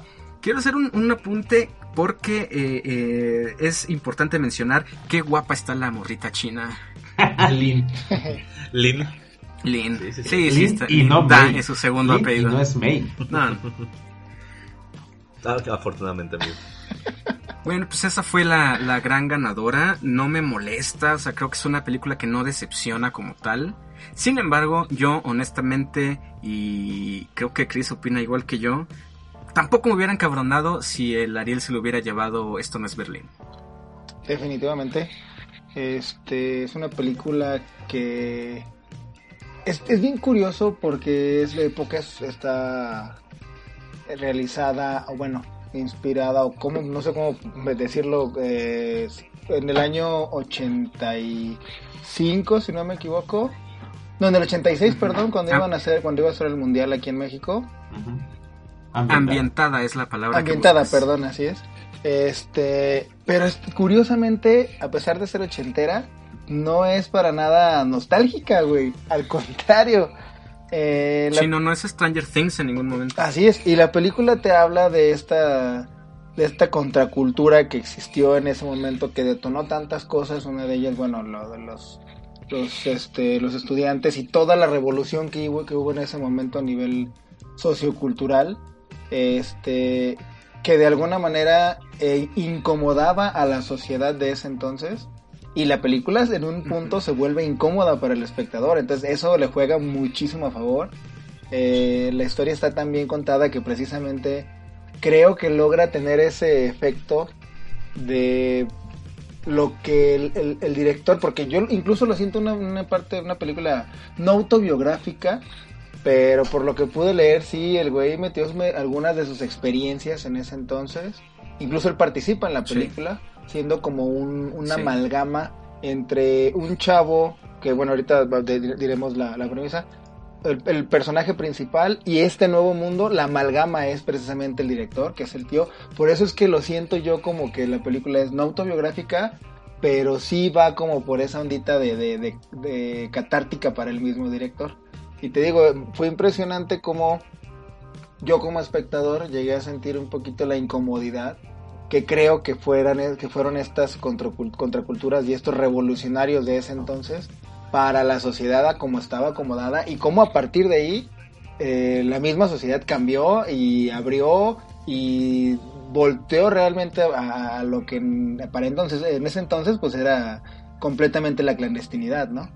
Quiero hacer un, un apunte porque eh, eh, es importante mencionar qué guapa está la morrita china. Lin. Lin. Lin. Sí, sí, sí. Sí, sí, Lin está. y no Da May. es su segundo Lin apellido. Y no es May. No, Ah, afortunadamente, amigo. Bueno, pues esa fue la, la gran ganadora. No me molesta, o sea, creo que es una película que no decepciona como tal. Sin embargo, yo honestamente, y creo que Chris opina igual que yo, tampoco me hubiera encabronado si el Ariel se lo hubiera llevado Esto no es Berlín. Definitivamente. Este es una película que es, es bien curioso porque es de épocas está realizada o bueno inspirada o como no sé cómo decirlo eh, en el año 85 si no me equivoco no en el 86 perdón cuando Ah. iban a hacer cuando iba a ser el mundial aquí en México Ujú. Ambientada es la palabra. ambientada, perdón, así es. Este, pero es- curiosamente, a pesar de ser ochentera, no es para nada nostálgica, güey. Al contrario. Eh, la- Sí, no, no es Stranger Things en ningún momento. Así es, y la película te habla de esta de esta contracultura que existió en ese momento que detonó tantas cosas, una de ellas, bueno, lo de los los este los estudiantes y toda la revolución que hubo que hubo en ese momento a nivel sociocultural, este que de alguna manera eh, incomodaba a la sociedad de ese entonces y la película en un punto se vuelve incómoda para el espectador, entonces eso le juega muchísimo a favor. Eh, la historia está tan bien contada que precisamente creo que logra tener ese efecto de lo que el, el- el director, porque yo incluso lo siento una, una parte de una película no autobiográfica, pero por lo que pude leer, sí, el güey metió me- algunas de sus experiencias en ese entonces. Incluso él participa en la Sí. película, siendo como un, una Sí. amalgama entre un chavo, que bueno, ahorita diremos la, la premisa, el, el personaje principal y este nuevo mundo, la amalgama es precisamente el director, que es el tío. Por eso es que lo siento yo como que la película es no autobiográfica, pero sí va como por esa ondita de, de, de- de catártica para el mismo director. Y te digo, fue impresionante como yo como espectador llegué a sentir un poquito la incomodidad que creo que fueran que fueron estas contracul- contraculturas y estos revolucionarios de ese entonces para la sociedad a como estaba acomodada y cómo a partir de ahí eh, la misma sociedad cambió y abrió y volteó realmente a, a lo que para entonces en ese entonces pues era completamente la clandestinidad, ¿no?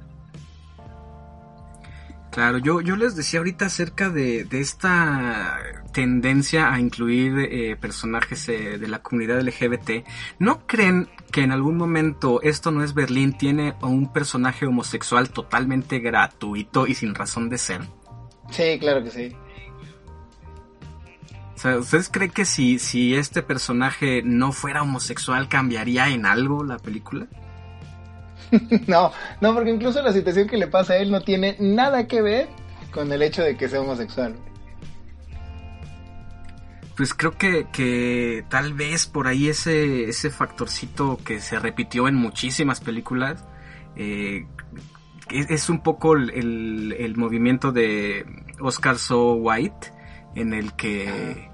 Claro, yo, yo les decía ahorita acerca de, de esta tendencia a incluir eh, personajes eh, de la comunidad LGBT. ¿No creen que en algún momento esto no es Berlín tiene a un personaje homosexual totalmente gratuito y sin razón de ser? Sí, claro que sí. O sea, ¿ustedes creen que si, si este personaje no fuera homosexual cambiaría en algo la película? no, no, porque incluso la situación que le pasa a él no tiene nada que ver con el hecho de que sea homosexual. Pues creo que, que tal vez por ahí ese, ese factorcito que se repitió en muchísimas películas eh, es, es un poco el, el- el movimiento de Oscar So White en el que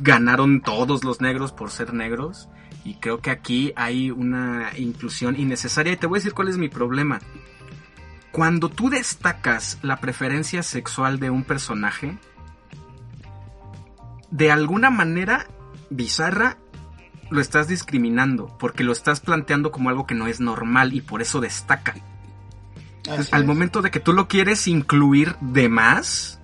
ganaron todos los negros por ser negros y creo que aquí hay una inclusión innecesaria y te voy a decir cuál es mi problema. Cuando tú destacas la preferencia sexual de un personaje, de alguna manera bizarra lo estás discriminando porque lo estás planteando como algo que no es normal y por eso destaca. Entonces, al momento de que tú lo quieres incluir de más,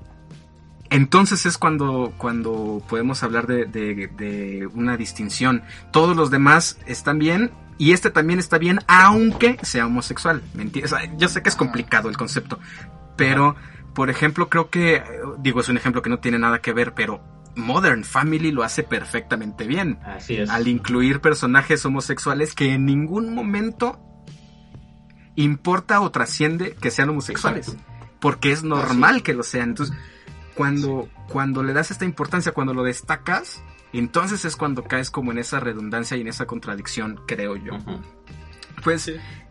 entonces es cuando, cuando podemos hablar de, de- de una distinción. Todos los demás están bien y este también está bien, aunque sea homosexual. ¿me entiendes? O sea, yo sé que es complicado el concepto, pero, por ejemplo, creo que, digo, es un ejemplo que no tiene nada que ver, pero Modern Family lo hace perfectamente bien Así es. al incluir personajes homosexuales que en ningún momento importa o trasciende que sean homosexuales. Porque es normal que lo sean. Entonces, cuando, cuando le das esta importancia, cuando lo destacas, entonces es cuando caes como en esa redundancia y en esa contradicción, creo yo. Pues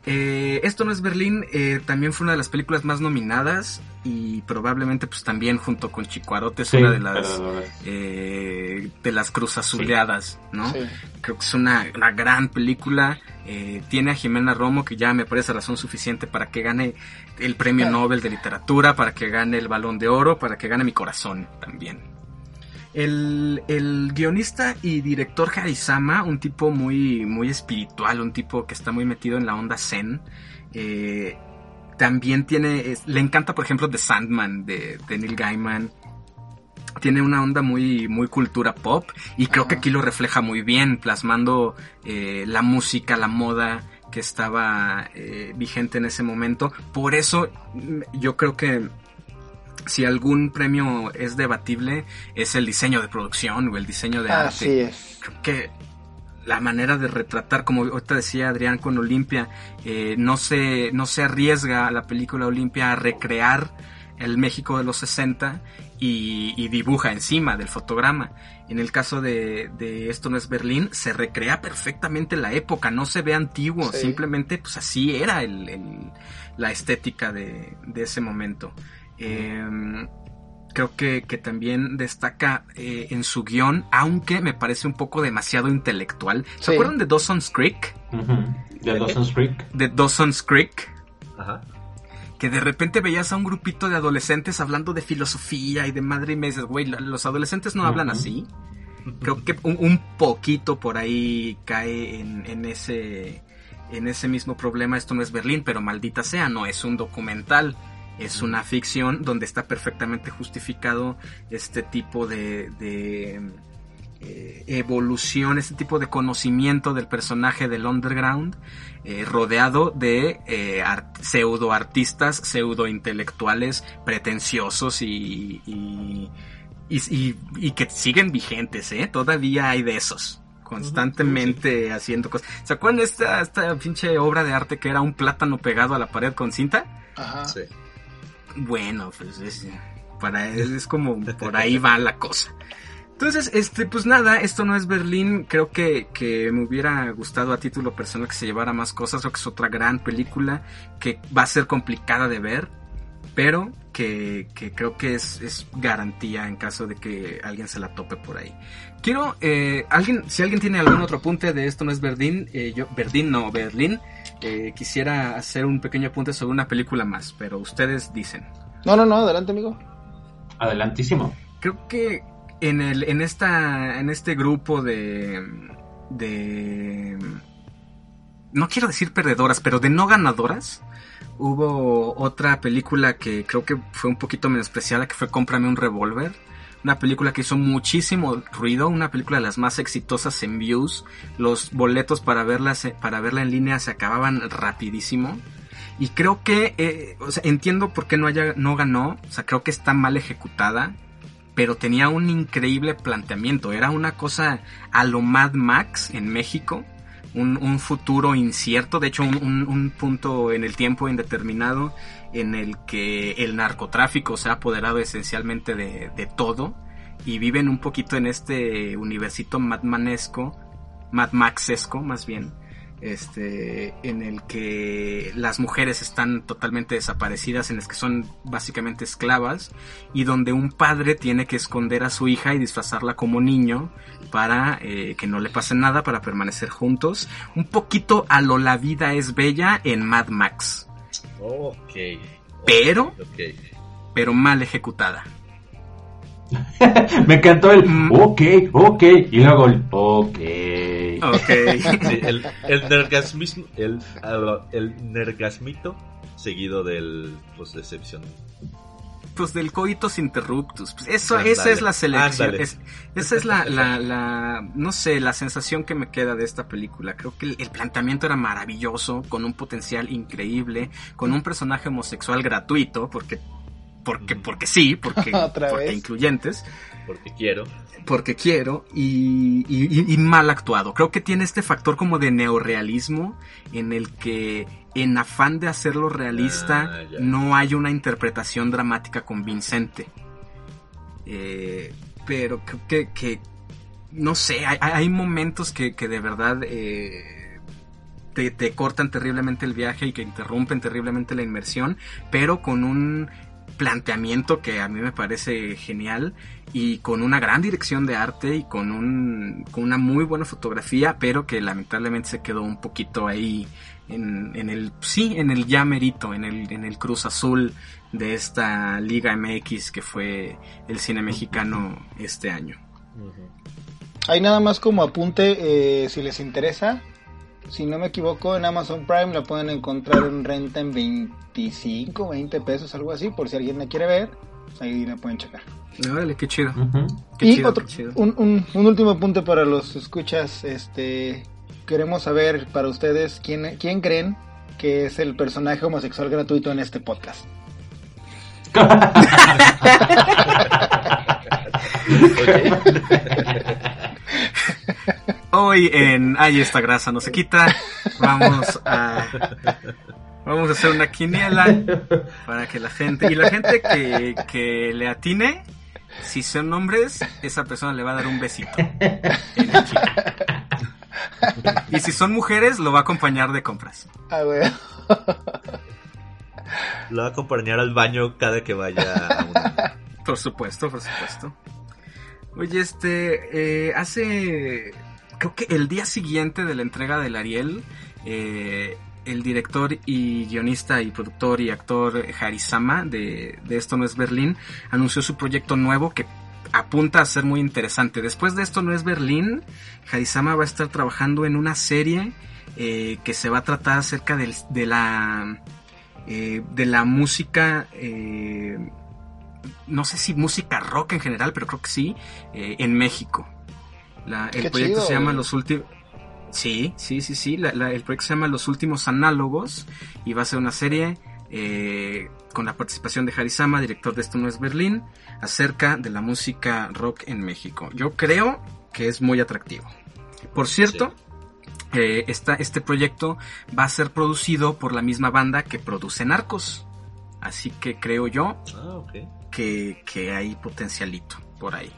eh, esto no es Berlín, eh, también fue una de las películas más nominadas y probablemente pues también junto con Chicuarote es Sí, una de las eh, de las cruzazuleadas, ¿no? Sí. Creo que es una, una gran película. eh, tiene a Jimena Romo, que ya me parece razón suficiente para que gane el premio. Nobel de Literatura, para que gane el Balón de Oro, para que gane mi corazón también. El, el guionista y director Harisama, un tipo muy, muy espiritual, un tipo que está muy metido en la onda zen, eh, también tiene, es- le encanta por ejemplo The Sandman de, de Neil Gaiman, tiene una onda muy, muy cultura pop y creo que aquí lo refleja muy bien, plasmando eh, la música, la moda que estaba eh, vigente en ese momento. Por eso mm, yo creo que si algún premio es debatible es el diseño de producción o el diseño de arte Así es. creo que la manera de retratar, como ahorita decía Adrián con Olimpia, eh, no, se, no se arriesga la película Olimpia a recrear el México de los 60 y, y dibuja encima del fotograma. En el caso de, de Esto no es Berlín, se recrea perfectamente la época, no se ve antiguo, Sí. simplemente pues así era el, el- la estética de, de ese momento. Eh, creo que, que también destaca eh, en su guion, aunque me parece un poco demasiado intelectual. ¿Se Sí. acuerdan de Dawson's Creek? De Dawson's Creek. De Dawson's Creek. Ajá. Que de repente veías a un grupito de adolescentes hablando de filosofía y de madre y me dices, güey, los adolescentes no hablan así. Creo que un, un poquito por ahí cae en, en ese en ese mismo problema. Esto no es Berlín, pero maldita sea, no es un documental. Es una ficción donde está perfectamente justificado este tipo de, de eh, evolución, este tipo de conocimiento del personaje del underground, eh, rodeado de eh, art- pseudo artistas, pseudo intelectuales pretenciosos y, y, y, y- y que siguen vigentes, ¿eh? Todavía hay de esos. Constantemente haciendo cosas. ¿Se acuerdan de esta, esta pinche obra de arte que era un plátano pegado a la pared con cinta? Ajá. Sí. Bueno, pues es, para es como por ahí va la cosa. Entonces, este, pues nada, esto no es Berlín. Creo que, que me hubiera gustado a título personal que se llevara más cosas. Creo que es otra gran película que va a ser complicada de ver, pero que, que creo que es, es garantía en caso de que alguien se la tope por ahí. Quiero, eh, alguien, si alguien tiene algún otro apunte de esto no es Berlín, eh, yo, Berlín no, Berlín, eh, quisiera hacer un pequeño apunte sobre una película más, pero ustedes dicen. No, no, no, adelante, amigo. Adelantísimo. Creo que en el, en esta, en este grupo de, de, no quiero decir perdedoras, pero de no ganadoras, hubo otra película que creo que fue un poquito menospreciada, que fue Cómprame un revólver. Una película que hizo muchísimo ruido, una película de las más exitosas en views. Los boletos para verla, para verla en línea se acababan rapidísimo. Y creo que, eh, entiendo por qué no, haya, no ganó. Creo que está mal ejecutada. Pero tenía un increíble planteamiento. Era una cosa a lo Mad Max en México. Un, futuro incierto. De hecho, un punto en el tiempo indeterminado en el que el narcotráfico se ha apoderado esencialmente de, de todo. Y viven un poquito en este universito madmanesco. Mad Maxesco, más bien este en el que las mujeres están totalmente desaparecidas, en las que son básicamente esclavas y donde un padre tiene que esconder a su hija y disfrazarla como niño para eh, que no le pase nada, para permanecer juntos, un poquito a lo la vida es bella en Mad Max, Ok. Pero- Ok. pero mal ejecutada. Me encantó el Mm. ok, ok. Y luego el ok. Ok. Sí, el, el nergasmismo, el, el nergasmito seguido del pues decepción. Pues del coitus interruptus. Pues eso, esa es la selección. es- esa es la, la, la, no sé, la sensación que me queda de esta película. Creo que el, el planteamiento era maravilloso, con un potencial increíble, con un personaje homosexual gratuito, porque, porque, porque sí, porque, porque vez. incluyentes, Porque quiero. Porque quiero, y, y- mal actuado. Creo que tiene este factor como de neorealismo, en el que en afán de hacerlo realista, Ah, no hay una interpretación dramática convincente. Eh, pero creo que, que, no sé, hay, hay momentos que, que de verdad eh, te, te cortan terriblemente el viaje y que interrumpen terriblemente la inmersión, pero con un planteamiento que a mí me parece genial y con una gran dirección de arte y con, un, con una muy buena fotografía, pero que lamentablemente se quedó un poquito ahí en, en el, sí, en el ya merito, en el, en el Cruz Azul de esta Liga MX que fue el cine mexicano este año. Ahí nada más como apunte, eh, si les interesa, si no me equivoco, en Amazon Prime la pueden encontrar en renta en 25, 20 pesos, algo así, por si alguien la quiere ver, ahí la pueden checar. Órale, qué chido. Qué y chido, otro, qué chido. un, un, un último apunte para los escuchas, este, queremos saber para ustedes quién, quién creen que es el personaje homosexual gratuito en este podcast. Hoy en Ay, esta grasa no se quita. Vamos a. Vamos a hacer una quiniela para que la gente. Y la gente que, que le atine, si son hombres, esa persona le va a dar un besito. en. Y si son mujeres, lo va a acompañar de compras. A ver, Lo va a acompañar al baño cada que vaya a una. Por supuesto, por supuesto. Oye, este, eh, hace, creo que el día siguiente de la entrega del Ariel, eh, el director y guionista y productor y actor Harisama de, de Esto no es Berlín anunció su proyecto nuevo que apunta a ser muy interesante. Después de Esto no es Berlín, Harisama va a estar trabajando en una serie eh, que se va a tratar acerca del- de la eh, de la música eh, no sé si música rock en general, pero creo que sí, en México. La- el Qué proyecto chido, se llama. Los Últimos... Sí, sí, sí, sí. la- la- el proyecto se llama Los Últimos Análogos y va a ser una serie eh, con la participación de Harisama, director de Esto No es Berlín, acerca de la música rock en México. Yo creo que es muy atractivo. Por cierto, eh, esta- este proyecto va a ser producido por la misma banda que produce Narcos. Así que creo yo Ah, que, que hay potencialito por ahí.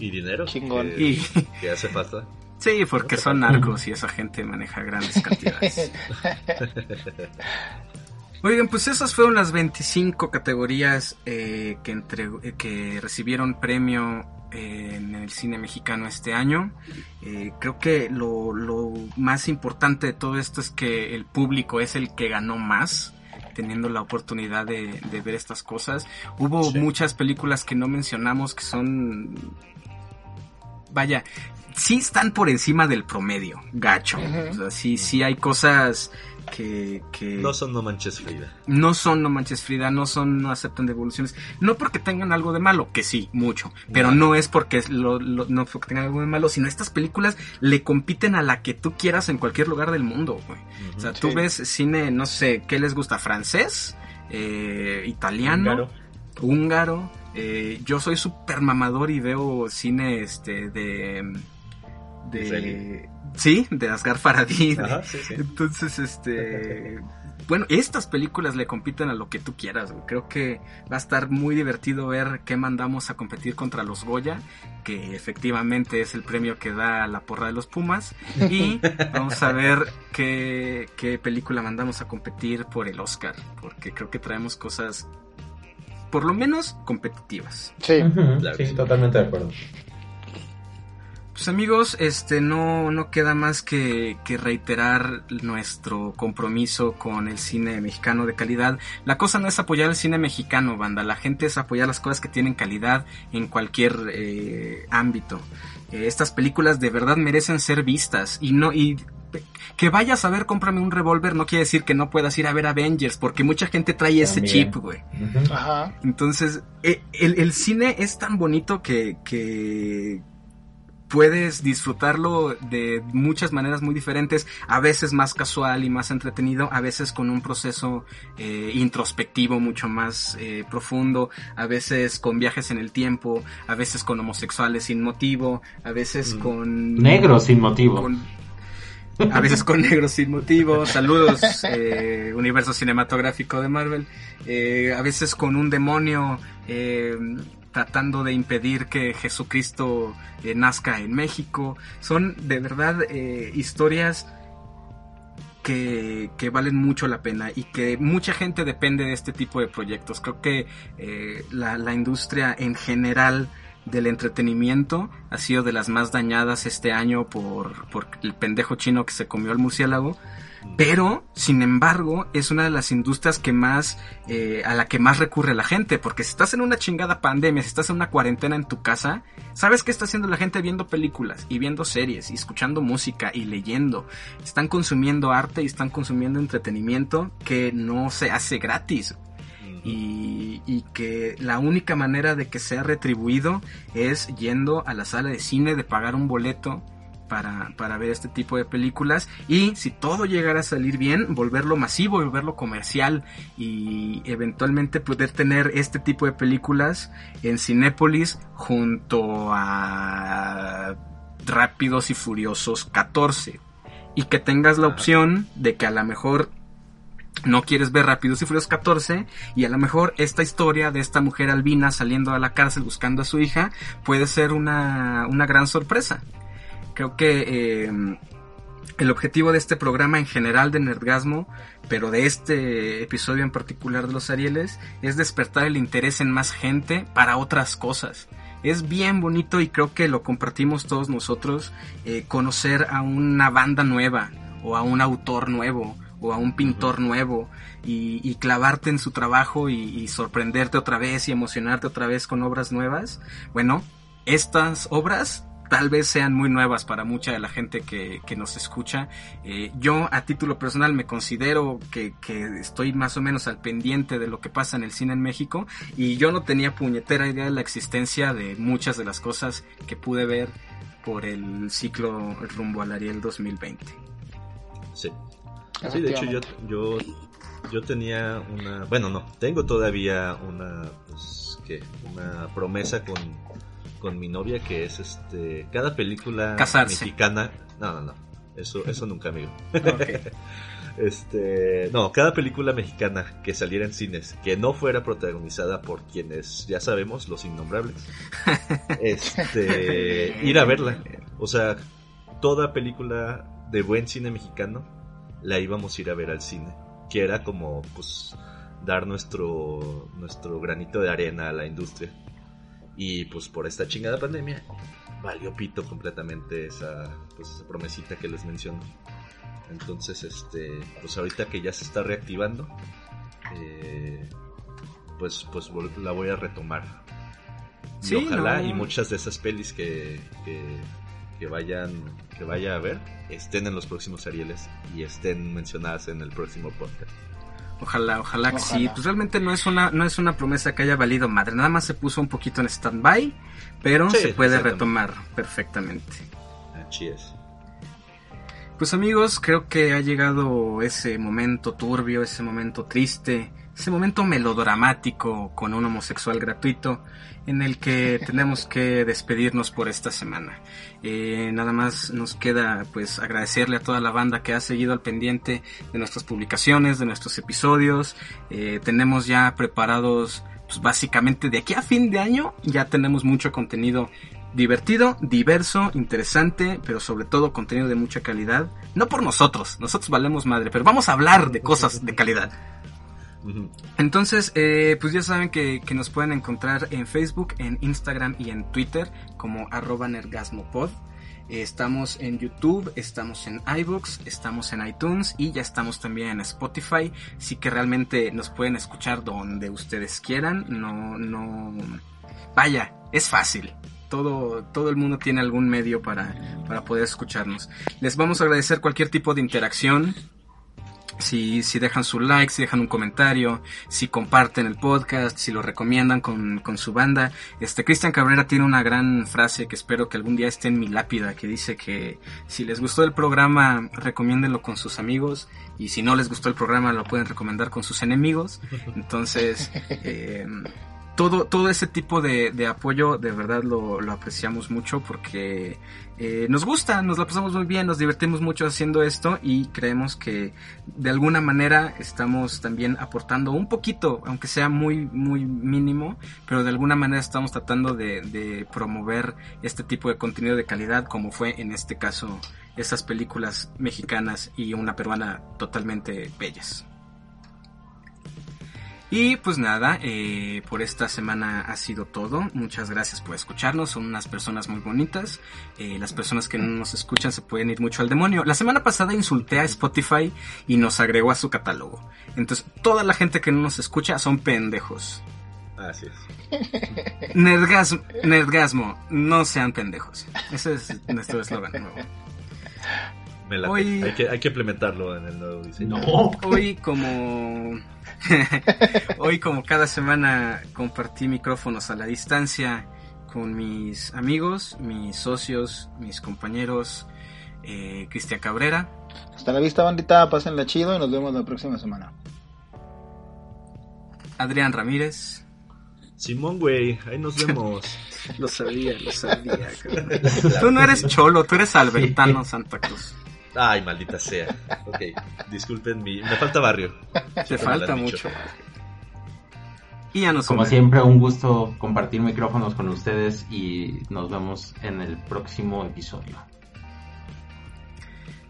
Y dinero. Chingón. Que, Y que hace falta. sí, porque son narcos y esa gente maneja grandes cantidades. Oigan, pues esas fueron las 25 categorías eh, que, entre, eh, que recibieron premio eh, en el cine mexicano este año. Creo que lo, lo más importante de todo esto es que el público es el que ganó más teniendo la oportunidad de, de ver estas cosas. Hubo Sí. muchas películas que no mencionamos que son... Vaya, sí están por encima del promedio, gacho. Ujú. O sea, sí, sí hay cosas que... que No son No Manches Frida. no son No Manches Frida, no son, no aceptan devoluciones. No porque tengan algo de malo, que sí, mucho. Pero No. no es porque lo, lo- no porque tengan algo de malo, sino estas películas le compiten a la que tú quieras en cualquier lugar del mundo, güey. O sea, tú ves cine, no sé, ¿qué les gusta? ¿Francés? Eh, ¿Italiano? Húngaro. húngaro. eh, yo soy súper mamador y veo cine este de... de sí, de Asghar Farhadi. de- Ajá, sí, sí. entonces, este. Bueno, estas películas le compiten a lo que tú quieras, güey. Creo que va a estar muy divertido ver qué mandamos a competir contra los Goya, que efectivamente es el premio que da la porra de los Pumas. Y vamos a ver qué, qué película mandamos a competir por el Oscar, porque creo que traemos cosas, por lo menos, competitivas. Sí. Que sí, sí. totalmente de acuerdo. Pues amigos, este no, no queda más que, que reiterar nuestro compromiso con el cine mexicano de calidad. La cosa no es apoyar el cine mexicano, banda. La gente es apoyar las cosas que tienen calidad en cualquier eh, ámbito. Eh, estas películas de verdad merecen ser vistas y no y que vayas a ver cómprame un revólver no quiere decir que no puedas ir a ver Avengers porque mucha gente trae ese También. chip, güey. Ajá. Entonces, eh, el, el cine es tan bonito que, que puedes disfrutarlo de muchas maneras muy diferentes, a veces más casual y más entretenido, a veces con un proceso eh, introspectivo mucho más eh, profundo, a veces con viajes en el tiempo, a veces con homosexuales sin motivo, a veces Mm. con... Negro sin motivo. con- a veces con negros sin motivo. Saludos, eh, universo cinematográfico de Marvel. Eh, a veces con un demonio eh, tratando de impedir que Jesucristo eh, nazca en México. Son de verdad eh, historias que, que valen mucho la pena y que mucha gente depende de este tipo de proyectos. Creo que eh, la, la industria en general del entretenimiento ha sido de las más dañadas este año por, por el pendejo chino que se comió al murciélago. Pero, sin embargo, es una de las industrias que más, eh, a la que más recurre la gente. Porque si estás en una chingada pandemia, si estás en una cuarentena en tu casa, ¿sabes qué está haciendo la gente viendo películas y viendo series y escuchando música y leyendo? Están consumiendo arte y están consumiendo entretenimiento que no se hace gratis y, y que la única manera de que sea retribuido es yendo a la sala de cine, de pagar un boleto para, para ver este tipo de películas. Y si todo llegara a salir bien, volverlo masivo, volverlo comercial y eventualmente poder tener este tipo de películas en Cinépolis junto a Rápidos y Furiosos 14 y que tengas la opción de que a lo mejor no quieres ver Rápidos y Furiosos 14 y a lo mejor esta historia de esta mujer albina saliendo a la cárcel buscando a su hija puede ser una, una gran sorpresa. Creo que eh, el objetivo de este programa en general de Nerdgasmo, pero de este episodio en particular de los Arieles, es despertar el interés en más gente para otras cosas. Es bien bonito y creo que lo compartimos todos nosotros, eh, conocer a una banda nueva o a un autor nuevo o a un pintor nuevo y, y clavarte en su trabajo y, y sorprenderte otra vez y emocionarte otra vez con obras nuevas. Bueno, estas obras tal vez sean muy nuevas para mucha de la gente que, que nos escucha. Eh, yo a título personal me considero que, que estoy más o menos al pendiente de lo que pasa en el cine en México y yo no tenía puñetera idea de la existencia de muchas de las cosas que pude ver por el ciclo rumbo al Ariel 2020. Sí. Sí, de hecho yo, yo, yo tenía una, bueno, no, tengo todavía una, pues, ¿qué? Una promesa con, con mi novia que es, este, cada película Casarse. mexicana, no, no, no, eso, eso nunca, amigo. Ok. Este, no, cada película mexicana que saliera en cines que no fuera protagonizada por quienes ya sabemos, los innombrables, este, ir a verla. O sea, toda película de buen cine mexicano la íbamos a ir a ver al cine. que era como pues dar nuestro nuestro granito de arena a la industria. Y pues por esta chingada pandemia valió pito completamente esa pues esa promesita que les menciono. Entonces, este, pues ahorita que ya se está reactivando, eh, pues pues la voy a retomar. Y ojalá no. y muchas de esas pelis que, que, que vayan que vaya a ver estén en los próximos Arieles y estén mencionadas en el próximo podcast. Ojalá, ojalá que sí. Pues realmente no es una, no es una promesa que haya valido madre. Nada más se puso un poquito en stand-by, pero Sí, se puede retomar perfectamente. Así es. Pues amigos, creo que ha llegado ese momento turbio, ese momento triste, ese momento melodramático con un homosexual gratuito en el que tenemos que despedirnos por esta semana. Eh, nada más nos queda pues agradecerle a toda la banda que ha seguido al pendiente de nuestras publicaciones, de nuestros episodios. Eh, tenemos ya preparados pues básicamente de aquí a fin de año ya tenemos mucho contenido divertido, diverso, interesante, pero sobre todo contenido de mucha calidad. No por nosotros, nosotros valemos madre, pero vamos a hablar de cosas de calidad. Entonces, eh, pues ya saben que, nos pueden encontrar en Facebook, en Instagram y en Twitter como arroba nergasmopod. Eh, Estamos en YouTube, estamos en iBooks, estamos en iTunes y ya estamos también en Spotify. Sí que realmente nos pueden escuchar donde ustedes quieran. No, no. Vaya, es fácil. Todo, todo el mundo tiene algún medio para, para poder escucharnos. Les vamos a agradecer cualquier tipo de interacción. Si, si dejan su like, si dejan un comentario, si comparten el podcast, si lo recomiendan con, con su banda. Este Cristian Cabrera tiene una gran frase que espero que algún día esté en mi lápida que dice que si les gustó el programa, recomiéndenlo con sus amigos y si no les gustó el programa, lo pueden recomendar con sus enemigos. Entonces, eh, todo, todo ese tipo de, de apoyo de verdad lo, lo apreciamos mucho porque eh, nos gusta, nos la pasamos muy bien, nos divertimos mucho haciendo esto y creemos que de alguna manera estamos también aportando un poquito, aunque sea muy, muy mínimo, pero de alguna manera estamos tratando de, de promover este tipo de contenido de calidad como fue en este caso esas películas mexicanas y una peruana totalmente bellas. Y pues nada, eh, por esta semana ha sido todo. Muchas gracias por escucharnos. Son unas personas muy bonitas. Eh, las personas que no nos escuchan se pueden ir mucho al demonio. La semana pasada insulté a Spotify y nos agregó a su catálogo. Entonces, toda la gente que no nos escucha son pendejos. Así es. Nerdgasmo, nerdgasmo no sean pendejos. Ese es nuestro eslogan nuevo. Me late. Hoy- Hay, que, hay que implementarlo en el nuevo diseño. No. Hoy como hoy como cada semana compartí micrófonos a la distancia con mis amigos, mis socios, mis compañeros, eh, Cristian Cabrera, Hasta la vista, bandita. Pásenla chido y nos vemos la próxima semana. Adrián Ramírez. Simón, güey, ahí nos vemos. Lo sabía, lo sabía. cabrón. Tú no eres cholo, tú eres albertano Santa Cruz. Ay, maldita sea. Ok, disculpen mi... Me falta barrio. Te falta mucho. Y ya nos Como siempre, un gusto compartir micrófonos con ustedes y nos vemos en el próximo episodio.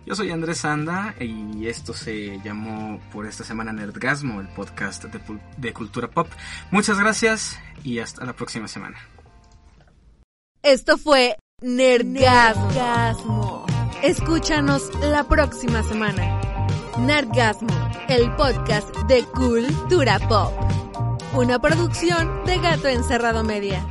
Yo soy Andrés Anda y esto se llamó por esta semana Nerdgasmo, el podcast de, de cultura pop. Muchas gracias y hasta la próxima semana. Esto fue Nerdgasmo. Escúchanos la próxima semana. Nerdgasmo, el podcast de cultura pop. Una producción de Gato Encerrado Media.